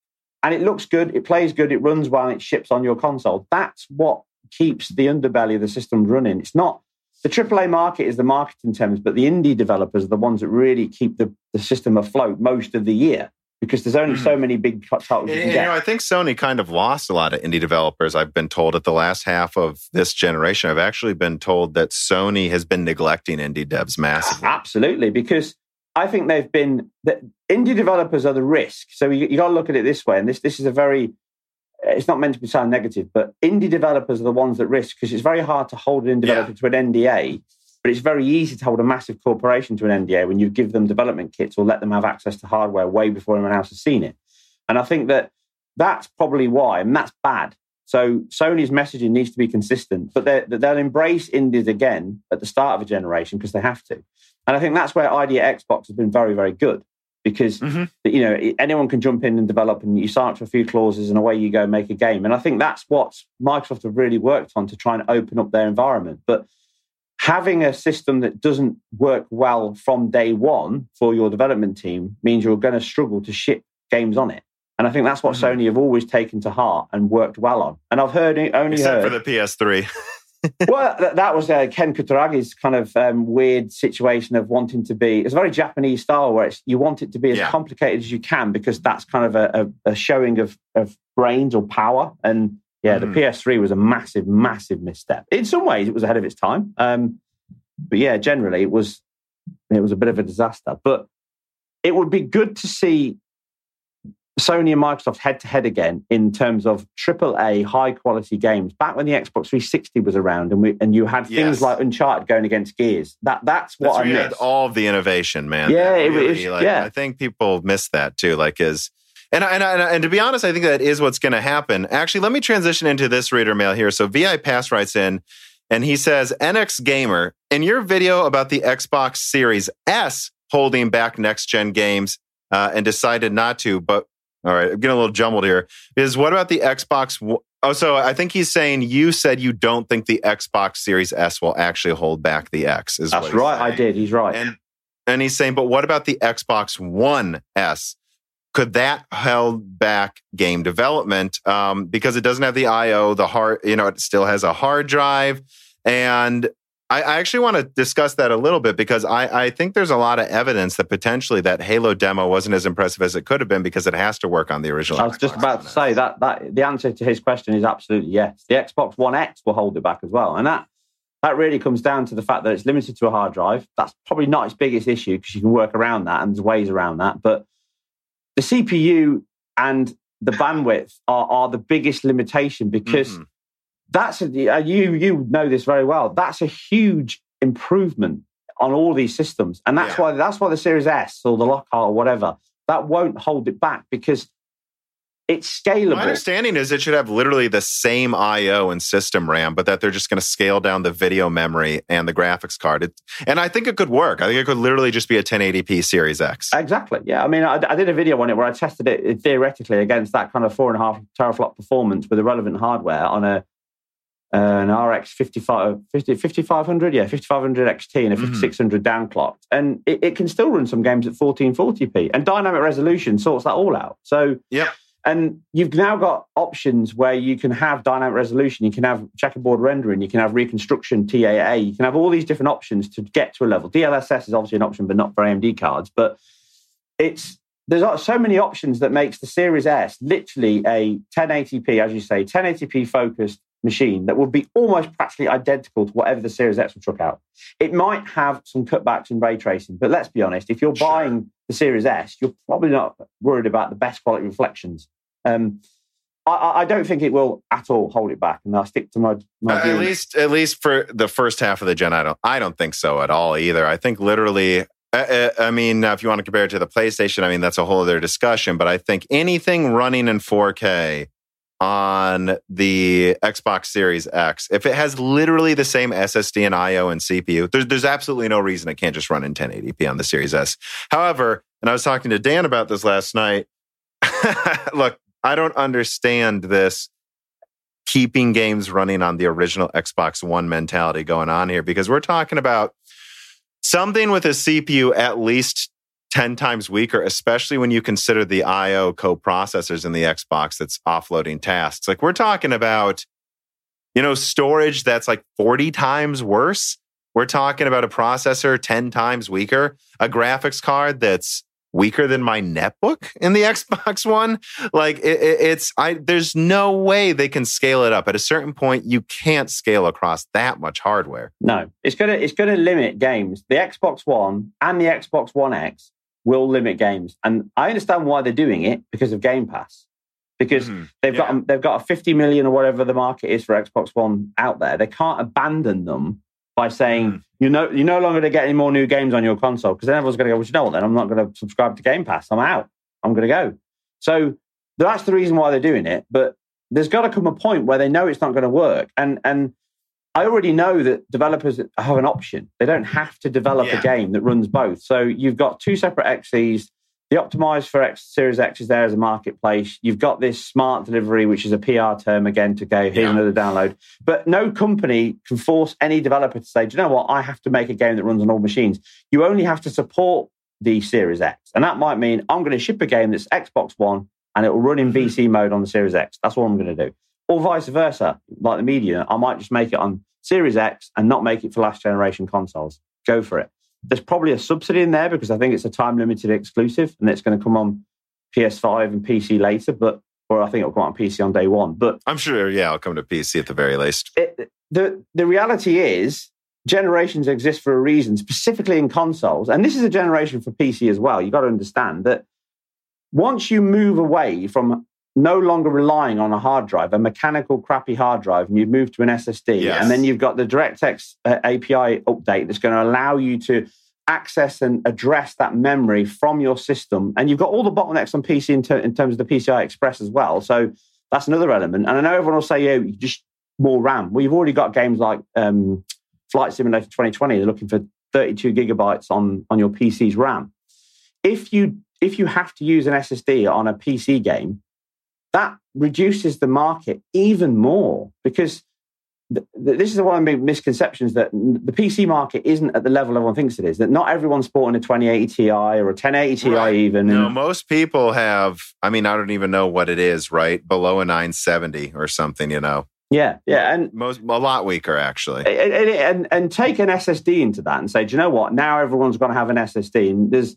and it looks good, it plays good, it runs well, it ships on your console. That's what keeps the underbelly of the system running. It's not the AAA market is the market in terms, but the indie developers are the ones that really keep the, the system afloat most of the year because there's only so hmm. many big titles you can you know, I think Sony kind of lost a lot of indie developers. I've been told at the last half of this generation, I've actually been told that Sony has been neglecting indie devs massively. Absolutely, because I think they've been that indie developers are the risk. So you, you got to look at it this way, and this this is a very Uh, it's not meant to be sound negative, but indie developers are the ones that risk because it's very hard to hold an indie developer yeah. to an NDA, but it's very easy to hold a massive corporation to an NDA when you give them development kits or let them have access to hardware way before anyone else has seen it. And I think that that's probably why, and that's bad. So Sony's messaging needs to be consistent, but they'll embrace indies again at the start of a generation because they have to. And I think that's where ID Xbox has been very, very good because mm-hmm. you know anyone can jump in and develop and you sign up to a few clauses and away you go make a game. And i think that's what microsoft have really worked on to try and open up their environment. But having a system that doesn't work well from day one for your development team means you're going to struggle to ship games on it. And i think that's what mm-hmm. sony have always taken to heart and worked well on. And i've heard only Except heard for the ps3 well, that, that was uh, Ken Kutaragi's kind of um, weird situation of wanting to be. It's a very Japanese style where it's, you want it to be as yeah. complicated as you can because that's kind of a, a, a showing of, of brains or power. And yeah, mm. the PS3 was a massive, massive misstep. In some ways, it was ahead of its time. Um, but yeah, generally, it was it was a bit of a disaster. But it would be good to see Sony and Microsoft head to head again in terms of AAA high quality games. Back when the Xbox 360 was around, and we and you had things Yes. like Uncharted going against Gears. That that's what That's I where you had miss. all of the innovation, man. Yeah, it really, was- like, yeah. I think people miss that too. Like, is and I- and and to be honest, I think that is what's going to happen. Actually, let me transition into this reader mail here. So Vi Pass writes in, and he says, "NX Gamer, in your video about the Xbox Series S holding back next gen games uh, and decided not to, but all right, I'm getting a little jumbled here. Is what about the Xbox? Oh, so I think he's saying you said you don't think the Xbox Series S will actually hold back the X. Is That's right. I did. He's right. And and he's saying, but what about the Xbox One S? Could that held back game development um, because it doesn't have the I/O, the hard, you know, it still has a hard drive, and I, I actually want to discuss that a little bit because I, I think there's a lot of evidence that potentially that Halo demo wasn't as impressive as it could have been because it has to work on the original. I was just about to say that that the answer to his question is absolutely yes. The Xbox One X will hold it back as well, and that that really comes down to the fact that it's limited to a hard drive. That's probably not its biggest issue because you can work around that and there's ways around that. But the CPU and the bandwidth are, are the biggest limitation because Mhm. That's a, you you know this very well. That's a huge improvement on all these systems, and that's Yeah. why that's why the Series S or the Lockhart or whatever that won't hold it back because it's scalable. My understanding is it should have literally the same I/O and system RAM, but that they're just going to scale down the video memory and the graphics card. It, and I think it could work. I think it could literally just be a 1080p Series X. Exactly. Yeah. I mean, I, I did a video on it where I tested it theoretically against that kind of four and a half teraflop performance with the relevant hardware on a an RX 55, 50, 5500, yeah, 5500 XT and a Mhm. 5600 downclocked. And it, it can still run some games at 1440p. And dynamic resolution sorts that all out. So, yeah. and you've now got options where you can have dynamic resolution, you can have checkerboard rendering, you can have reconstruction, TAA, you can have all these different options to get to a level. DLSS is obviously an option, but not for AMD cards. But it's there's so many options that makes the Series S literally a 1080p, as you say, 1080p focused machine that would be almost practically identical to whatever the Series X will chuck out. It might have some cutbacks in ray tracing, but let's be honest, if you're Sure. buying the Series S, you're probably not worried about the best quality reflections. Um, I- I, I don't think it will at all hold it back, and I'll stick to my, my Uh, at least, at least for the first half of the gen, I don't, I don't think so at all either. I think literally, uh, uh, I mean, if you want to compare it to the PlayStation, I mean, that's a whole other discussion. But I think anything running in 4K on the Xbox Series X, if it has literally the same SSD and I/O and CPU, there's there's absolutely no reason it can't just run in 1080p on the Series S. However, and I was talking to Dan about this last night. Look, I don't understand this keeping games running on the original Xbox One mentality going on here because we're talking about something with a CPU at least 10 times weaker, especially when you consider the IO co-processors in the Xbox that's offloading tasks. Like we're talking about, you know, storage that's like 40 times worse. We're talking about a processor 10 times weaker, a graphics card that's weaker than my netbook in the Xbox One. Like it, it, it's, I, there's no way they can scale it up. At a certain point, you can't scale across that much hardware. No, it's gonna it's gonna limit games. The Xbox One and the Xbox One X will limit games, and I understand why they're doing it because of Game Pass. Because Mhm. they've Yeah. got they've got a 50 million or whatever the market is for Xbox One out there. They can't abandon them by saying Mm. you know you're no longer going to get any more new games on your console because then everyone's going to go, well, you know what? Then I'm not going to subscribe to Game Pass. I'm out. I'm going to go. So that's the reason why they're doing it. But there's got to come a point where they know it's not going to work, and and I already know that developers have an option. They don't have to develop Yeah. a game that runs both. So you've got two separate XEs. The optimized for X Series X is there as a marketplace. You've got this smart delivery, which is a PR term again to go, here's Yeah. another download. But no company can force any developer to say, do you know what? I have to make a game that runs on all machines. You only have to support the Series X. And that might mean I'm going to ship a game that's Xbox One and it will run in mm-hmm. VC mode on the Series X. That's what I'm going to do. Or vice versa, like the Medium. I might just make it on Series X and not make it for last generation consoles. Go for it. There's probably a subsidy in there because I think it's a time limited exclusive and it's going to come on PS5 and PC later, but or I think it'll come on PC on day one. But I'm sure, yeah, I'll come to PC at the very least. it, the the reality is generations exist for a reason, specifically in consoles. And this is a generation for PC as well. You've got to understand that once you move away from no longer relying on a hard drive, a mechanical crappy hard drive, and you've moved to an SSD, Yes. and then you've got the DirectX uh, API update that's going to allow you to access and address that memory from your system. And you've got all the bottlenecks on PC in, ter- in terms of the PCI Express as well. So that's another element. And I know everyone will say, yeah, you just more RAM. Well, you've already got games like um, Flight Simulator 2020. They're looking for 32 gigabytes on, on your PC's RAM. If you if you have to use an SSD on a PC game, that reduces the market even more because th- th- this is one of the misconceptions that n- the PC market isn't at the level everyone thinks it is. That not everyone's sporting a 2080 Ti or a 1080 Ti Right. even. No, and- most people have. I mean, I don't even know what it is. Right below a 970 or something. You know, yeah, yeah, and most a lot weaker actually. and, and, and, and take an SSD into that and say, do you know what? Now everyone's going to have an SSD. And there's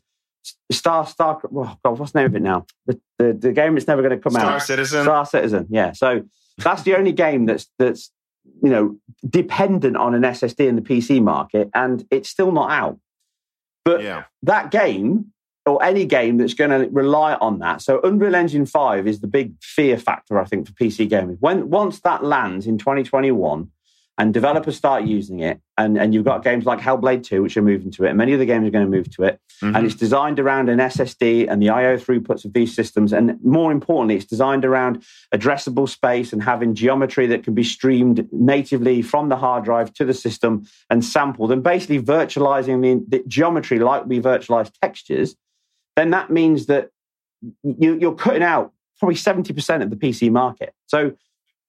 Star Star. Oh God, what's the name of it now? The the, the game that's never going to come Star out. Star Citizen. Star Citizen. Yeah. So that's the only game that's that's you know dependent on an SSD in the PC market, and it's still not out. But Yeah. that game or any game that's going to rely on that. So Unreal Engine 5 is the big fear factor, I think, for PC gaming. When once that lands in 2021 and developers start using it, and, and you've got games like Hellblade 2, which are moving to it, and many of the games are going to move to it, Mhm. and it's designed around an SSD and the IO throughputs of these systems. And more importantly, it's designed around addressable space and having geometry that can be streamed natively from the hard drive to the system and sampled, and basically virtualizing the, the geometry like we virtualize textures. Then that means that you, you're cutting out probably 70% of the PC market. So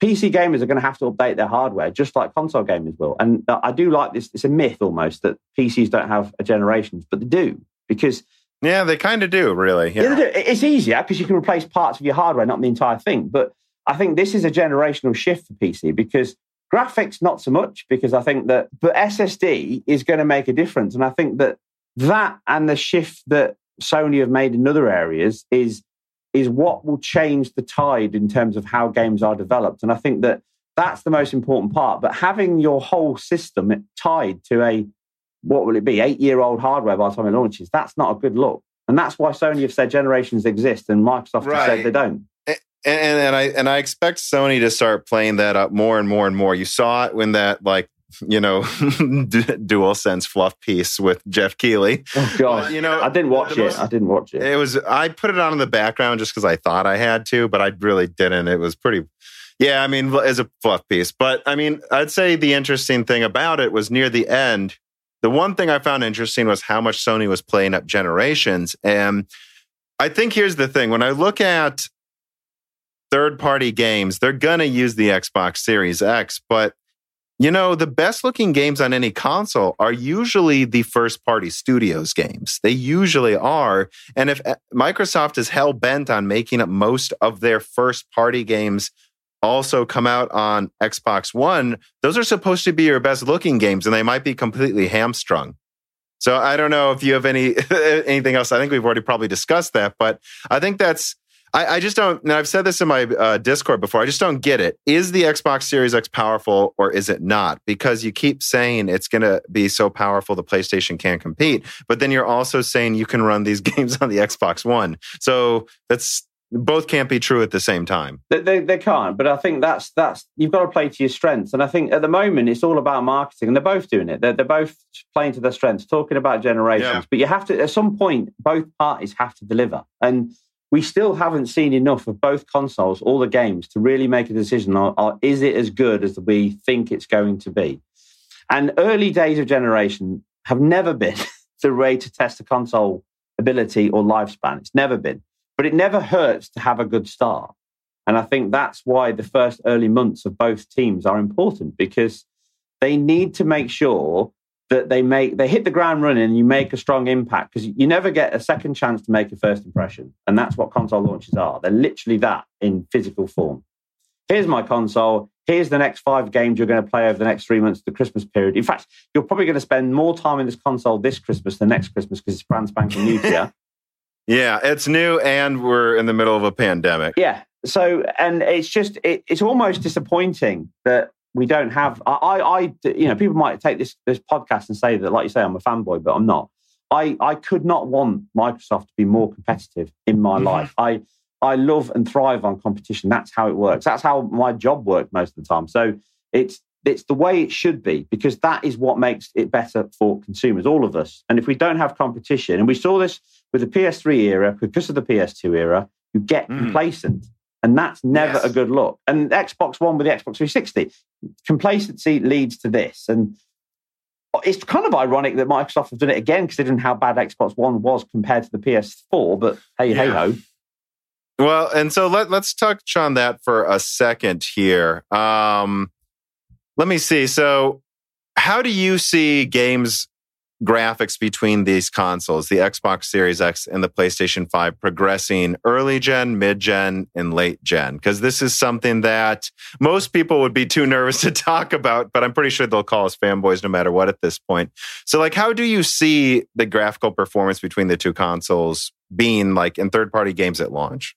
PC gamers are going to have to update their hardware just like console gamers will. And I do like this. It's a myth almost that PCs don't have a generations, but they do because Yeah, they kind of do, really. yeah. Yeah. do. it's easier because you can replace parts of your hardware, not the entire thing. But I think this is a generational shift for PC because graphics, not so much, because I think that, but SSD is going to make a difference. And I think that that and the shift that Sony have made in other areas is is what will change the tide in terms of how games are developed. And I think that that's the most important part. But having your whole system tied to a what will it be eight year old hardware by the time it launches, that's not a good look. And that's why Sony have said generations exist and Microsoft have Right. said they don't. and, and and I and I expect Sony to start playing that up more and more and more. You saw it when that like you know DualSense fluff piece with Geoff Keighley. Oh god, you know, I didn't watch it. I didn't watch it. It was I put it on in the background just because I thought I had to, but I really didn't. It was pretty. Yeah, I mean, as a fluff piece, but I mean, I'd say the interesting thing about it was near the end. The one thing I found interesting was how much Sony was playing up generations, and I think here's the thing: when I look at third party games, they're gonna use the Xbox Series X, but you know, the best looking games on any console are usually the first party studios games. They usually are. And if uh, Microsoft is hell bent on making up most of their first party games also come out on Xbox One, those are supposed to be your best looking games and they might be completely hamstrung. So I don't know if you have any anything else. I think we've already probably discussed that, but I think that's I, I just don't. And I've said this in my uh, Discord before. I just don't get it. Is the Xbox Series X powerful or is it not? Because you keep saying it's going to be so powerful the PlayStation can't compete, but then you're also saying you can run these games on the Xbox One. So that's both can't be true at the same time. They, they, they can't, but I think that's that's you've got to play to your strengths. And I think at the moment it's all about marketing, and they're both doing it. They're, they're both playing to their strengths, talking about generations. Yeah. But you have to at some point, both parties have to deliver, and we still haven't seen enough of both consoles, all the games, to really make a decision on, on is it as good as we think it's going to be. And early days of generation have never been the way to test a console ability or lifespan. It's never been. But it never hurts to have a good start. And I think that's why the first early months of both teams are important because they need to make sure that they make they hit the ground running and you make a strong impact because you never get a second chance to make a first impression. And that's what console launches are. They're literally that in physical form. Here's my console. Here's the next five games you're going to play over the next three months of the Christmas period. In fact, you're probably going to spend more time in this console this Christmas than next Christmas because it's brand spanking new here. Yeah, it's new and we're in the middle of a pandemic. Yeah. So, and it's just, it, it's almost disappointing that we don't have. I, I, you know, people might take this this podcast and say that, like you say, I'm a fanboy, but I'm not. I, I could not want Microsoft to be more competitive in my mm-hmm. life. I I love and thrive on competition. That's how it works. That's how my job works most of the time. So it's it's the way it should be because that is what makes it better for consumers, all of us. And if we don't have competition, and we saw this with the PS3 era, because of the PS2 era, you get mm. complacent. And that's never yes. a good look. And Xbox One with the Xbox 360, complacency leads to this. And it's kind of ironic that Microsoft have done it again, considering how bad Xbox One was compared to the PS4. But hey, yeah. hey ho. Well, and so let, let's touch on that for a second here. Um, let me see. So, how do you see games graphics between these consoles, the Xbox Series X and the PlayStation 5, progressing early gen, mid gen, and late gen? Because this is something that most people would be too nervous to talk about, but I'm pretty sure they'll call us fanboys no matter what at this point. So, like, how do you see the graphical performance between the two consoles being like in third party games at launch?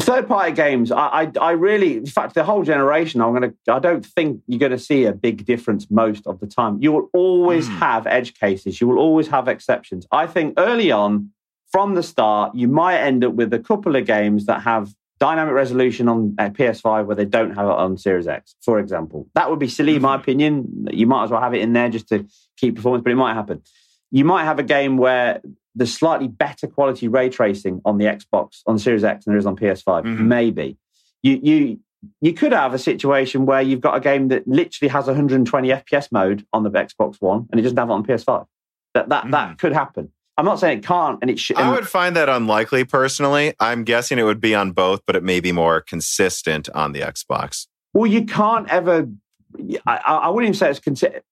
Third party games, I, I, I, really, in fact, the whole generation, I'm going to, I don't think you're going to see a big difference most of the time. You will always mm. have edge cases. You will always have exceptions. I think early on, from the start, you might end up with a couple of games that have dynamic resolution on PS5 where they don't have it on Series X, for example. That would be silly, in my mm-hmm. opinion. You might as well have it in there just to keep performance, but it might happen. You might have a game where there's slightly better quality ray tracing on the Xbox on Series X than there is on PS5. Mm-hmm. Maybe you you you could have a situation where you've got a game that literally has 120 FPS mode on the Xbox One and it doesn't have it on PS5. That that mm-hmm. that could happen. I'm not saying it can't, and it should. I would find that unlikely personally. I'm guessing it would be on both, but it may be more consistent on the Xbox. Well, you can't ever. I, I wouldn't even say it's consistent.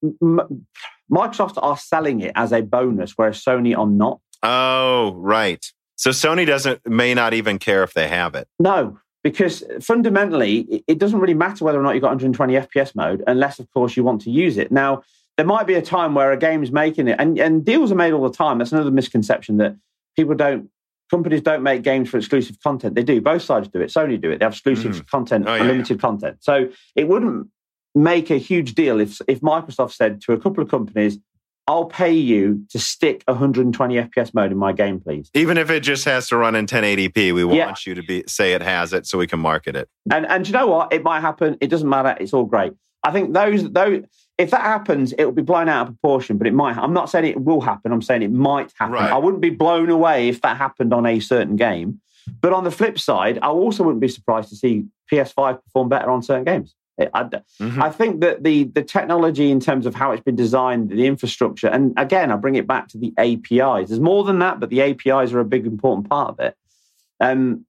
Microsoft are selling it as a bonus, whereas Sony are not. Oh, right. So Sony doesn't may not even care if they have it. No, because fundamentally, it doesn't really matter whether or not you've got 120 FPS mode, unless, of course, you want to use it. Now, there might be a time where a game's making it, and, and deals are made all the time. That's another misconception that people don't, companies don't make games for exclusive content. They do. Both sides do it. Sony do it. They have exclusive mm. content, oh, yeah, unlimited yeah. content. So it wouldn't make a huge deal if if Microsoft said to a couple of companies, I'll pay you to stick 120 FPS mode in my game, please. Even if it just has to run in 1080p, we want yeah. you to be say it has it so we can market it. And and you know what? It might happen. It doesn't matter. It's all great. I think those those if that happens, it will be blown out of proportion. But it might. I'm not saying it will happen. I'm saying it might happen. Right. I wouldn't be blown away if that happened on a certain game. But on the flip side, I also wouldn't be surprised to see PS5 perform better on certain games. I, mm-hmm. I, think that the the technology in terms of how it's been designed, the infrastructure, and again, I bring it back to the APIs. There's more than that, but the APIs are a big important part of it. Um,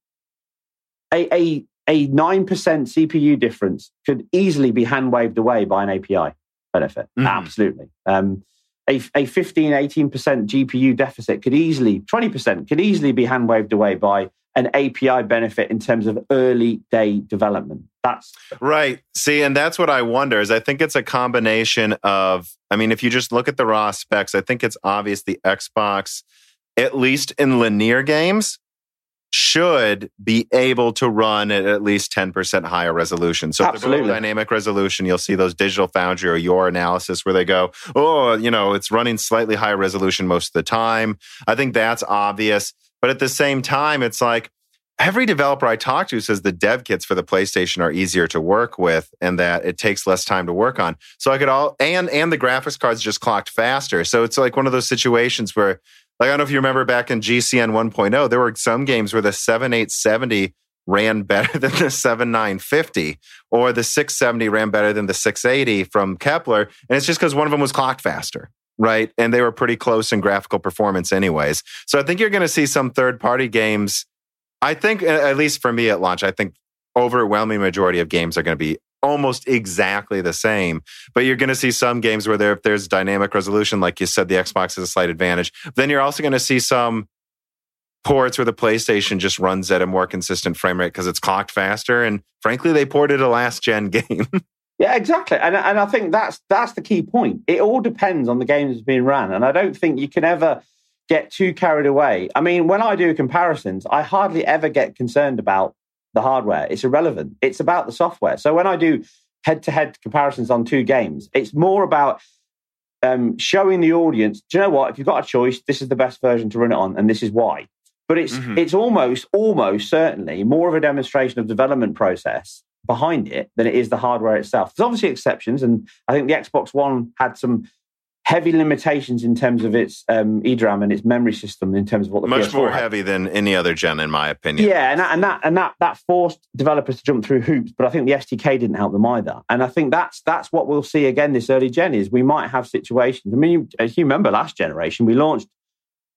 a a a nine percent CPU difference could easily be hand waved away by an API benefit. Mm. Absolutely. Um, a, a 15, 18% GPU deficit could easily, 20% could easily be hand waved away by an API benefit in terms of early day development. That's right. See, and that's what I wonder is I think it's a combination of, I mean, if you just look at the raw specs, I think it's obvious the Xbox, at least in linear games, should be able to run at at least 10% higher resolution. So Absolutely. the dynamic resolution, you'll see those digital foundry or your analysis where they go, oh, you know, it's running slightly higher resolution most of the time. I think that's obvious. But at the same time, it's like every developer I talk to says the dev kits for the PlayStation are easier to work with and that it takes less time to work on. So I could all and and the graphics cards just clocked faster. So it's like one of those situations where like I don't know if you remember back in GCN 1.0, there were some games where the 7870 ran better than the 7950 or the 670 ran better than the 680 from Kepler and it's just cuz one of them was clocked faster right? And they were pretty close in graphical performance, anyways. So I think you're going to see some third party games. I think, at least for me at launch, I think overwhelming majority of games are going to be almost exactly the same. But you're going to see some games where there, if there's dynamic resolution, like you said, the Xbox has a slight advantage. Then you're also going to see some ports where the PlayStation just runs at a more consistent frame rate because it's clocked faster. And frankly, they ported a last gen game. Yeah, exactly. And, and I think that's that's the key point. It all depends on the games that's being ran. And I don't think you can ever get too carried away. I mean, when I do comparisons, I hardly ever get concerned about the hardware. It's irrelevant. It's about the software. So when I do head to head comparisons on two games, it's more about um, showing the audience, do you know what? If you've got a choice, this is the best version to run it on, and this is why. But it's mm-hmm. it's almost almost certainly more of a demonstration of development process behind it than it is the hardware itself. There's obviously exceptions, and I think the Xbox One had some heavy limitations in terms of its um, EDRAM and its memory system in terms of what the much PS4 more had. heavy than any other gen, in my opinion. Yeah, and that, and that and that that forced developers to jump through hoops, but I think the SDK didn't help them either. And I think that's that's what we'll see again this early gen is we might have situations. I mean, as you remember last generation, we launched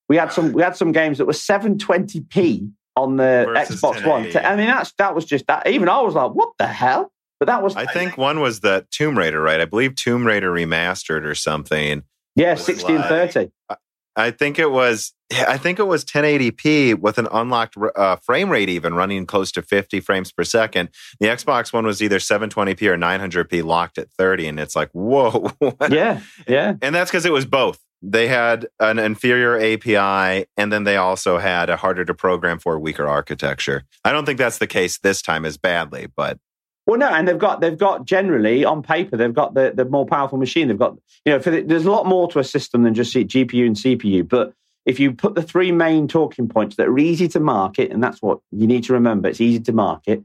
we had some we had some games that were 720p on the Versus Xbox One. I mean, that's that was just that. Even I was like, what the hell? But that was I think one was the Tomb Raider, right? I believe Tomb Raider remastered or something. yeah, sixteen thirty. like- I think it was. I think it was 1080p with an unlocked uh, frame rate, even running close to 50 frames per second. The Xbox One was either 720p or 900p, locked at 30, and it's like, whoa. Yeah, yeah. And that's because it was both. They had an inferior API, and then they also had a harder to program for, weaker architecture. I don't think that's the case this time as badly, but Well, no, and they've got they've got generally on paper they've got the, the more powerful machine. They've got you know the, there's a lot more to a system than just GPU and CPU. But if you put the three main talking points that are easy to market, and that's what you need to remember, it's easy to market.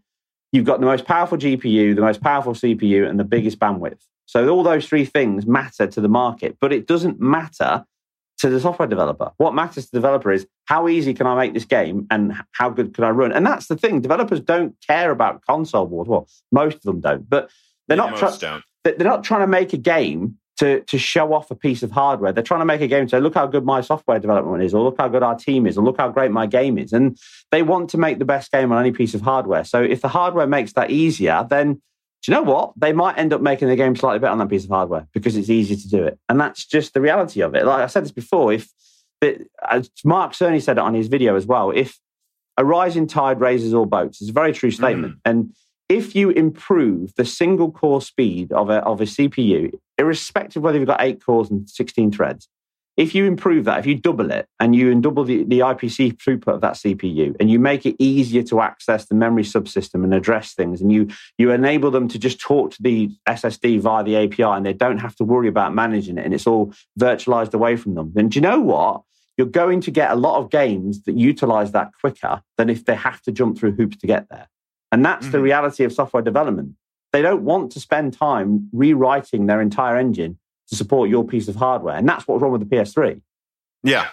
You've got the most powerful GPU, the most powerful CPU, and the biggest bandwidth. So all those three things matter to the market, but it doesn't matter to the software developer. What matters to the developer is how easy can I make this game and how good can I run? And that's the thing. Developers don't care about console wars. Well, most of them don't, but they're not. try- they're not trying to make a game to, to show off a piece of hardware. They're trying to make a game to say, look how good my software development is, or look how good our team is, or look how great my game is. And they want to make the best game on any piece of hardware. So if the hardware makes that easier, then do you know what? They might end up making the game slightly better on that piece of hardware because it's easier to do it. And that's just the reality of it. Like I said this before, if but Mark Cerny said it on his video as well, if a rising tide raises all boats, it's a very true hmm. statement. And if you improve the single core speed of a, of a CPU, irrespective of whether you've got eight cores and 16 threads, if you improve that, if you double it and you double the, the IPC throughput of that CPU and you make it easier to access the memory subsystem and address things and you, you enable them to just talk to the SSD via the API and they don't have to worry about managing it and it's all virtualized away from them, then do you know what? You're going to get a lot of games that utilize that quicker than if they have to jump through hoops to get there. And that's the Mhm. reality of software development. They don't want to spend time rewriting their entire engine to support your piece of hardware. And that's what's wrong with the PS3. Yeah.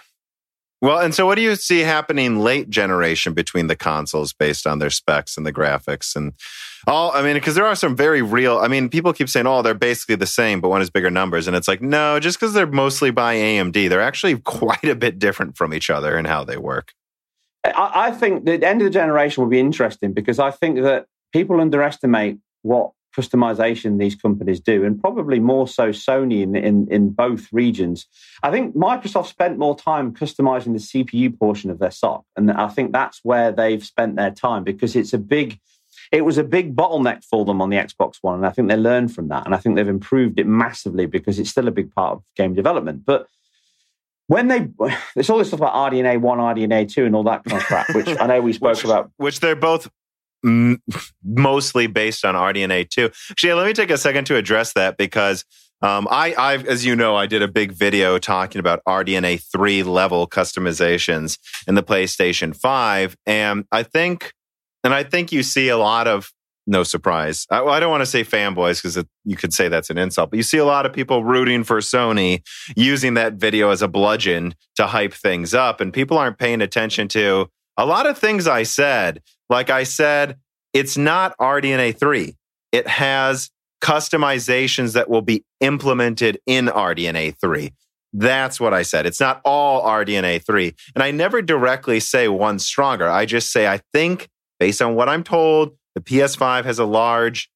Well, and so what do you see happening late generation between the consoles based on their specs and the graphics and all? I mean, because there are some very real. I mean, people keep saying, "Oh, they're basically the same, but one has bigger numbers," and it's like, no, just because they're mostly by AMD, they're actually quite a bit different from each other in how they work. I, I think the end of the generation will be interesting because I think that people underestimate what customization these companies do, and probably more so Sony in, in, in both regions. I think Microsoft spent more time customizing the CPU portion of their SOC, and I think that's where they've spent their time because it's a big. It was a big bottleneck for them on the Xbox One, and I think they learned from that, and I think they've improved it massively because it's still a big part of game development. But when they, there's all this stuff about RDNA one, RDNA two, and all that kind of crap, which I know we spoke Which- about which they're both mostly based on RDNA 2. Actually, let me take a second to address that because um, I, I, as you know, I did a big video talking about RDNA 3 level customizations in the PlayStation 5. And I think, and I think you see a lot of, no surprise. I, I don't want to say fanboys because you could say that's an insult, but you see a lot of people rooting for Sony using that video as a bludgeon to hype things up. And people aren't paying attention to a lot of things I said. Like I said, it's not RDNA 3. It has customizations that will be implemented in RDNA 3. That's what I said. It's not all RDNA 3. And I never directly say one's stronger. I just say, I think, based on what I'm told, the PS5 has a large,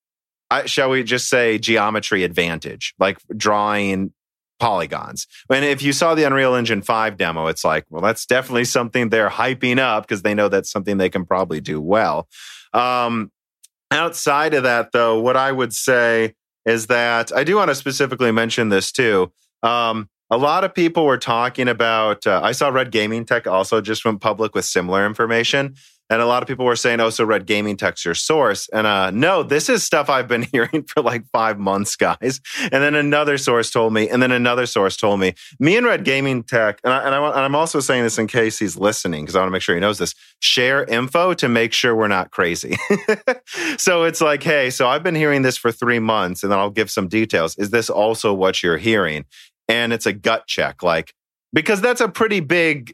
shall we just say, geometry advantage, like drawing polygons. And if you saw the Unreal Engine 5 demo, it's like, well, that's definitely something they're hyping up because they know that's something they can probably do well. Um, outside of that, though, what I would say is that I do want to specifically mention this too. Um, a lot of people were talking about, uh, I saw Red Gaming Tech also just went public with similar information. And a lot of people were saying, oh, so Red Gaming Tech's your source. And uh, no, this is stuff I've been hearing for like five months, guys. And then another source told me, and then another source told me, me and Red Gaming Tech, and, I, and, I, and I'm also saying this in case he's listening, because I want to make sure he knows this, share info to make sure we're not crazy. so it's like, hey, so I've been hearing this for three months, and then I'll give some details. Is this also what you're hearing? And it's a gut check, like, because that's a pretty big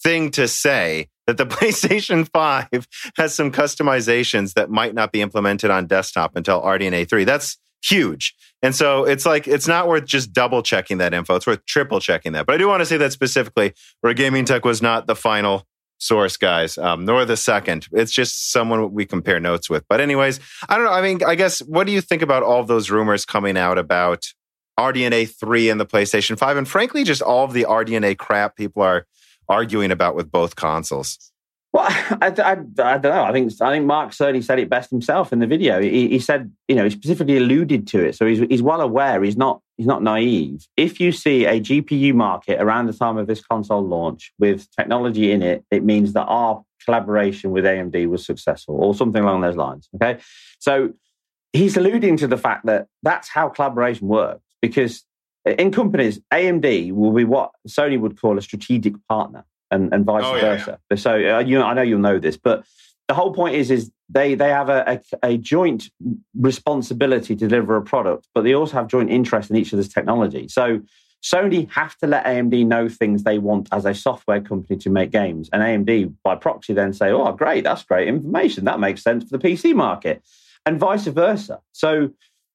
thing to say that the PlayStation 5 has some customizations that might not be implemented on desktop until RDNA 3. That's huge. And so it's like, it's not worth just double checking that info. It's worth triple checking that. But I do want to say that specifically, where Gaming Tech was not the final source, guys, um, nor the second. It's just someone we compare notes with. But, anyways, I don't know. I mean, I guess, what do you think about all those rumors coming out about RDNA 3 and the PlayStation 5? And frankly, just all of the RDNA crap people are arguing about with both consoles? Well, I, I, I, don't know. I think I think Mark Cerny said it best himself in the video. He, he, said, you know, he specifically alluded to it, so he's he's well aware. He's not he's not naive. If you see a GPU market around the time of this console launch with technology in it, it means that our collaboration with AMD was successful, or something along those lines. Okay, so he's alluding to the fact that that's how collaboration works because in companies, AMD will be what Sony would call a strategic partner, and, and vice oh, versa. Yeah, yeah. So uh, you know, I know you'll know this, but the whole point is is they they have a, a, a, joint responsibility to deliver a product, but they also have joint interest in each other's technology. So Sony have to let AMD know things they want as a software company to make games, and AMD by proxy then say, "Oh, great, that's great information. That makes sense for the PC market," and vice versa. So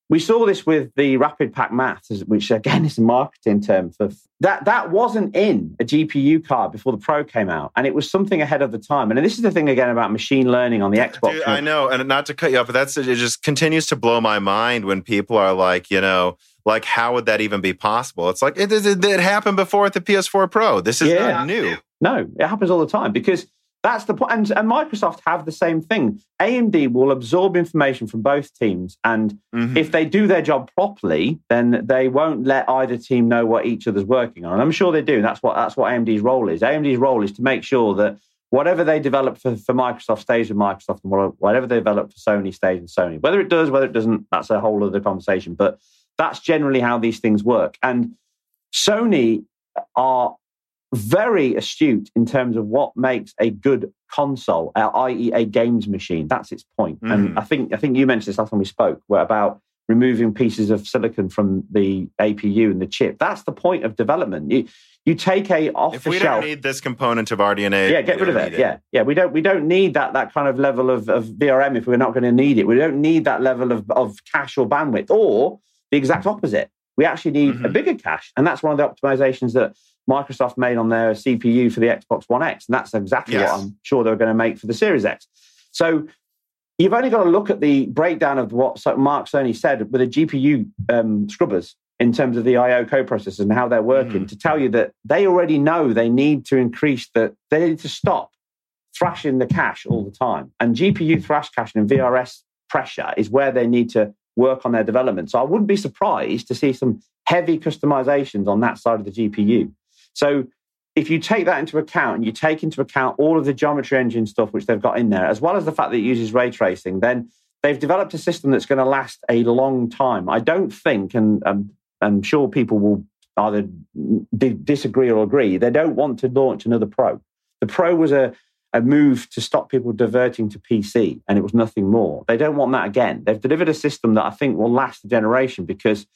we saw this with the Rapid Packed Math, which again is a marketing term for that. That wasn't in a GPU card before the Pro came out, and it was something ahead of the time. And this is the thing again about machine learning on the Xbox. Dude, I know, and not to cut you off, but that's it. Just continues to blow my mind when people are like, you know, like how would that even be possible? It's like it, it, it happened before at the PS4 Pro. This is yeah. not new. No, it happens all the time because that's the point. And, and, Microsoft have the same thing. AMD will absorb information from both teams. And mm-hmm. if they do their job properly, then they won't let either team know what each other's working on. And I'm sure they do. That's what that's what AMD's role is. AMD's role is to make sure that whatever they develop for, for Microsoft stays with Microsoft and whatever they develop for Sony stays with Sony. Whether it does, whether it doesn't, that's a whole other conversation. But that's generally how these things work. And Sony are very astute in terms of what makes a good console, uh, i.e., a games machine. That's its point. Mm. And I think I think you mentioned this last time we spoke, about removing pieces of silicon from the APU and the chip. That's the point of development. You you take a off if the we shelf. don't need this component of RDNA, yeah, get rid of it. it. Yeah, yeah, we don't we don't need that that kind of level of, of VRM if we're not going to need it. We don't need that level of, of cache or bandwidth, or the exact opposite. We actually need mm-hmm. a bigger cache, and that's one of the optimizations that Microsoft made on their CPU for the Xbox One X. And that's exactly yes. what I'm sure they're going to make for the Series X. So you've only got to look at the breakdown of what Mark Cerny said with the GPU um, scrubbers in terms of the IO co-processors and how they're working mm. to tell you that they already know they need to increase the, they need to stop thrashing the cache all the time. And GPU thrash caching and VRS pressure is where they need to work on their development. So I wouldn't be surprised to see some heavy customizations on that side of the GPU. So if you take that into account and you take into account all of the geometry engine stuff which they've got in there, as well as the fact that it uses ray tracing, then they've developed a system that's going to last a long time. I don't think, and um, I'm sure people will either disagree or agree, they don't want to launch another Pro. The Pro was a, a move to stop people diverting to PC, and it was nothing more. They don't want that again. They've delivered a system that I think will last a generation because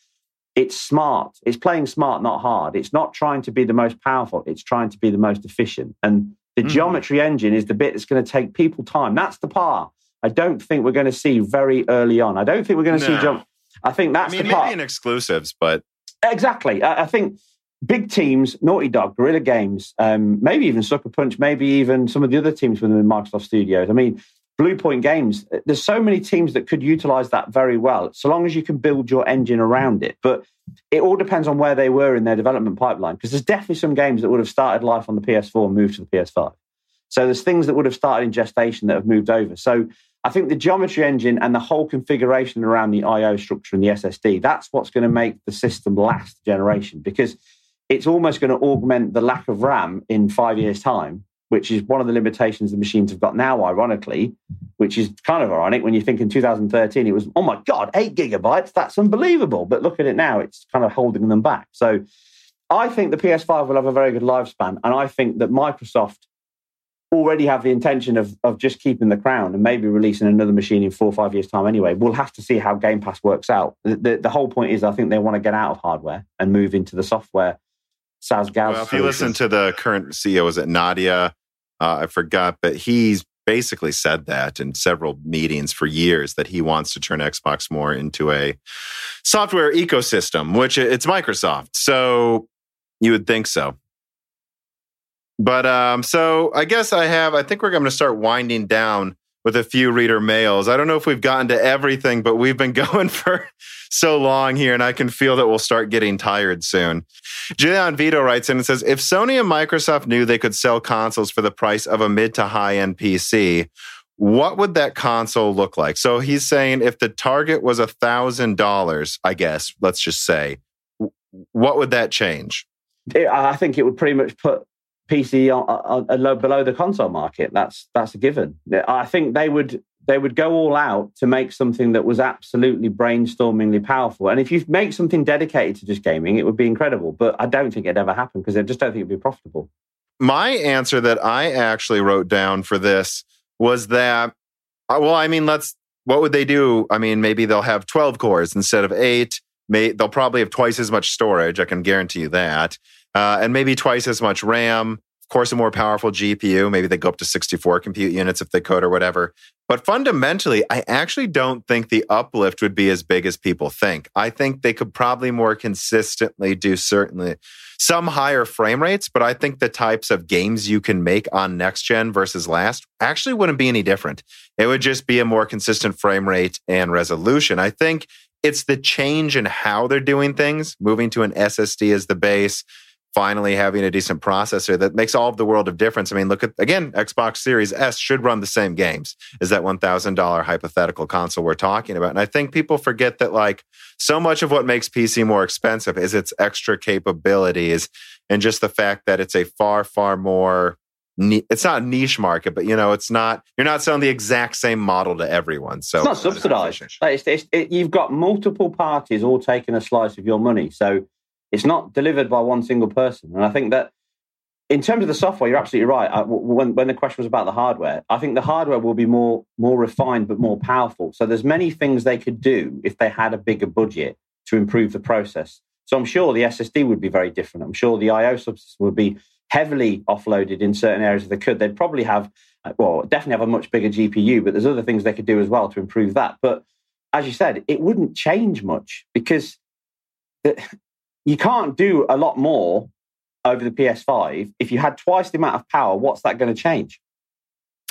it's smart. It's playing smart, not hard. It's not trying to be the most powerful. It's trying to be the most efficient. And the mm. geometry engine is the bit that's going to take people time. That's the part I don't think we're going to see very early on. I don't think we're going to no. see jump. I think that's I mean, the part. Maybe in exclusives, but exactly. I, I think big teams, Naughty Dog, Guerrilla Games, um, maybe even Sucker Punch, maybe even some of the other teams within Microsoft Studios. I mean, Bluepoint Games, there's so many teams that could utilize that very well, so long as you can build your engine around it. But it all depends on where they were in their development pipeline, because there's definitely some games that would have started life on the PS4 and moved to the PS5. So there's things that would have started in gestation that have moved over. So I think the geometry engine and the whole configuration around the I/O structure and the SSD, that's what's going to make the system last generation because it's almost going to augment the lack of RAM in five years' time which is one of the limitations the machines have got now, ironically, which is kind of ironic when you think in 2013 it was, oh my God, eight gigabytes, that's unbelievable. But look at it now, it's kind of holding them back. So I think the PS5 will have a very good lifespan. And I think that Microsoft already have the intention of, of just keeping the crown and maybe releasing another machine in four or five years' time anyway. We'll have to see how Game Pass works out. The, the, the whole point is, I think they want to get out of hardware and move into the software. SaaS well, if you listen to the current CEO, is it Nadia? Uh, I forgot, but he's basically said that in several meetings for years that he wants to turn Xbox more into a software ecosystem, which it's Microsoft. So you would think so. But um, so I guess I have, I think we're going to start winding down with a few reader mails. I don't know if we've gotten to everything, but we've been going for so long here, and I can feel that we'll start getting tired soon. Julian Vito writes in and says If Sony and Microsoft knew they could sell consoles for the price of a mid to high end PC, what would that console look like? So he's saying if the target was a $1,000, I guess, let's just say, what would that change? I think it would pretty much put PC on, on, below the console market. That's that's a given. I think they would they would go all out to make something that was absolutely brainstormingly powerful. And if you make something dedicated to just gaming, it would be incredible. But I don't think it'd ever happen because I just don't think it'd be profitable. My answer that I actually wrote down for this was that, uh, well, I mean, let's. What would they do? I mean, maybe they'll have twelve cores instead of eight. May, they'll probably have twice as much storage. I can guarantee you that uh, and maybe twice as much RAM. Of course, a more powerful GPU. Maybe they go up to 64 compute units if they could or whatever. But fundamentally, I actually don't think the uplift would be as big as people think. I think they could probably more consistently do certainly some higher frame rates, but I think the types of games you can make on next gen versus last actually wouldn't be any different. It would just be a more consistent frame rate and resolution. I think it's the change in how they're doing things, moving to an SSD as the base, finally having a decent processor that makes all of the world of difference. I mean, look at again, Xbox Series S should run the same games as that $1,000 hypothetical console we're talking about. And I think people forget that like so much of what makes PC more expensive is its extra capabilities and just the fact that it's a far, far more it's not a niche market, but you know, it's not. You're not selling the exact same model to everyone. So it's not subsidized. It's, it's, it, you've got multiple parties all taking a slice of your money. So it's not delivered by one single person. And I think that in terms of the software, you're absolutely right. I, when, when the question was about the hardware, I think the hardware will be more more refined but more powerful. So there's many things they could do if they had a bigger budget to improve the process. So I'm sure the SSD would be very different. I'm sure the I/O subsystem would be heavily offloaded in certain areas if they could. They'd probably have, uh, well, definitely have a much bigger GPU, but there's other things they could do as well to improve that. But as you said, it wouldn't change much because you can't do a lot more over the PS5. If you had twice the amount of power, what's that going to change?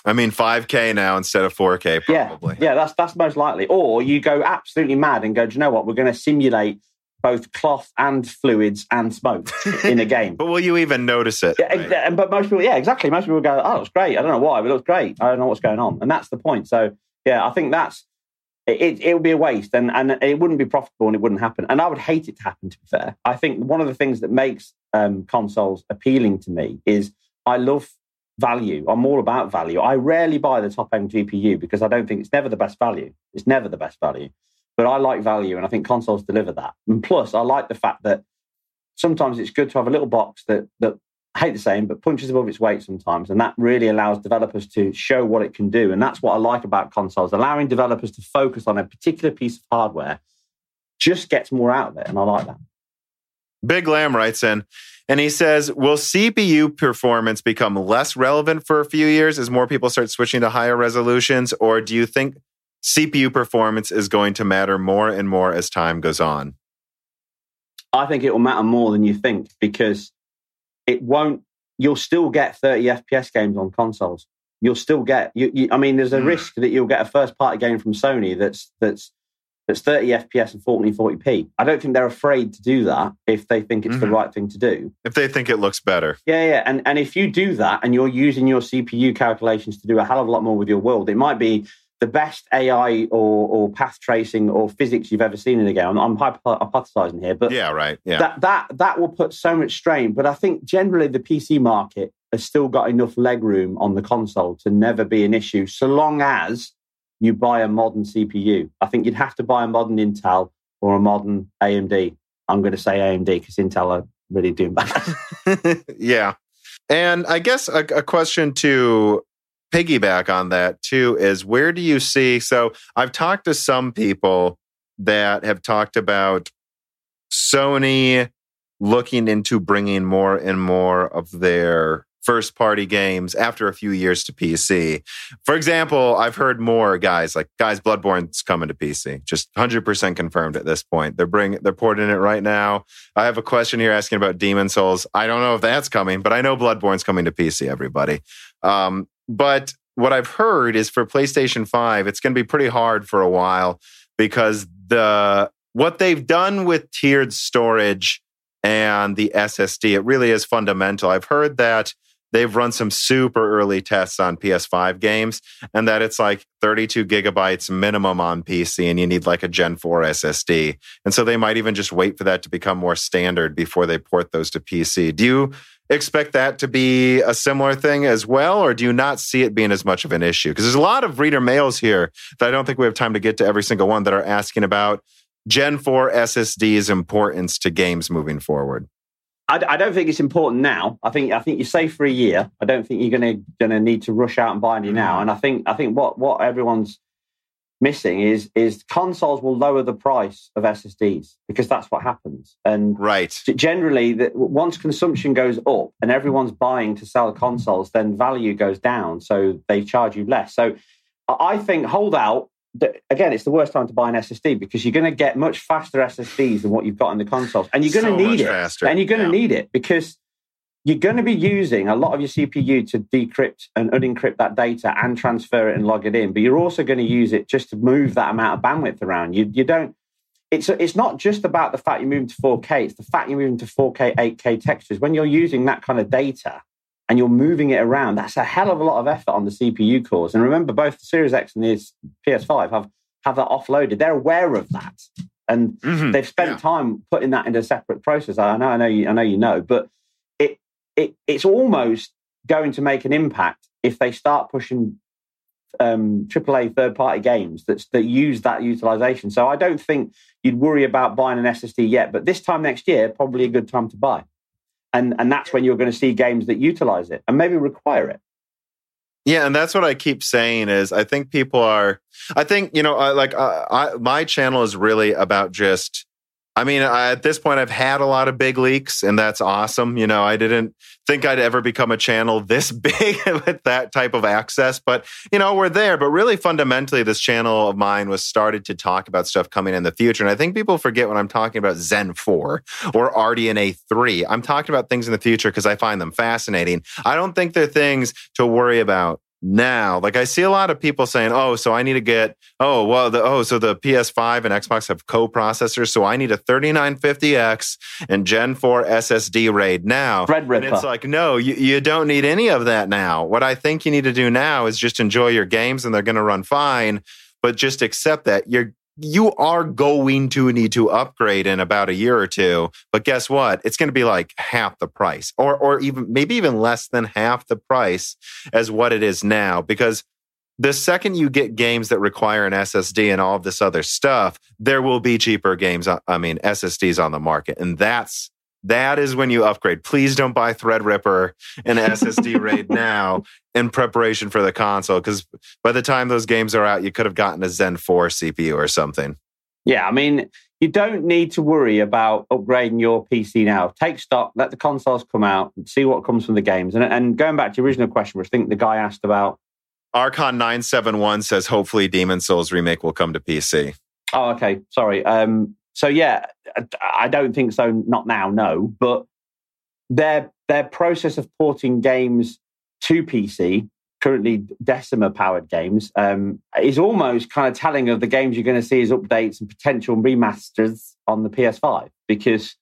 I mean, 5K now instead of 4K, probably. Yeah, yeah, that's that's most likely. Or you go absolutely mad and go, do you know what? We're going to simulate both cloth and fluids and smoke in a game. but will you even notice it? Yeah, right? but most people, yeah, exactly. Most people go, oh, it's great. I don't know why, but it looks great. I don't know what's going on. And that's the point. So, yeah, I think that's it, it would be a waste and, and it wouldn't be profitable and it wouldn't happen. And I would hate it to happen, to be fair. I think one of the things that makes um, consoles appealing to me is I love value. I'm all about value. I rarely buy the top end GPU because I don't think it's never the best value. It's never the best value. But I like value and I think consoles deliver that. And plus, I like the fact that sometimes it's good to have a little box that that I hate the saying, but punches above its weight sometimes. And that really allows developers to show what it can do. And that's what I like about consoles, allowing developers to focus on a particular piece of hardware just gets more out of it. And I like that. Big Lamb writes in, and he says, Will CPU performance become less relevant for a few years as more people start switching to higher resolutions? Or do you think CPU performance is going to matter more and more as time goes on? I think it will matter more than you think because it won't. You'll still get 30 FPS games on consoles. You'll still get. You, you, I mean, there's a mm. risk that you'll get a first party game from Sony that's that's that's 30 FPS and 1440p. I don't think they're afraid to do that if they think it's mm-hmm. the right thing to do. If they think it looks better. Yeah, yeah. And and if you do that and you're using your CPU calculations to do a hell of a lot more with your world, it might be the best AI or, or path tracing or physics you've ever seen in a game. I'm, I'm hypothesizing here, but yeah, right. Yeah. That, that, that will put so much strain. But I think generally the PC market has still got enough leg room on the console to never be an issue, so long as you buy a modern CPU. I think you'd have to buy a modern Intel or a modern AMD. I'm going to say AMD because Intel are really doing bad. yeah. And I guess a, a question to piggyback on that too is where do you see? So I've talked to some people that have talked about Sony looking into bringing more and more of their first party games after a few years to PC. For example, I've heard more guys like guys Bloodborne's coming to PC. Just 100% confirmed at this point. They're bringing they're porting it right now. I have a question here asking about Demon's Souls. I don't know if that's coming, but I know Bloodborne's coming to PC everybody. Um, but what I've heard is for PlayStation 5, it's going to be pretty hard for a while because the what they've done with tiered storage and the SSD, it really is fundamental. I've heard that they've run some super early tests on PS5 games and that it's like 32 gigabytes minimum on PC and you need like a Gen 4 SSD. And so they might even just wait for that to become more standard before they port those to PC. Do you expect that to be a similar thing as well, or do you not see it being as much of an issue? Because there's a lot of reader mails here that I don't think we have time to get to every single one that are asking about Gen 4 SSD's importance to games moving forward. I, I, don't think it's important now. I think I think you're safe for a year. I don't think you're going to going to need to rush out and buy any now. Mm. And I think I think what what everyone's missing is is consoles will lower the price of SSDs because that's what happens. And right, generally, that once consumption goes up and everyone's buying to sell consoles, then value goes down. So they charge you less. So I think hold out again, it's the worst time to buy an SSD because you're going to get much faster SSDs than what you've got in the consoles, and you're going to so need it. Faster. And you're going to yeah. need it because you're going to be using a lot of your CPU to decrypt and unencrypt that data and transfer it and log it in. But you're also going to use it just to move that amount of bandwidth around. You you don't. It's it's not just about the fact you're moving to 4K. It's the fact you're moving to 4K, 8K textures. When you're using that kind of data, and you're moving it around, that's a hell of a lot of effort on the CPU cores. And remember, both the Series X and the PS5 have, have that offloaded. They're aware of that. And mm-hmm. they've spent yeah. time putting that into a separate process. I know, I know, you, I know, you know, but it, it, it's almost going to make an impact if they start pushing um, AAA third party games that, that use that utilization. So I don't think you'd worry about buying an SSD yet, but this time next year, probably a good time to buy and and that's when you're going to see games that utilize it and maybe require it yeah, and that's what I keep saying is I think people are I think you know like uh, I, my channel is really about just I mean, I, at this point, I've had a lot of big leaks, and that's awesome. You know, I didn't think I'd ever become a channel this big with that type of access, but you know, we're there. But really, fundamentally, this channel of mine was started to talk about stuff coming in the future, and I think people forget when I'm talking about Zen 4 or RDNA 3. I'm talking about things in the future because I find them fascinating. I don't think they're things to worry about now. Like I see a lot of people saying, "Oh, so I need to get oh, well, the oh, so the PS5 and Xbox have co-processors, so I need a 3950X and Gen 4 SSD RAID now." Red And it's like, "No, you, you don't need any of that now. What I think you need to do now is just enjoy your games and they're going to run fine." But just accept that you're you are going to need to upgrade in about a year or two. But guess what? It's going to be like half the price or, or even maybe even less than half the price as what it is now. Because the second you get games that require an SSD and all of this other stuff, there will be cheaper games. I mean, SSDs on the market. And that's that is when you upgrade. Please don't buy Threadripper and SSD RAID now in preparation for the console because by the time those games are out, you could have gotten a Zen 4 CPU or something. Yeah, I mean, you don't need to worry about upgrading your PC now. Take stock, let the consoles come out, see what comes from the games. And, and going back to your original question, which I think the guy asked about. Archon971 says hopefully Demon's Souls remake will come to PC. Oh, okay. Sorry. Um, so yeah, I don't think so. Not now, no. But their their process of porting games to PC, currently Decima powered games, um, is almost kind of telling of the games you're going to see as updates and potential remasters on the PS5. Because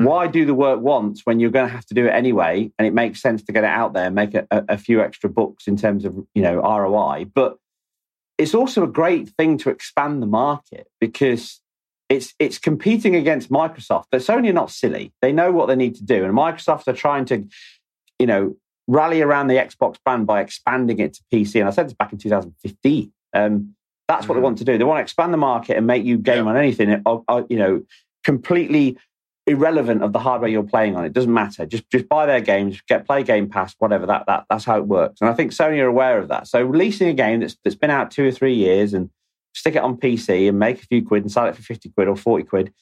mm. why do the work once when you're going to have to do it anyway, and it makes sense to get it out there and make a, a few extra bucks in terms of you know ROI, but it's also a great thing to expand the market because it's it's competing against Microsoft. But Sony are not silly; they know what they need to do, and Microsoft are trying to, you know, rally around the Xbox brand by expanding it to PC. And I said this back in 2015. Um, that's what mm-hmm. they want to do. They want to expand the market and make you game yeah. on anything, uh, uh, you know, completely irrelevant of the hardware you're playing on. It doesn't matter. Just just buy their games, get play Game Pass, whatever. That that that's how it works. And I think Sony are aware of that. So releasing a game that's that's been out two or three years and stick it on PC and make a few quid and sell it for fifty quid or forty quid.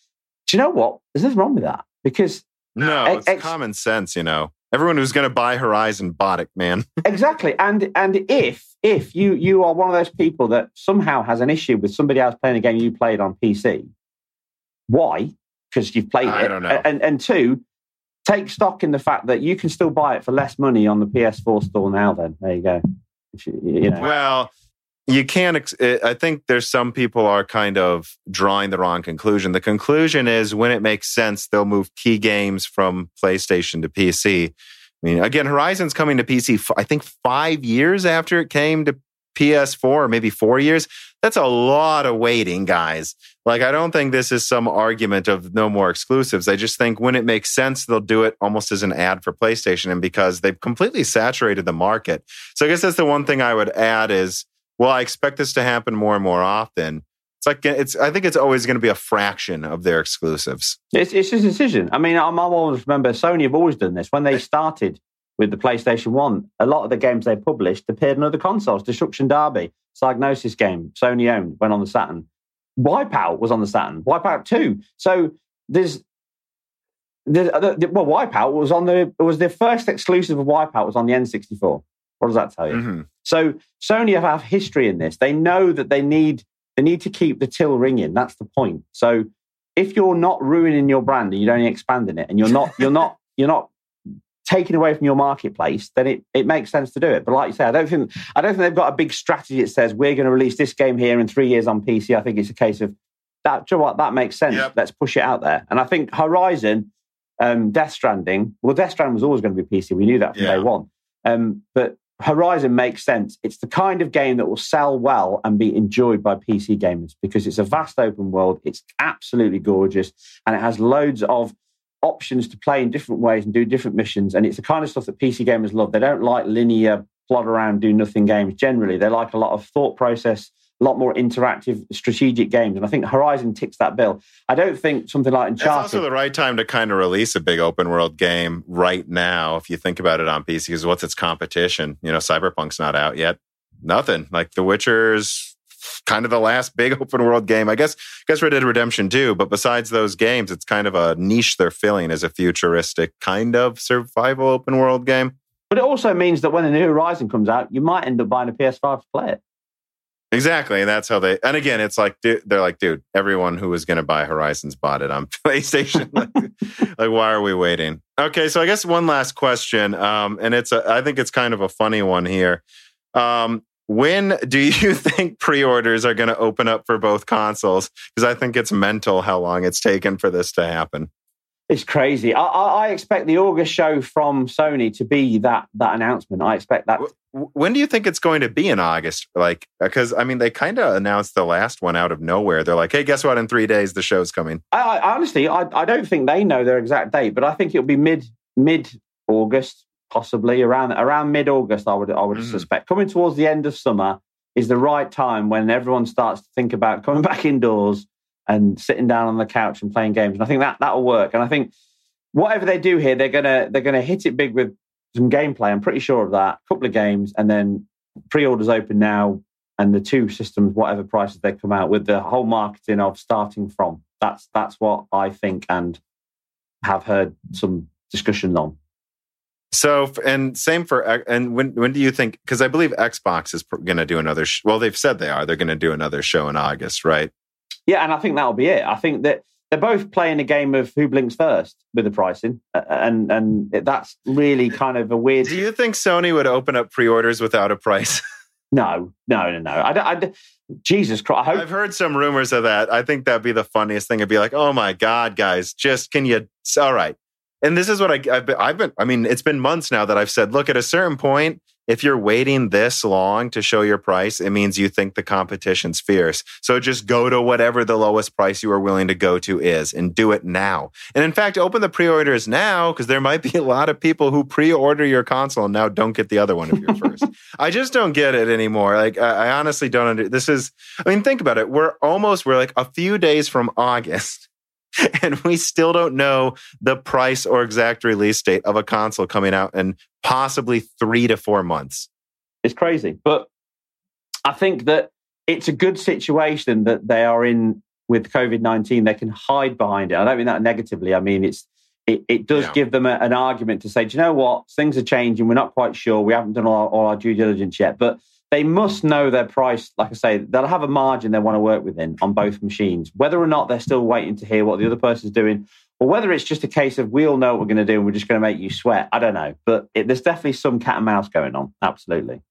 Do you know what? There's nothing wrong with that because no, it's ex- common sense. You know, everyone who's going to buy Horizon bought it, man. exactly. And and if if you you are one of those people that somehow has an issue with somebody else playing a game you played on PC, why? Because you've played I it. Don't know. And and two, take stock in the fact that you can still buy it for less money on the PS4 store now. Then there you go. You know. Well, you can't. Eh, I think there's some people are kind of drawing the wrong conclusion. The conclusion is when it makes sense, they'll move key games from PlayStation to PC I mean, again, Horizon's coming to PC, I think five years after it came to PS4, or maybe four years. That's a lot of waiting, guys. Like, I don't think this is some argument of no more exclusives. I just think when it makes sense, they'll do it almost as an ad for PlayStation and because they've completely saturated the market. So I guess that's the one thing I would add is, well, I expect this to happen more and more often. It's like it's. I think it's always going to be a fraction of their exclusives. It's it's a decision. I mean, I'm, I'm always remember Sony have always done this when they started with the PlayStation One. A lot of the games they published appeared on other consoles. Destruction Derby, Psygnosis game, Sony owned, went on the Saturn. Wipeout was on the Saturn. Wipeout Two. So there's uh, the, the, well, Wipeout was on the it was the first exclusive of Wipeout was on the N64. What does that tell you? Mm-hmm. So Sony have, have history in this. They know that they need they need to keep the till ringing. That's the point. So if you're not ruining your brand and you're only expanding it, and you're not you're not you're not taking away from your marketplace, then it, it makes sense to do it. But like you say, I don't think I don't think they've got a big strategy that says we're going to release this game here in three years on PC. I think it's a case of that. You know what? That makes sense. Yep. Let's push it out there. And I think Horizon, um, Death Stranding. Well, Death Stranding was always going to be PC. We knew that from yeah. day one. Um, but Horizon makes sense. It's the kind of game that will sell well and be enjoyed by PC gamers because it's a vast open world. It's absolutely gorgeous and it has loads of options to play in different ways and do different missions. And it's the kind of stuff that PC gamers love. They don't like linear plod around, do nothing games generally. They like a lot of thought process, a lot more interactive, strategic games. And I think Horizon ticks that bill. I don't think something like Uncharted. It's also the right time to kind of release a big open world game right now, if you think about it on PC, because what's its competition? You know, Cyberpunk's not out yet. Nothing. Like The Witcher's kind of the last big open world game. I guess, I guess Red Dead Redemption 2, but besides those games, it's kind of a niche they're filling as a futuristic kind of survival open world game. But it also means that when the new Horizon comes out, you might end up buying a PS5 to play it. Exactly, and that's how they. And again, it's like dude, they're like, dude, everyone who was going to buy Horizons bought it on PlayStation. like, like, why are we waiting? Okay, so I guess one last question, um, and it's a, I think it's kind of a funny one here. Um, when do you think pre-orders are going to open up for both consoles? Because I think it's mental how long it's taken for this to happen. It's crazy. I, I, expect the August show from Sony to be that that announcement. I expect that. When do you think it's going to be in August? Like, because I mean, they kind of announced the last one out of nowhere. They're like, "Hey, guess what? In three days, the show's coming." I, I honestly, I, I don't think they know their exact date, but I think it'll be mid mid August, possibly around around mid August. I would I would mm. suspect coming towards the end of summer is the right time when everyone starts to think about coming back indoors and sitting down on the couch and playing games. And I think that that'll work. And I think whatever they do here, they're gonna they're gonna hit it big with some gameplay. I'm pretty sure of that. A couple of games, and then pre-orders open now, and the two systems, whatever prices they come out with, the whole marketing of starting from. That's that's what I think and have heard some discussions on. So, and same for, and when when do you think? Because I believe Xbox is going to do another. Sh- well, they've said they are. They're going to do another show in August, right? Yeah, and I think that'll be it. I think that they're both playing a game of who blinks first with the pricing, and and that's really kind of a weird. Do you think Sony would open up pre-orders without a price? no, no, no, no. I, I, Jesus Christ! I have heard some rumors of that. I think that'd be the funniest thing. It'd be like, oh my god, guys, just can you? All right. And this is what I, have been, I've been. I mean, it's been months now that I've said, look, at a certain point, if you're waiting this long to show your price, it means you think the competition's fierce. So just go to whatever the lowest price you are willing to go to is and do it now. And in fact, open the pre-orders now because there might be a lot of people who pre-order your console and now don't get the other one if you're first. I just don't get it anymore. Like I, I honestly don't under this is I mean think about it. We're almost we're like a few days from August and we still don't know the price or exact release date of a console coming out in possibly three to four months. It's crazy. But I think that it's a good situation that they are in with COVID 19. They can hide behind it. I don't mean that negatively. I mean, it's it, it does yeah. give them a, an argument to say, do you know what? Things are changing. We're not quite sure. We haven't done all our, all our due diligence yet. But they must know their price. Like I say, they'll have a margin they want to work within on both machines. Whether or not they're still waiting to hear what the other person's doing, or whether it's just a case of we all know what we're going to do and we're just going to make you sweat, I don't know. But it, there's definitely some cat and mouse going on. Absolutely.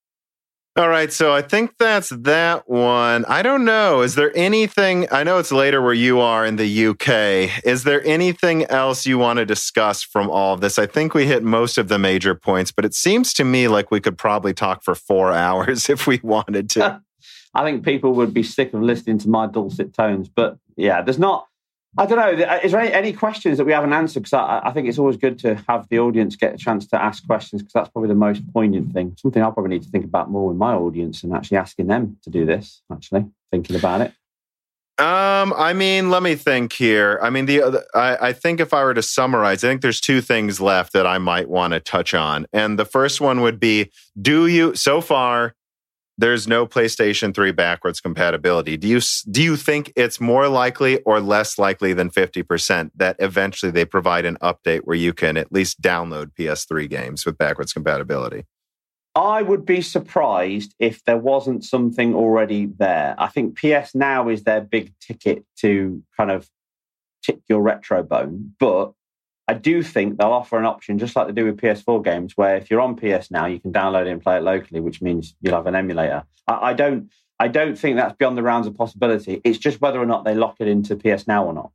All right, so I think that's that one. I don't know. Is there anything? I know it's later where you are in the UK. Is there anything else you want to discuss from all of this? I think we hit most of the major points, but it seems to me like we could probably talk for four hours if we wanted to. I think people would be sick of listening to my dulcet tones, but yeah, there's not I don't know. Uh, is there any, questions that we haven't answered? Because I, I, think it's always good to have the audience get a chance to ask questions because that's probably the most poignant thing. Something I'll probably need to think about more with my audience and actually asking them to do this. Actually, thinking about it. Um, I mean, let me think here. I mean, the I, I think if I were to summarize, I think there's two things left that I might want to touch on, and the first one would be: Do you so far? There's no PlayStation 3 backwards compatibility. Do you do you think it's more likely or less likely than 50% that eventually they provide an update where you can at least download PS3 games with backwards compatibility? I would be surprised if there wasn't something already there. I think PS Now is their big ticket to kind of tick your retro bone, but I do think they'll offer an option, just like they do with PS4 games, where if you're on PS now, you can download it and play it locally, which means you'll have an emulator. I, I don't, I don't think that's beyond the rounds of possibility. It's just whether or not they lock it into PS Now or not.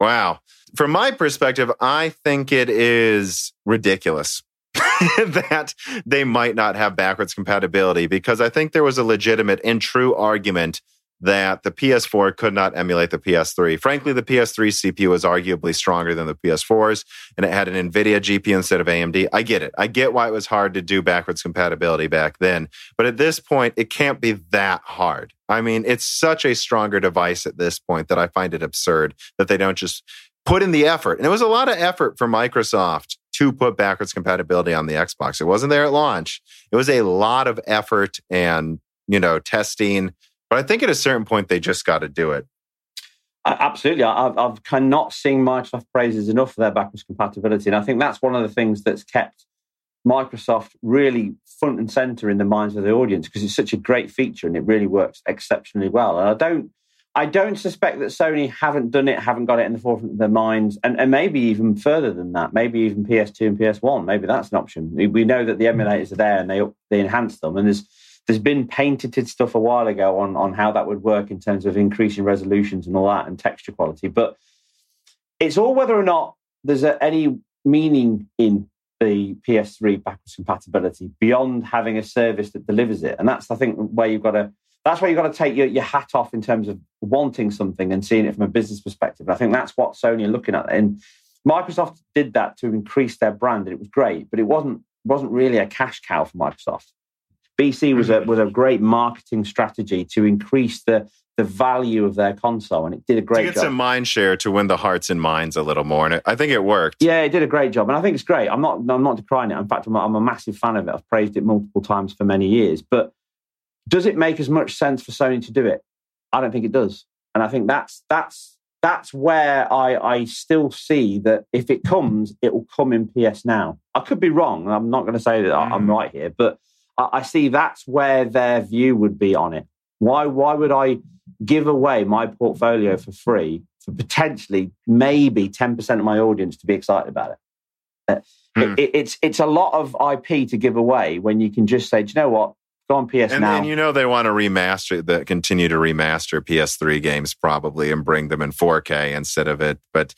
Wow. From my perspective, I think it is ridiculous that they might not have backwards compatibility because I think there was a legitimate and true argument that the PS4 could not emulate the PS3. Frankly, the PS3 CPU was arguably stronger than the PS4's, and it had an NVIDIA GPU instead of AMD. I get it. I get why it was hard to do backwards compatibility back then. But at this point, it can't be that hard. I mean, it's such a stronger device at this point that I find it absurd that they don't just put in the effort. And it was a lot of effort for Microsoft to put backwards compatibility on the Xbox. It wasn't there at launch. It was a lot of effort and, you know, testing but I think at a certain point, they just got to do it. Absolutely. I've, I've of seen Microsoft praises enough for their backwards compatibility. And I think that's one of the things that's kept Microsoft really front and center in the minds of the audience because it's such a great feature and it really works exceptionally well. And I don't I don't suspect that Sony haven't done it, haven't got it in the forefront of their minds, and, and maybe even further than that. Maybe even PS2 and PS1. Maybe that's an option. We know that the emulators are there and they they enhance them, and there's there's been painted stuff a while ago on, on how that would work in terms of increasing resolutions and all that and texture quality. But it's all whether or not there's a, any meaning in the PS3 backwards compatibility beyond having a service that delivers it. And that's, I think, where you've got to that's where you've got to take your, your hat off in terms of wanting something and seeing it from a business perspective. I think that's what Sony are looking at. And Microsoft did that to increase their brand, and it was great, but it wasn't wasn't really a cash cow for Microsoft. BC was a was a great marketing strategy to increase the the value of their console, and it did a great to get job. some mind share to win the hearts and minds a little more, and it, I think it worked. Yeah, it did a great job, and I think it's great. I'm not I'm not decrying it. In fact, I'm a, I'm a massive fan of it. I've praised it multiple times for many years. But does it make as much sense for Sony to do it? I don't think it does, and I think that's that's that's where I, I still see that if it comes, it will come in PS now. I could be wrong. I'm not going to say that mm. I'm right here, but I see that's where their view would be on it. Why, why would I give away my portfolio for free for potentially maybe 10% of my audience to be excited about it? Uh, hmm. it, it's, it's a lot of IP to give away when you can just say, do you know what? Go on PS and, now. And you know they want to remaster, the, continue to remaster PS3 games probably and bring them in 4K instead of it. But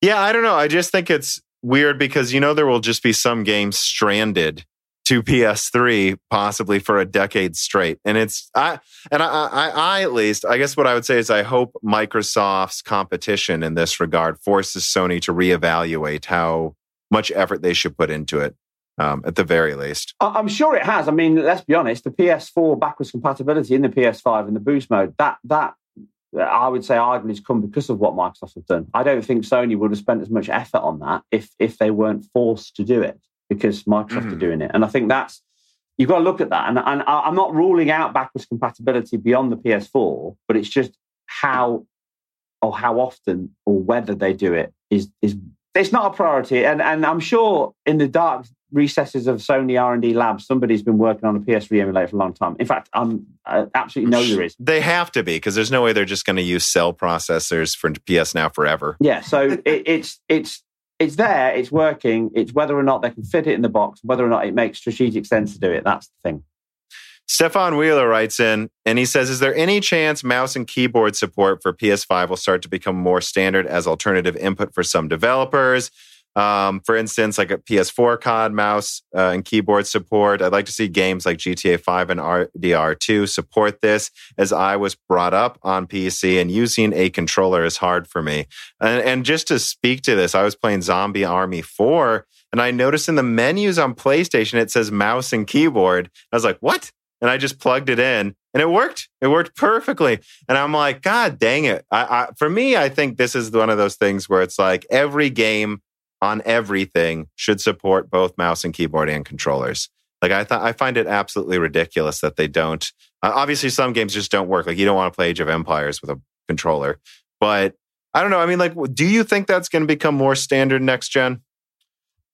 yeah, I don't know. I just think it's weird because you know there will just be some games stranded to PS3 possibly for a decade straight. And it's I and I, I, I at least I guess what I would say is I hope Microsoft's competition in this regard forces Sony to reevaluate how much effort they should put into it. Um, at the very least, I'm sure it has. I mean, let's be honest. The PS4 backwards compatibility in the PS5 and the boost mode that that I would say arguably has come because of what Microsoft have done. I don't think Sony would have spent as much effort on that if if they weren't forced to do it because Microsoft mm. are hmm. doing it. And I think that's you've got to look at that. And, and I'm not ruling out backwards compatibility beyond the PS4, but it's just how or how often or whether they do it is is it's not a priority. And and I'm sure in the dark recesses of Sony R and D labs, somebody's been working on a PS3 emulator for a long time. In fact, I'm I absolutely know there is. They have to be because there's no way they're just going to use cell processors for PS now forever. Yeah, so it, it's it's it's there, it's working. It's whether or not they can fit it in the box, whether or not it makes strategic sense to do it. That's the thing. Stefan Wheeler writes in and he says, Is there any chance mouse and keyboard support for PS5 will start to become more standard as alternative input for some developers? Um, for instance, like a PS4 COD mouse uh, and keyboard support. I'd like to see games like GTA 5 and RDR2 support this, as I was brought up on PC and using a controller is hard for me. And, and just to speak to this, I was playing Zombie Army 4 and I noticed in the menus on PlayStation it says mouse and keyboard. I was like, what? And I just plugged it in and it worked. It worked perfectly. And I'm like, God dang it. I, I, for me, I think this is one of those things where it's like every game on everything should support both mouse and keyboard and controllers. Like I thought, I find it absolutely ridiculous that they don't. Uh, obviously, some games just don't work. Like you don't want to play Age of Empires with a controller, but I don't know. I mean, like, do you think that's going to become more standard next gen?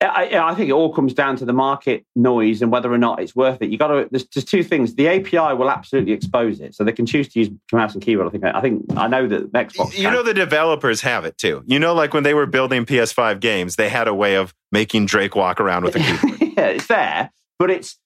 I, I, think it all comes down to the market noise and whether or not it's worth it. You got to. There's, there's, two things. The API will absolutely expose it, so they can choose to use mouse and keyboard. I think. I think I know that Xbox. You can. know the developers have it too. You know, like when they were building PS5 games, they had a way of making Drake walk around with a keyboard. yeah, it's there, but it's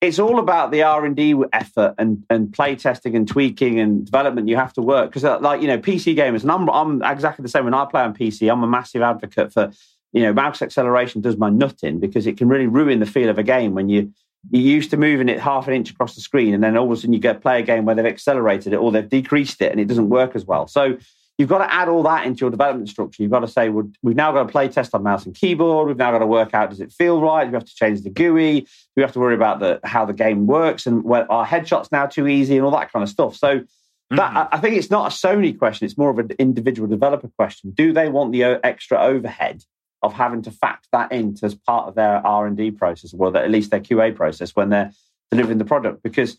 it's all about the R and D effort and and play testing and tweaking and development. You have to work because, uh, like you know, PC gamers, and I'm I'm exactly the same. When I play on PC, I'm a massive advocate for you know, mouse acceleration does my nutting because it can really ruin the feel of a game when you you're used to moving it half an inch across the screen, and then all of a sudden you get play a game where they've accelerated it or they've decreased it and it doesn't work as well. So you've got to add all that into your development structure. You've got to say, well, we've now got to play test on mouse and keyboard. We've now got to work out does it feel right? Do we have to change the GUI? we have to worry about the how the game works and where our headshots now too easy and all that kind of stuff. So mm-hmm. that, I think it's not a Sony question. It's more of an individual developer question. Do they want the extra overhead of having to factor that into as part of their R and D process, or at least their QA process when they're delivering the product. Because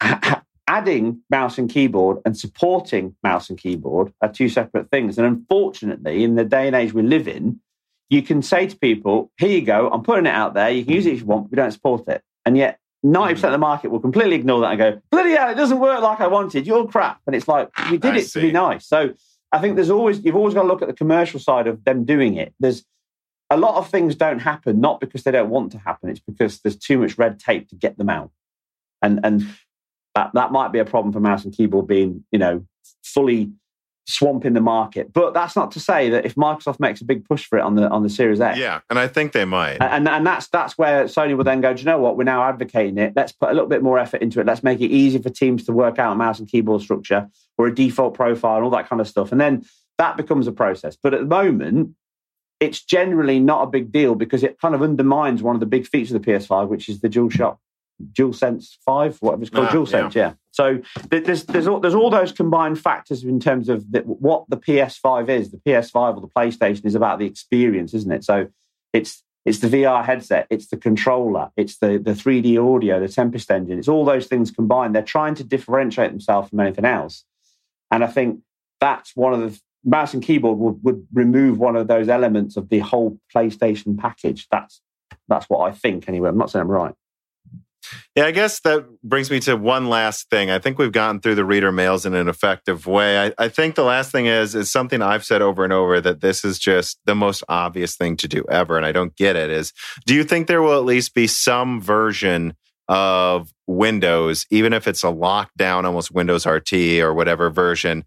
adding mouse and keyboard and supporting mouse and keyboard are two separate things. And unfortunately, in the day and age we live in, you can say to people, "Here you go, I'm putting it out there. You can use it if you want. But we don't support it." And yet, 90% of mm. the market will completely ignore that and go, bloody hell, it doesn't work like I wanted. You're crap. And it's like, we did I it see. to be nice. So I think there's always you've always got to look at the commercial side of them doing it. There's a lot of things don't happen not because they don't want to happen. It's because there's too much red tape to get them out, and and that that might be a problem for mouse and keyboard being you know fully swamping the market. But that's not to say that if Microsoft makes a big push for it on the on the Series X, yeah, and I think they might, and and that's that's where Sony will then go. Do you know what? We're now advocating it. Let's put a little bit more effort into it. Let's make it easy for teams to work out a mouse and keyboard structure or a default profile and all that kind of stuff, and then that becomes a process. But at the moment. It's generally not a big deal because it kind of undermines one of the big features of the PS5, which is the DualShock Sense Five, whatever it's called, ah, Sense, yeah. yeah. So there's there's all, there's all those combined factors in terms of the, what the PS5 is. The PS5 or the PlayStation is about the experience, isn't it? So it's it's the VR headset, it's the controller, it's the the 3D audio, the Tempest engine. It's all those things combined. They're trying to differentiate themselves from anything else, and I think that's one of the mouse and keyboard would, would remove one of those elements of the whole PlayStation package. That's that's what I think anyway. I'm not saying I'm right. Yeah, I guess that brings me to one last thing. I think we've gotten through the reader mails in an effective way. I, I, think the last thing is is something I've said over and over that this is just the most obvious thing to do ever, and I don't get it. Is do you think there will at least be some version of Windows, even if it's a lockdown, almost Windows RT or whatever version,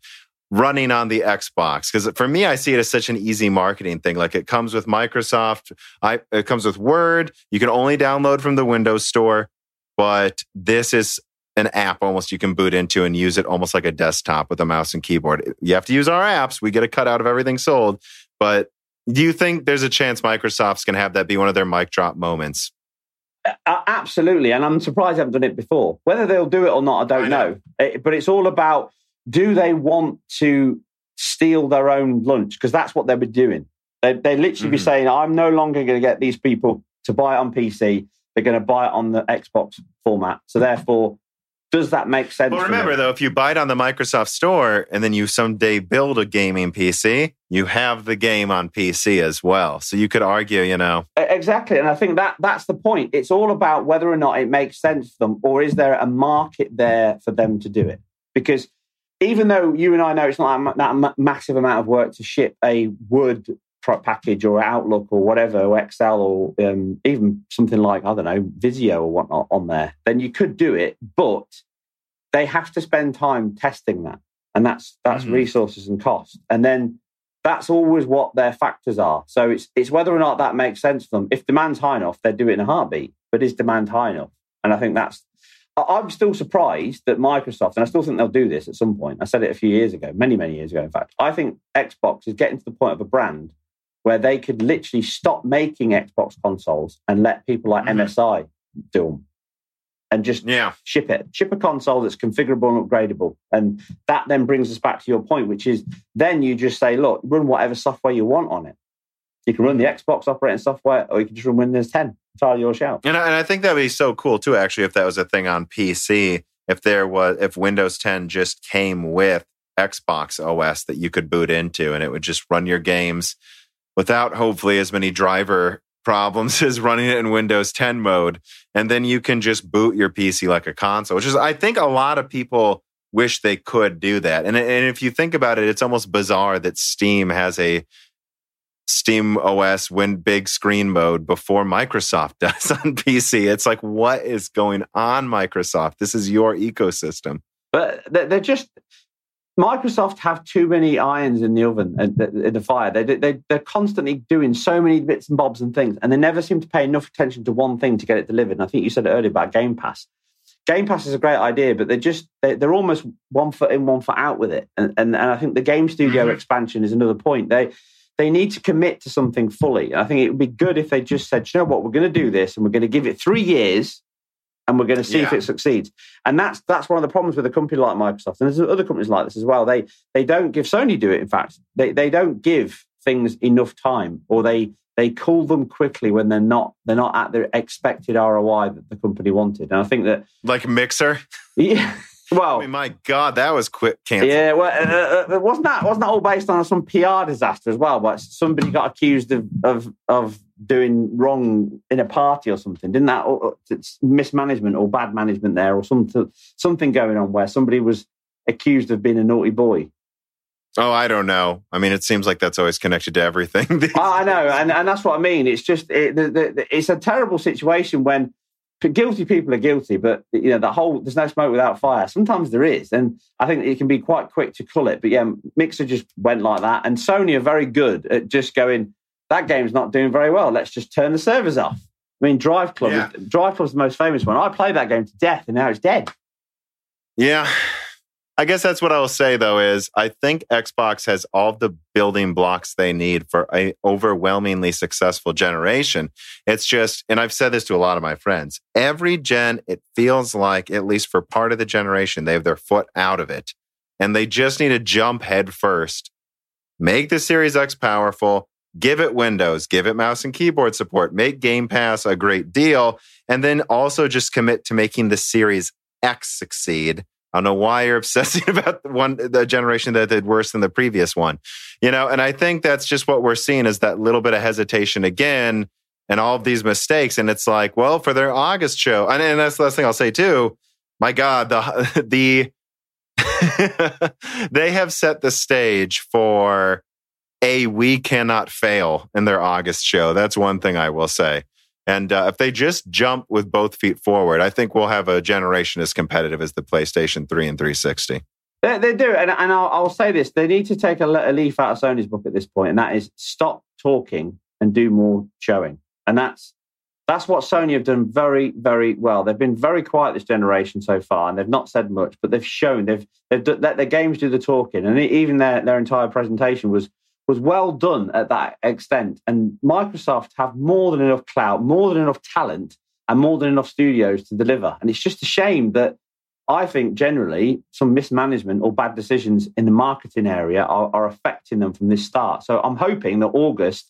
running on the Xbox. Because for me, I see it as such an easy marketing thing. Like it comes with Microsoft, I, it comes with Word. You can only download from the Windows Store, but this is an app almost you can boot into and use it almost like a desktop with a mouse and keyboard. You have to use our apps. We get a cut out of everything sold. But do you think there's a chance Microsoft's going to have that be one of their mic drop moments? Uh, absolutely. And I'm surprised they haven't done it before. Whether they'll do it or not, I don't I know. know. It, but it's all about do they want to steal their own lunch? Because that's what they be doing. They, they literally mm-hmm. be saying, I'm no longer going to get these people to buy it on PC. They're going to buy it on the Xbox format. So therefore, does that make sense? Well, remember though, if you buy it on the Microsoft Store and then you someday build a gaming PC, you have the game on PC as well. So you could argue, you know, exactly. And I think that that's the point. It's all about whether or not it makes sense for them, or is there a market there for them to do it? Because even though you and I know it's not that massive amount of work to ship a Word package or Outlook or whatever, or Excel or um, even something like, I don't know, Visio or whatnot on there, then you could do it. But they have to spend time testing that. And that's that's mm-hmm. resources and cost. And then that's always what their factors are. So it's it's whether or not that makes sense to them. If demand's high enough, they'd do it in a heartbeat. But is demand high enough? And I think that's I'm still surprised that Microsoft, and I still think they'll do this at some point. I said it a few years ago, many, many years ago, in fact. I think Xbox is getting to the point of a brand where they could literally stop making Xbox consoles and let people like mm-hmm. MSI do them and just yeah. ship it. Ship a console that's configurable and upgradable. And that then brings us back to your point, which is then you just say, look, run whatever software you want on it. You can run the Xbox operating software or you can just run Windows 10. Entirely your shout. And I, and I think that'd be so cool too, actually, if that was a thing on PC. If there was, if Windows 10 just came with Xbox OS that you could boot into and it would just run your games without hopefully as many driver problems as running it in Windows 10 mode. And then you can just boot your PC like a console, which is, I think a lot of people wish they could do that. And, and if you think about it, it's almost bizarre that Steam has a Steam OS win big screen mode before Microsoft does on PC. It's like, what is going on, Microsoft? This is your ecosystem. But they're just Microsoft have too many irons in the oven, uh, in the fire. They, they, they're constantly doing so many bits and bobs and things, and they never seem to pay enough attention to one thing to get it delivered. And I think you said it earlier about Game Pass. Game Pass is a great idea, but they're just they, are almost one foot in, one foot out with it. And and, and I think the game studio mm-hmm. expansion is another point. They they need to commit to something fully. I think it would be good if they just said, you know what, we're going to do this and we're going to give it three years and we're going to see yeah. if it succeeds. And that's that's one of the problems with a company like Microsoft. And there's other companies like this as well. They they don't give Sony do it, in fact. They they don't give things enough time or they they call them quickly when they're not they're not at the expected ROI that the company wanted. And I think that like Mixer. Yeah. Well, I mean, my God, that was quick cancer. Yeah, well, uh, uh, uh, wasn't that wasn't that all based on some PR disaster as well? But somebody got accused of of of doing wrong in a party or something, didn't that? Or, it's mismanagement or bad management there, or something something going on where somebody was accused of being a naughty boy. Oh, I don't know. I mean, it seems like that's always connected to everything. I know, and, and that's what I mean. It's just it, the, the, it's a terrible situation when guilty people are guilty, but you know the whole there's no smoke without fire. Sometimes there is, and I think it can be quite quick to cull it. But yeah, Mixer just went like that, and Sony are very good at just going. That game's not doing very well. Let's just turn the servers off. I mean, Drive Club, yeah. Drive Club's the most famous one. I played that game to death, and now it's dead. Yeah, I guess that's what I will say though is I think Xbox has all the building blocks they need for a overwhelmingly successful generation. It's just, and I've said this to a lot of my friends, every gen, it feels like, at least for part of the generation, they have their foot out of it. And they just need to jump head first, make the Series X powerful, give it Windows, give it mouse and keyboard support, make Game Pass a great deal, and then also just commit to making the Series X succeed I don't know why you're obsessing about the one the generation that did worse than the previous one. You know, and I think that's just what we're seeing is that little bit of hesitation again and all of these mistakes. And it's like, well, for their August show, and, and that's the last thing I'll say too. My God, the the they have set the stage for a we cannot fail in their August show. That's one thing I will say. And uh, if they just jump with both feet forward, I think we'll have a generation as competitive as the PlayStation 3 and 360. They, they do, and, and I'll, I'll, say this: they need to take a, a leaf out of Sony's book at this point, and that is stop talking and do more showing. And that's that's what Sony have done very, very well. They've been very quiet this generation so far, and they've not said much, but they've shown they've they've let their games do the talking, and even their their entire presentation was was well done at that extent. And Microsoft have more than enough clout, more than enough talent, and more than enough studios to deliver. And it's just a shame that I think generally some mismanagement or bad decisions in the marketing area are, are affecting them from this start. So I'm hoping that August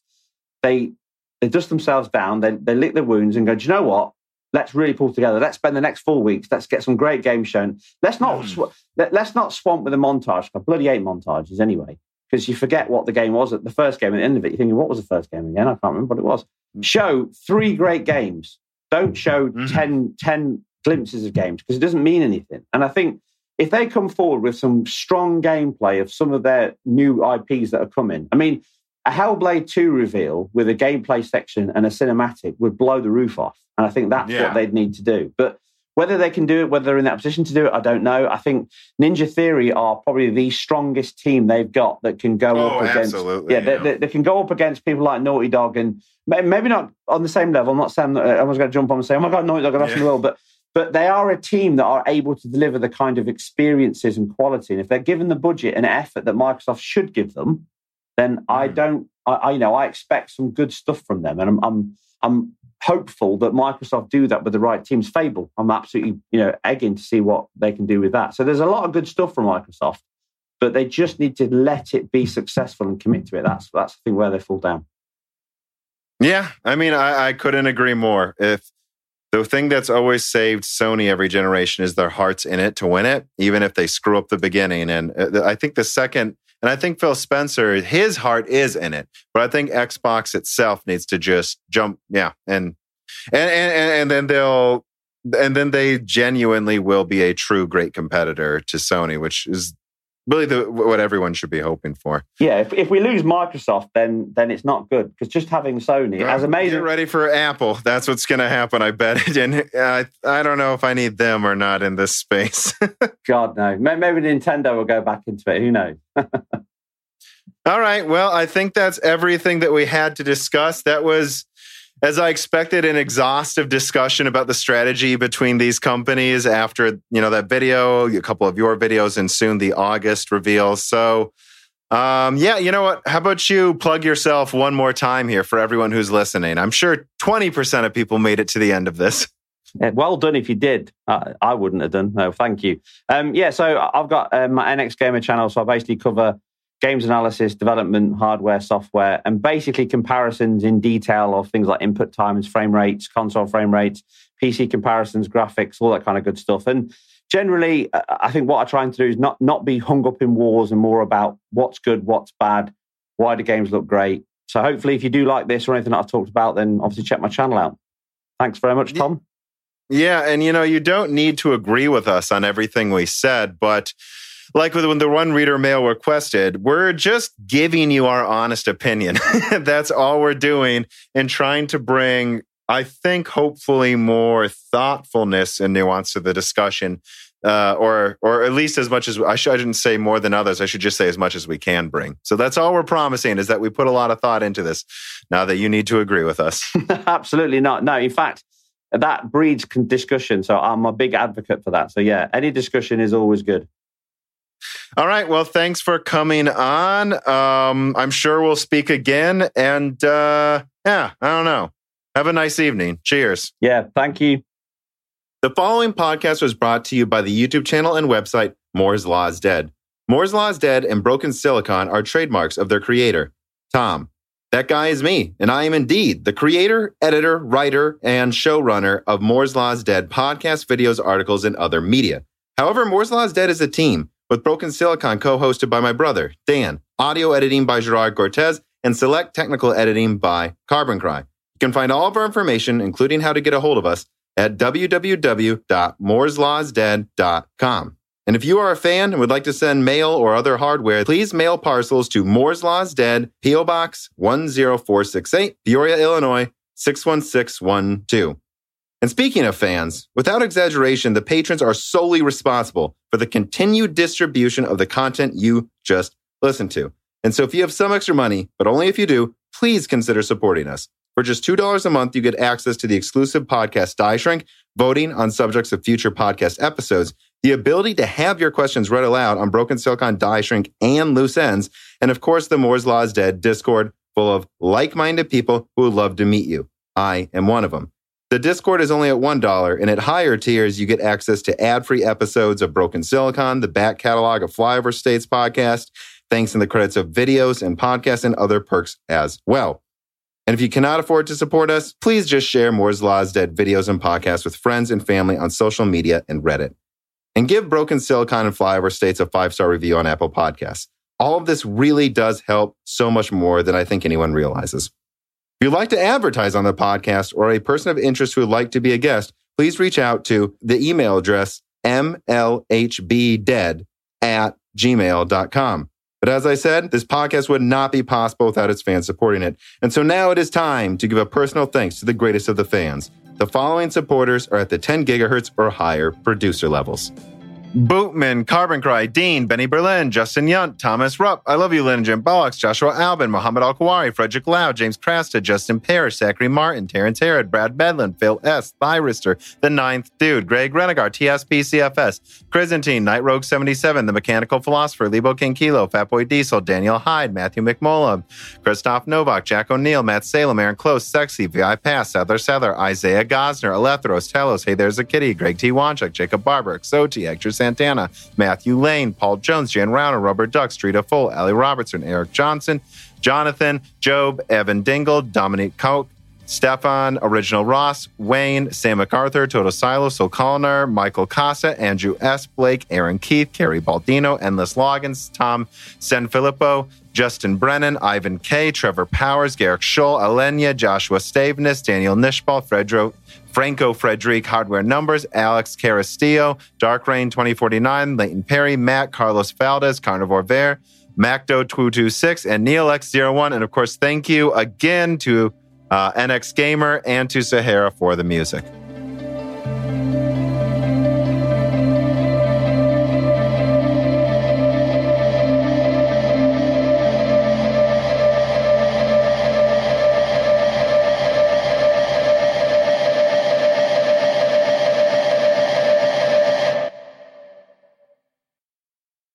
they they dust themselves down, they, they lick their wounds and go, do you know what? Let's really pull together. Let's spend the next four weeks. Let's get some great games shown. Let's not mm. sw- let, us not swamp with a montage. I bloody eight montages anyway, because you forget what the game was at the first game. At the end of it, you're thinking, what was the first game again? I can't remember what it was. Mm. Show three great games. Don't show mm. 10, 10 glimpses of games because it doesn't mean anything. And I think if they come forward with some strong gameplay of some of their new IPs that are coming, I mean, a Hellblade 2 reveal with a gameplay section and a cinematic would blow the roof off. And I think that's yeah. what they'd need to do. But whether they can do it, whether they're in that position to do it, I don't know. I think Ninja Theory are probably the strongest team they've got that can go oh, up against. Absolutely, yeah, they, they, they, can go up against people like Naughty Dog and maybe not on the same level. I'm not saying that I was going to jump on and say, "Oh my god, Naughty Dog best yeah. in the world," but but they are a team that are able to deliver the kind of experiences and quality. And if they're given the budget and effort that Microsoft should give them, then mm. I don't, I, I, you know, I expect some good stuff from them, and I'm, I'm, I'm hopeful that Microsoft do that with the right teams. Fable, I'm absolutely, you know, egging to see what they can do with that. So there's a lot of good stuff from Microsoft, but they just need to let it be successful and commit to it. That's that's the thing where they fall down. Yeah, I mean, I, I couldn't agree more. If the thing that's always saved Sony every generation is their heart's in it to win it, even if they screw up the beginning. And uh, I think the second and I think Phil Spencer, his heart is in it, but I think Xbox itself needs to just jump, yeah, and and and, and then they'll and then they genuinely will be a true great competitor to Sony, which is really the, what everyone should be hoping for. Yeah, if, if we lose Microsoft, then then it's not good because just having Sony as amazing. Get ready for Apple. That's what's going to happen. I bet. And uh, I I don't know if I need them or not in this space. God no. Maybe Nintendo will go back into it. Who knows? All right. Well, I think that's everything that we had to discuss. That was as I expected, an exhaustive discussion about the strategy between these companies after you know that video, a couple of your videos, and soon the August reveal. So, um, yeah, you know what? How about you plug yourself one more time here for everyone who's listening? I'm sure 20% of people made it to the end of this. Yeah, well done if you did. I, I wouldn't have done. No, thank you. Um, yeah, so I've got uh, my NX Gamer channel, so I basically cover games analysis, development, hardware, software, and basically comparisons in detail of things like input times, frame rates, console frame rates, PC comparisons, graphics, all that kind of good stuff. And generally, uh, I think what I'm trying to do is not not be hung up in wars and more about what's good, what's bad, why do games look great. So hopefully, if you do like this or anything that I've talked about, then obviously check my channel out. Thanks very much, Tom. Yeah, and you know, you don't need to agree with us on everything we said, but like with when the one reader mail requested, we're just giving you our honest opinion. That's all we're doing and trying to bring, I think, hopefully more thoughtfulness and nuance to the discussion. Uh, or, or at least as much as I shouldn't say more than others. I should just say as much as we can bring. So that's all we're promising is that we put a lot of thought into this. Now that you need to agree with us, absolutely not. No, in fact, that breeds discussion. So I'm a big advocate for that. So yeah, any discussion is always good. All right. Well, thanks for coming on. Um, I'm sure we'll speak again. And uh, yeah, I don't know. Have a nice evening. Cheers. Yeah. Thank you. The following podcast was brought to you by the YouTube channel and website Moore's Law is Dead. Moore's Law is Dead and Broken Silicon are trademarks of their creator, Tom. That guy is me, and I am indeed the creator, editor, writer, and showrunner of Moore's Law is Dead podcast, videos, articles, and other media. However, Moore's Law is Dead is a team with Broken Silicon co hosted by my brother, Dan, audio editing by Gerard Cortez, and select technical editing by Carbon Cry. You can find all of our information, including how to get a hold of us, at www.mooreslawsdead.com. And if you are a fan and would like to send mail or other hardware, please mail parcels to Moore's Laws Dead, P.O. Box 10468, Peoria, Illinois 61612. And speaking of fans, without exaggeration, the patrons are solely responsible for the continued distribution of the content you just listened to. And so if you have some extra money, but only if you do, please consider supporting us. For just $2 a month, you get access to the exclusive podcast Die Shrink, voting on subjects of future podcast episodes, the ability to have your questions read aloud on Broken Silicon Die Shrink and Loose Ends, and of course, the Moore's Law is Dead Discord full of like minded people who would love to meet you. I am one of them. The Discord is only at $1, and at higher tiers, you get access to ad free episodes of Broken Silicon, the back catalog of Flyover States podcast, thanks in the credits of videos and podcasts, and other perks as well. And if you cannot afford to support us, please just share Moore's Law's Dead videos and podcasts with friends and family on social media and Reddit. And give Broken Silicon and Flyover States a five star review on Apple Podcasts. All of this really does help so much more than I think anyone realizes. If you'd like to advertise on the podcast or a person of interest who would like to be a guest, please reach out to the email address mlhbdead at gmail.com. But as I said, this podcast would not be possible without its fans supporting it. And so now it is time to give a personal thanks to the greatest of the fans. The following supporters are at the 10 gigahertz or higher producer levels. Bootman, Carbon Cry, Dean, Benny Berlin, Justin Yunt, Thomas Rupp, I Love You, Lynn Jim Bollocks, Joshua Albin, Mohammed Al Kawari, Frederick Lau, James Crasta, Justin Parrish, Zachary Martin, Terrence Herod, Brad Medlin, Phil S., Thyrister, The Ninth Dude, Greg Renegar, TSPCFS, Chrysantine, Night Rogue 77, The Mechanical Philosopher, Lebo King Kilo, Fatboy Diesel, Daniel Hyde, Matthew McMullen, Christoph Novak, Jack O'Neill, Matt Salem, Aaron Close, Sexy, VI Pass, Sadler Sadler, Isaiah Gosner, Alethros, Telos, Hey There's a Kitty, Greg T. Wanchuk, Jacob Barber, Xoti, Hector Santana, Matthew Lane, Paul Jones, Jan Rauner, Robert Duck, Street of Full, Ali Robertson, Eric Johnson, Jonathan, Job, Evan Dingle, Dominique Koch, Stefan, Original Ross, Wayne, Sam MacArthur, Toto Silo, Sol Colliner, Michael Casa, Andrew S. Blake, Aaron Keith, Kerry Baldino, Endless Loggins, Tom Senfilippo, Justin Brennan, Ivan K., Trevor Powers, Garrick Scholl, Alenia, Joshua Staveness, Daniel Nishbal, Fredro, Franco Frederic, Hardware Numbers, Alex Carastillo, Dark Rain 2049, Leighton Perry, Matt, Carlos Valdez, Carnivore Bear, Macdo226, and Neil X01. And of course, thank you again to uh, NX Gamer and to Sahara for the music.